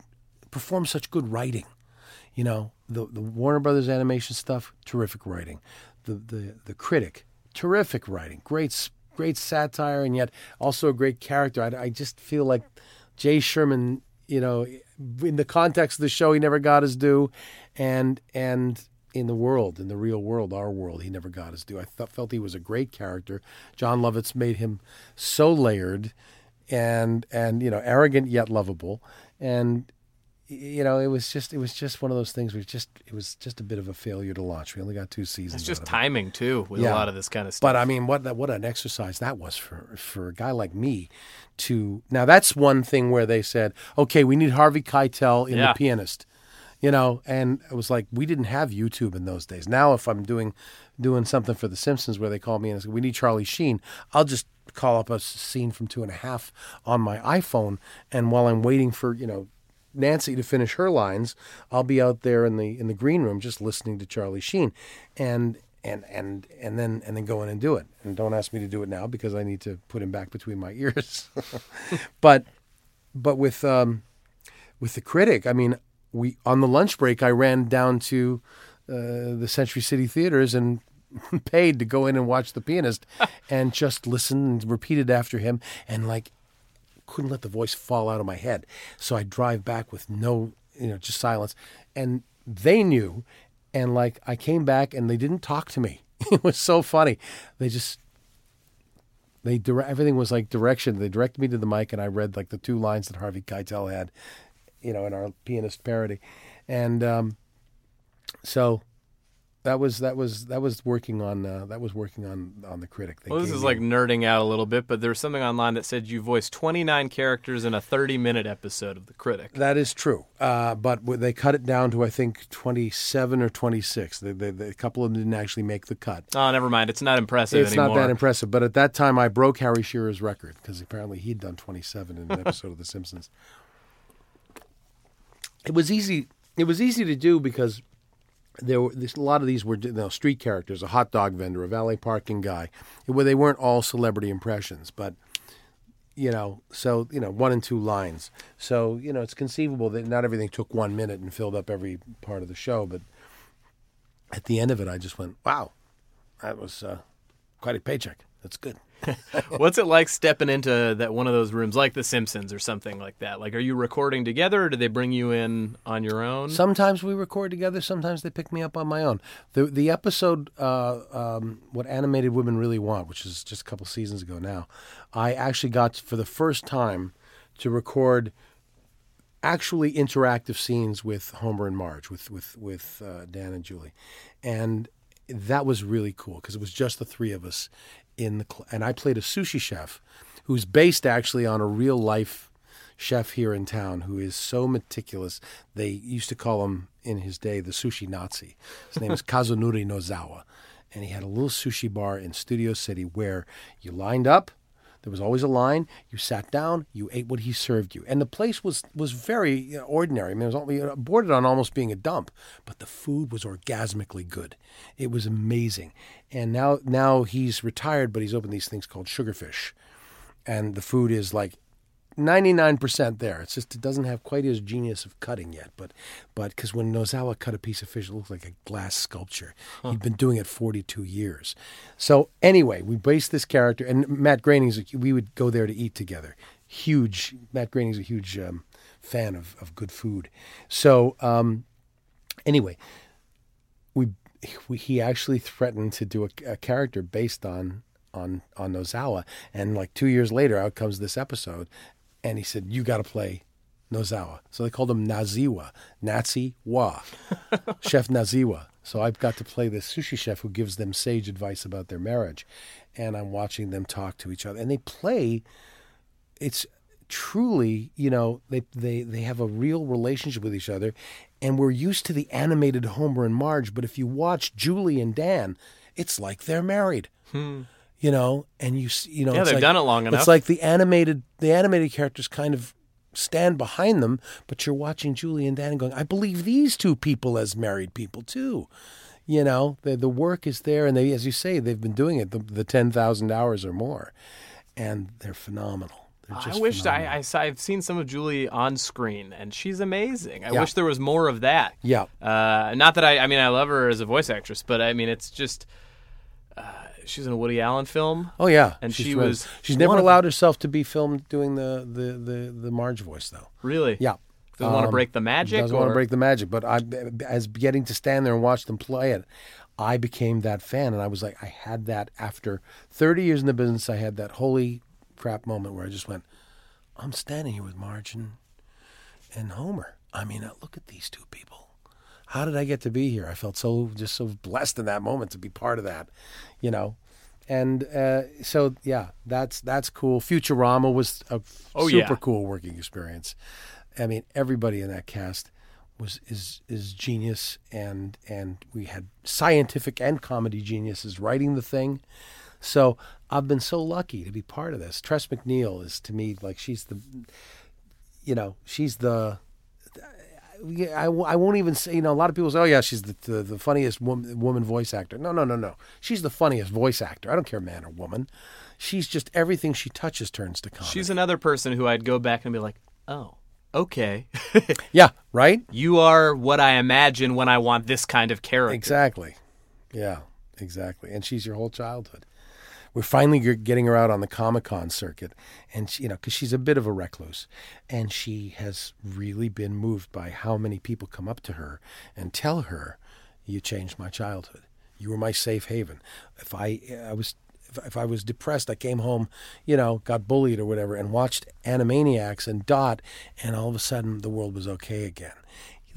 perform such good writing. You know, the the Warner Brothers animation stuff, terrific writing. The the the critic, terrific writing. Great great satire, and yet also a great character. I, I just feel like Jay Sherman. You know, in the context of the show, he never got his due, and and in the world, in the real world, our world, he never got his due. I th- felt he was a great character. Jon Lovitz made him so layered, and and you know arrogant yet lovable, and you know it was just it was just one of those things. We just it was just a bit of a failure to launch. We only got two seasons. It's just of it. timing too with a lot of this kind of stuff. But I mean, what what an exercise that was for for a guy like me to. Now that's one thing where they said, okay, we need Harvey Keitel in Yeah. the pianist, you know, and it was like we didn't have YouTube in those days. Now if I'm doing doing something for The Simpsons where they call me and say we need Charlie Sheen, I'll just call up a scene from Two and a Half on my iPhone, and while I'm waiting for you know. Nancy to finish her lines, I'll be out there in the in the green room just listening to Charlie Sheen, and and and and then and then go in and do it. And don't ask me to do it now because I need to put him back between my ears. but but with um, with the critic, I mean, we on the lunch break, I ran down to uh, the Century City theaters and paid to go in and watch the pianist and just listen and repeat it after him and like couldn't let the voice fall out of my head. So I drive back with no, you know, just silence. And they knew. And like I came back and they didn't talk to me. It was so funny. They just, they dire- everything was like direction. They directed me to the mic and I read like the two lines that Harvey Keitel had, you know, in our pianist parody. And um, so that was that was that was working on uh, that was working on on the critic. They well, this is me- like nerding out a little bit, but there was something online that said you voiced 29 characters in a 30 minute episode of The Critic. That is true, uh, but they cut it down to I think twenty seven or twenty six. The, the, the, a couple of them didn't actually make the cut. Oh, never mind. It's not impressive it's anymore. not that impressive, but at that time I broke Harry Shearer's record because apparently he'd done twenty seven in an episode of The Simpsons. It was easy. It was easy to do because there were this, a lot of these were you know, street characters, a hot dog vendor, a valet parking guy. Where they weren't all celebrity impressions, but you know, so you know, one and two lines. So you know, it's conceivable that not everything took one minute and filled up every part of the show. But at the end of it, I just went, "Wow, that was uh, quite a paycheck. That's good." What's it like stepping into that one of those rooms, like The Simpsons or something like that? Like, are you recording together, or do they bring you in on your own? Sometimes we record together. Sometimes they pick me up on my own. The the episode, uh, um, what animated women really want, which is just a couple seasons ago now, I actually got for the first time to record actually interactive scenes with Homer and Marge, with with with uh, Dan and Julie, and that was really cool because it was just the three of us in the cl- and I played a sushi chef who's based actually on a real life chef here in town who is so meticulous. They used to call him in his day the sushi Nazi. His name is Kazunori Nozawa. And he had a little sushi bar in Studio City where you lined up. There was always a line. You sat down. You ate what he served you, and the place was was very ordinary. I mean, it was only bordered on almost being a dump, but the food was orgasmically good. It was amazing. And now now he's retired, but he's opened these things called Sugarfish, and the food is like 99% there. It's just it doesn't have quite his genius of cutting yet, but but because when Nozawa cut a piece of fish, it looked like a glass sculpture. He'd been doing it 42 years. So anyway, we based this character, and Matt Groening's. We would go there to eat together. Huge. Matt Groening's a huge um, fan of of good food. So um, anyway, we, we he actually threatened to do a, a character based on on on Nozawa, and like two years later, out comes this episode, and he said, "You got to play Nozawa." So they called him Naziwa, Nazi Wa, Chef Naziwa. So I've got to play this sushi chef who gives them sage advice about their marriage, and I'm watching them talk to each other, and they play. It's truly, you know, they they they have a real relationship with each other, and we're used to the animated Homer and Marge, but if you watch Julie and Dan, it's like they're married hmm. You know, and you you know, Yeah, it's they've like- done it long enough. It's like the animated the animated characters kind of stand behind them, but you're watching Julie and Dan and going, I believe these two people as married people too. You know, the the work is there, and they, as you say, they've been doing it the, the ten thousand hours or more, and they're phenomenal. They're I wish. I, I I've seen some of Julie on screen, and she's amazing. I Yeah. wish there was more of that. Yeah. Uh, not that I, I mean, I love her as a voice actress, but I mean, it's just she's in a Woody Allen film. Oh yeah, and she's she was. She's never allowed herself to be filmed doing the the the, the Marge voice though. Really? Yeah. Doesn't want to Um, break the magic. Doesn't want to break the magic, but I, as getting to stand there and watch them play it, I became that fan, and I was like, I had that after 30 years in the business. I had that holy crap moment where I just went, I'm standing here with Marge and, and Homer. I mean, look at these two people. How did I get to be here? I felt so just so blessed in that moment to be part of that, you know. And uh, so yeah, that's that's cool. Futurama was a Oh, super yeah. cool working experience. I mean, everybody in that cast was is is genius, and and we had scientific and comedy geniuses writing the thing. So I've been so lucky to be part of this. Tress MacNeille is to me like she's the, you know, she's the. I, I won't even say, you know, a lot of people say, oh, yeah, she's the, the, the funniest woman, woman voice actor. No, no, no, no. She's the funniest voice actor. I don't care, man or woman. She's just everything she touches turns to comedy. She's another person who I'd go back and be like, oh, okay. yeah, right? You are what I imagine when I want this kind of character. Exactly. Yeah, exactly. And she's your whole childhood. We're finally getting her out on the Comic Con circuit, and she, you know, because she's a bit of a recluse, and she has really been moved by how many people come up to her and tell her, "You changed my childhood. You were my safe haven. If I, I was." If, I was depressed, I came home, you know, got bullied or whatever, and watched Animaniacs and Dot, and all of a sudden the world was okay again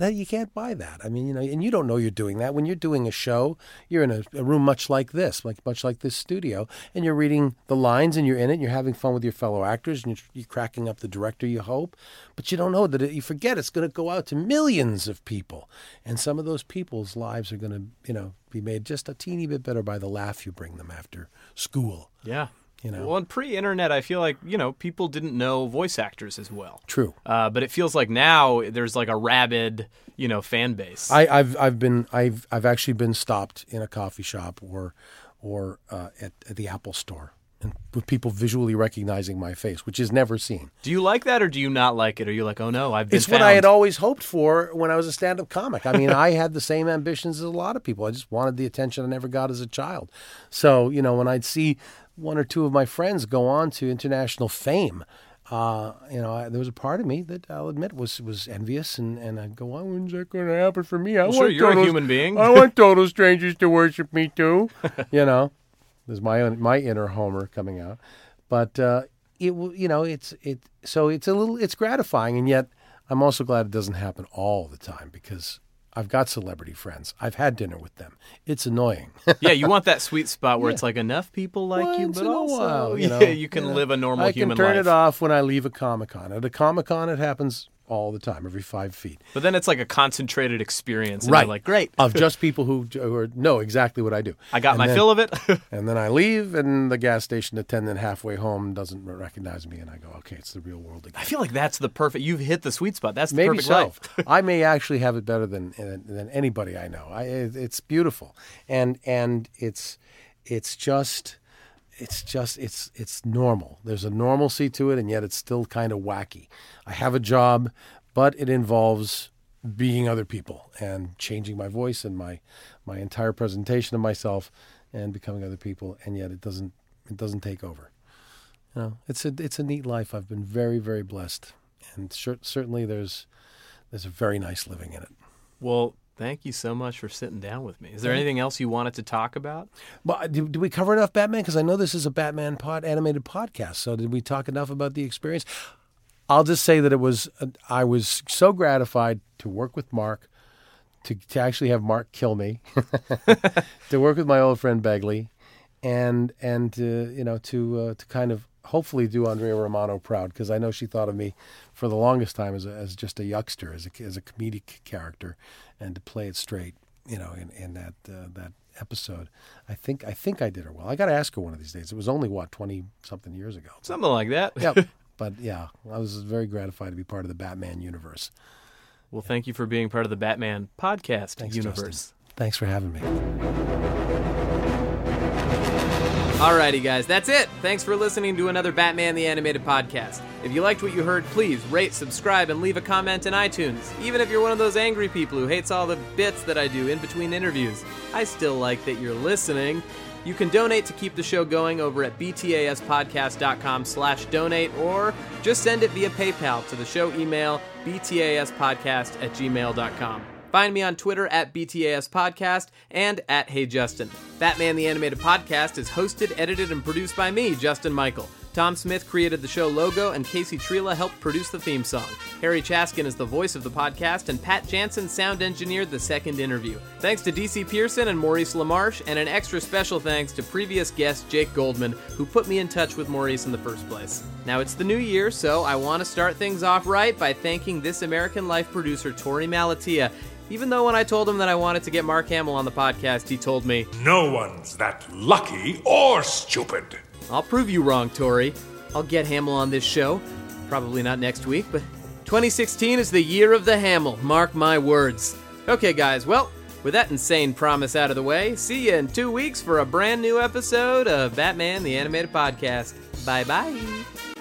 that you can't buy that. I mean, you know, and you don't know you're doing that when you're doing a show. You're in a, a room much like this, like much like this studio, and you're reading the lines, and you're in it, and you're having fun with your fellow actors, and you're, you're cracking up the director. You hope, but you don't know that it, you forget it's going to go out to millions of people, and some of those people's lives are going to, you know, be made just a teeny bit better by the laugh you bring them after school. Yeah. You know. Well, in pre-internet, I feel like you know people didn't know voice actors as well. True. Uh, but it feels like now there's like a rabid, you know, fan base. I, I've I've been I've I've actually been stopped in a coffee shop or or uh, at, at the Apple store with people visually recognizing my face, which is never seen. do you like that or do you not like it? Or you like, oh no, I've been. It's what I had always hoped for when I was a stand-up comic. I mean, I had the same ambitions as a lot of people. I just wanted the attention I never got as a child. So you know, when I'd see one or two of my friends go on to international fame. Uh, you know, I, there was a part of me that I'll admit was was envious, and, and I'd go, "Why when's that going to happen for me? I Well, sure, want you're a human being. I want total strangers to worship me too." you know, there's my own my inner Homer coming out, but uh, it you know, it's it. So it's a little, it's gratifying, and yet I'm also glad it doesn't happen all the time because I've got celebrity friends. I've had dinner with them. It's annoying. yeah, you want that sweet spot where Yeah. it's like enough people like you, but also while, you yeah, you can you know. live a normal I human can turn life. it off when I leave a Comic Con. At a Comic Con, it happens all the time, every five feet. But then it's like a concentrated experience, and right. Like, great, of just people who, who are, know exactly what I do. I got And my then- fill of it. and then I leave, and the gas station attendant halfway home doesn't recognize me, and I go, okay, it's the real world again. I feel like that's the perfect. You've hit the sweet spot. That's the Maybe perfect so. life. I may actually have it better than uh, than anybody I know. I, it's beautiful, and and it's it's just it's just it's it's normal. There's a normalcy to it, and yet it's still kind of wacky. I have a job, but it involves being other people and changing my voice and my my entire presentation of myself and becoming other people, and yet it doesn't it doesn't take over. You know, it's a it's a neat life. I've been very very blessed, and cer- certainly there's there's a very nice living in it. Well, thank you so much for sitting down with me. Is there anything else you wanted to talk about? But did, did we cover enough Batman? Because I know this is a Batman pod animated podcast. So did we talk enough about the experience? I'll just say that it was. uh, I was so gratified to work with Mark, to to actually have Mark kill me, to work with my old friend Begley, and and uh, you know to uh, to kind of hopefully do Andrea Romano proud because I know she thought of me for the longest time as a, as just a youngster, as a as a comedic character, and to play it straight, you know, in in that uh, that episode. I think I think I did her well. I got to ask her one of these days. It was only what twenty something years ago. Something like that. yeah, but yeah, I was very gratified to be part of the Batman universe. Well, thank you for being part of the Batman podcast Thanks, universe. Justin. Thanks for having me. Alrighty, guys, that's it. Thanks for listening to another Batman the Animated Podcast. If you liked what you heard, please rate, subscribe, and leave a comment in iTunes. Even if you're one of those angry people who hates all the bits that I do in between interviews, I still like that you're listening. You can donate to keep the show going over at btaspodcast.com slash donate, or just send it via PayPal to the show email btaspodcast at gmail.com. Find me on Twitter at BTAS Podcast and at Hey Justin. Batman the Animated Podcast is hosted, edited, and produced by me, Justin Michael. Tom Smith created the show logo, and Casey Trela helped produce the theme song. Harry Chaskin is the voice of the podcast, and Pat Jansen sound engineered the second interview. Thanks to DC Pierson and Maurice LaMarche, and an extra special thanks to previous guest Jake Goldman, who put me in touch with Maurice in the first place. Now it's the new year, so I want to start things off right by thanking This American Life producer Torey Malatia. Even though when I told him that I wanted to get Mark Hamill on the podcast, he told me, No one's that lucky or stupid. I'll prove you wrong, Torey. I'll get Hamill on this show. Probably not next week, but 2016 is the year of the Hamill. Mark my words. Okay, guys, well, with that insane promise out of the way, see you in two weeks for a brand new episode of Batman the Animated Podcast. Bye bye.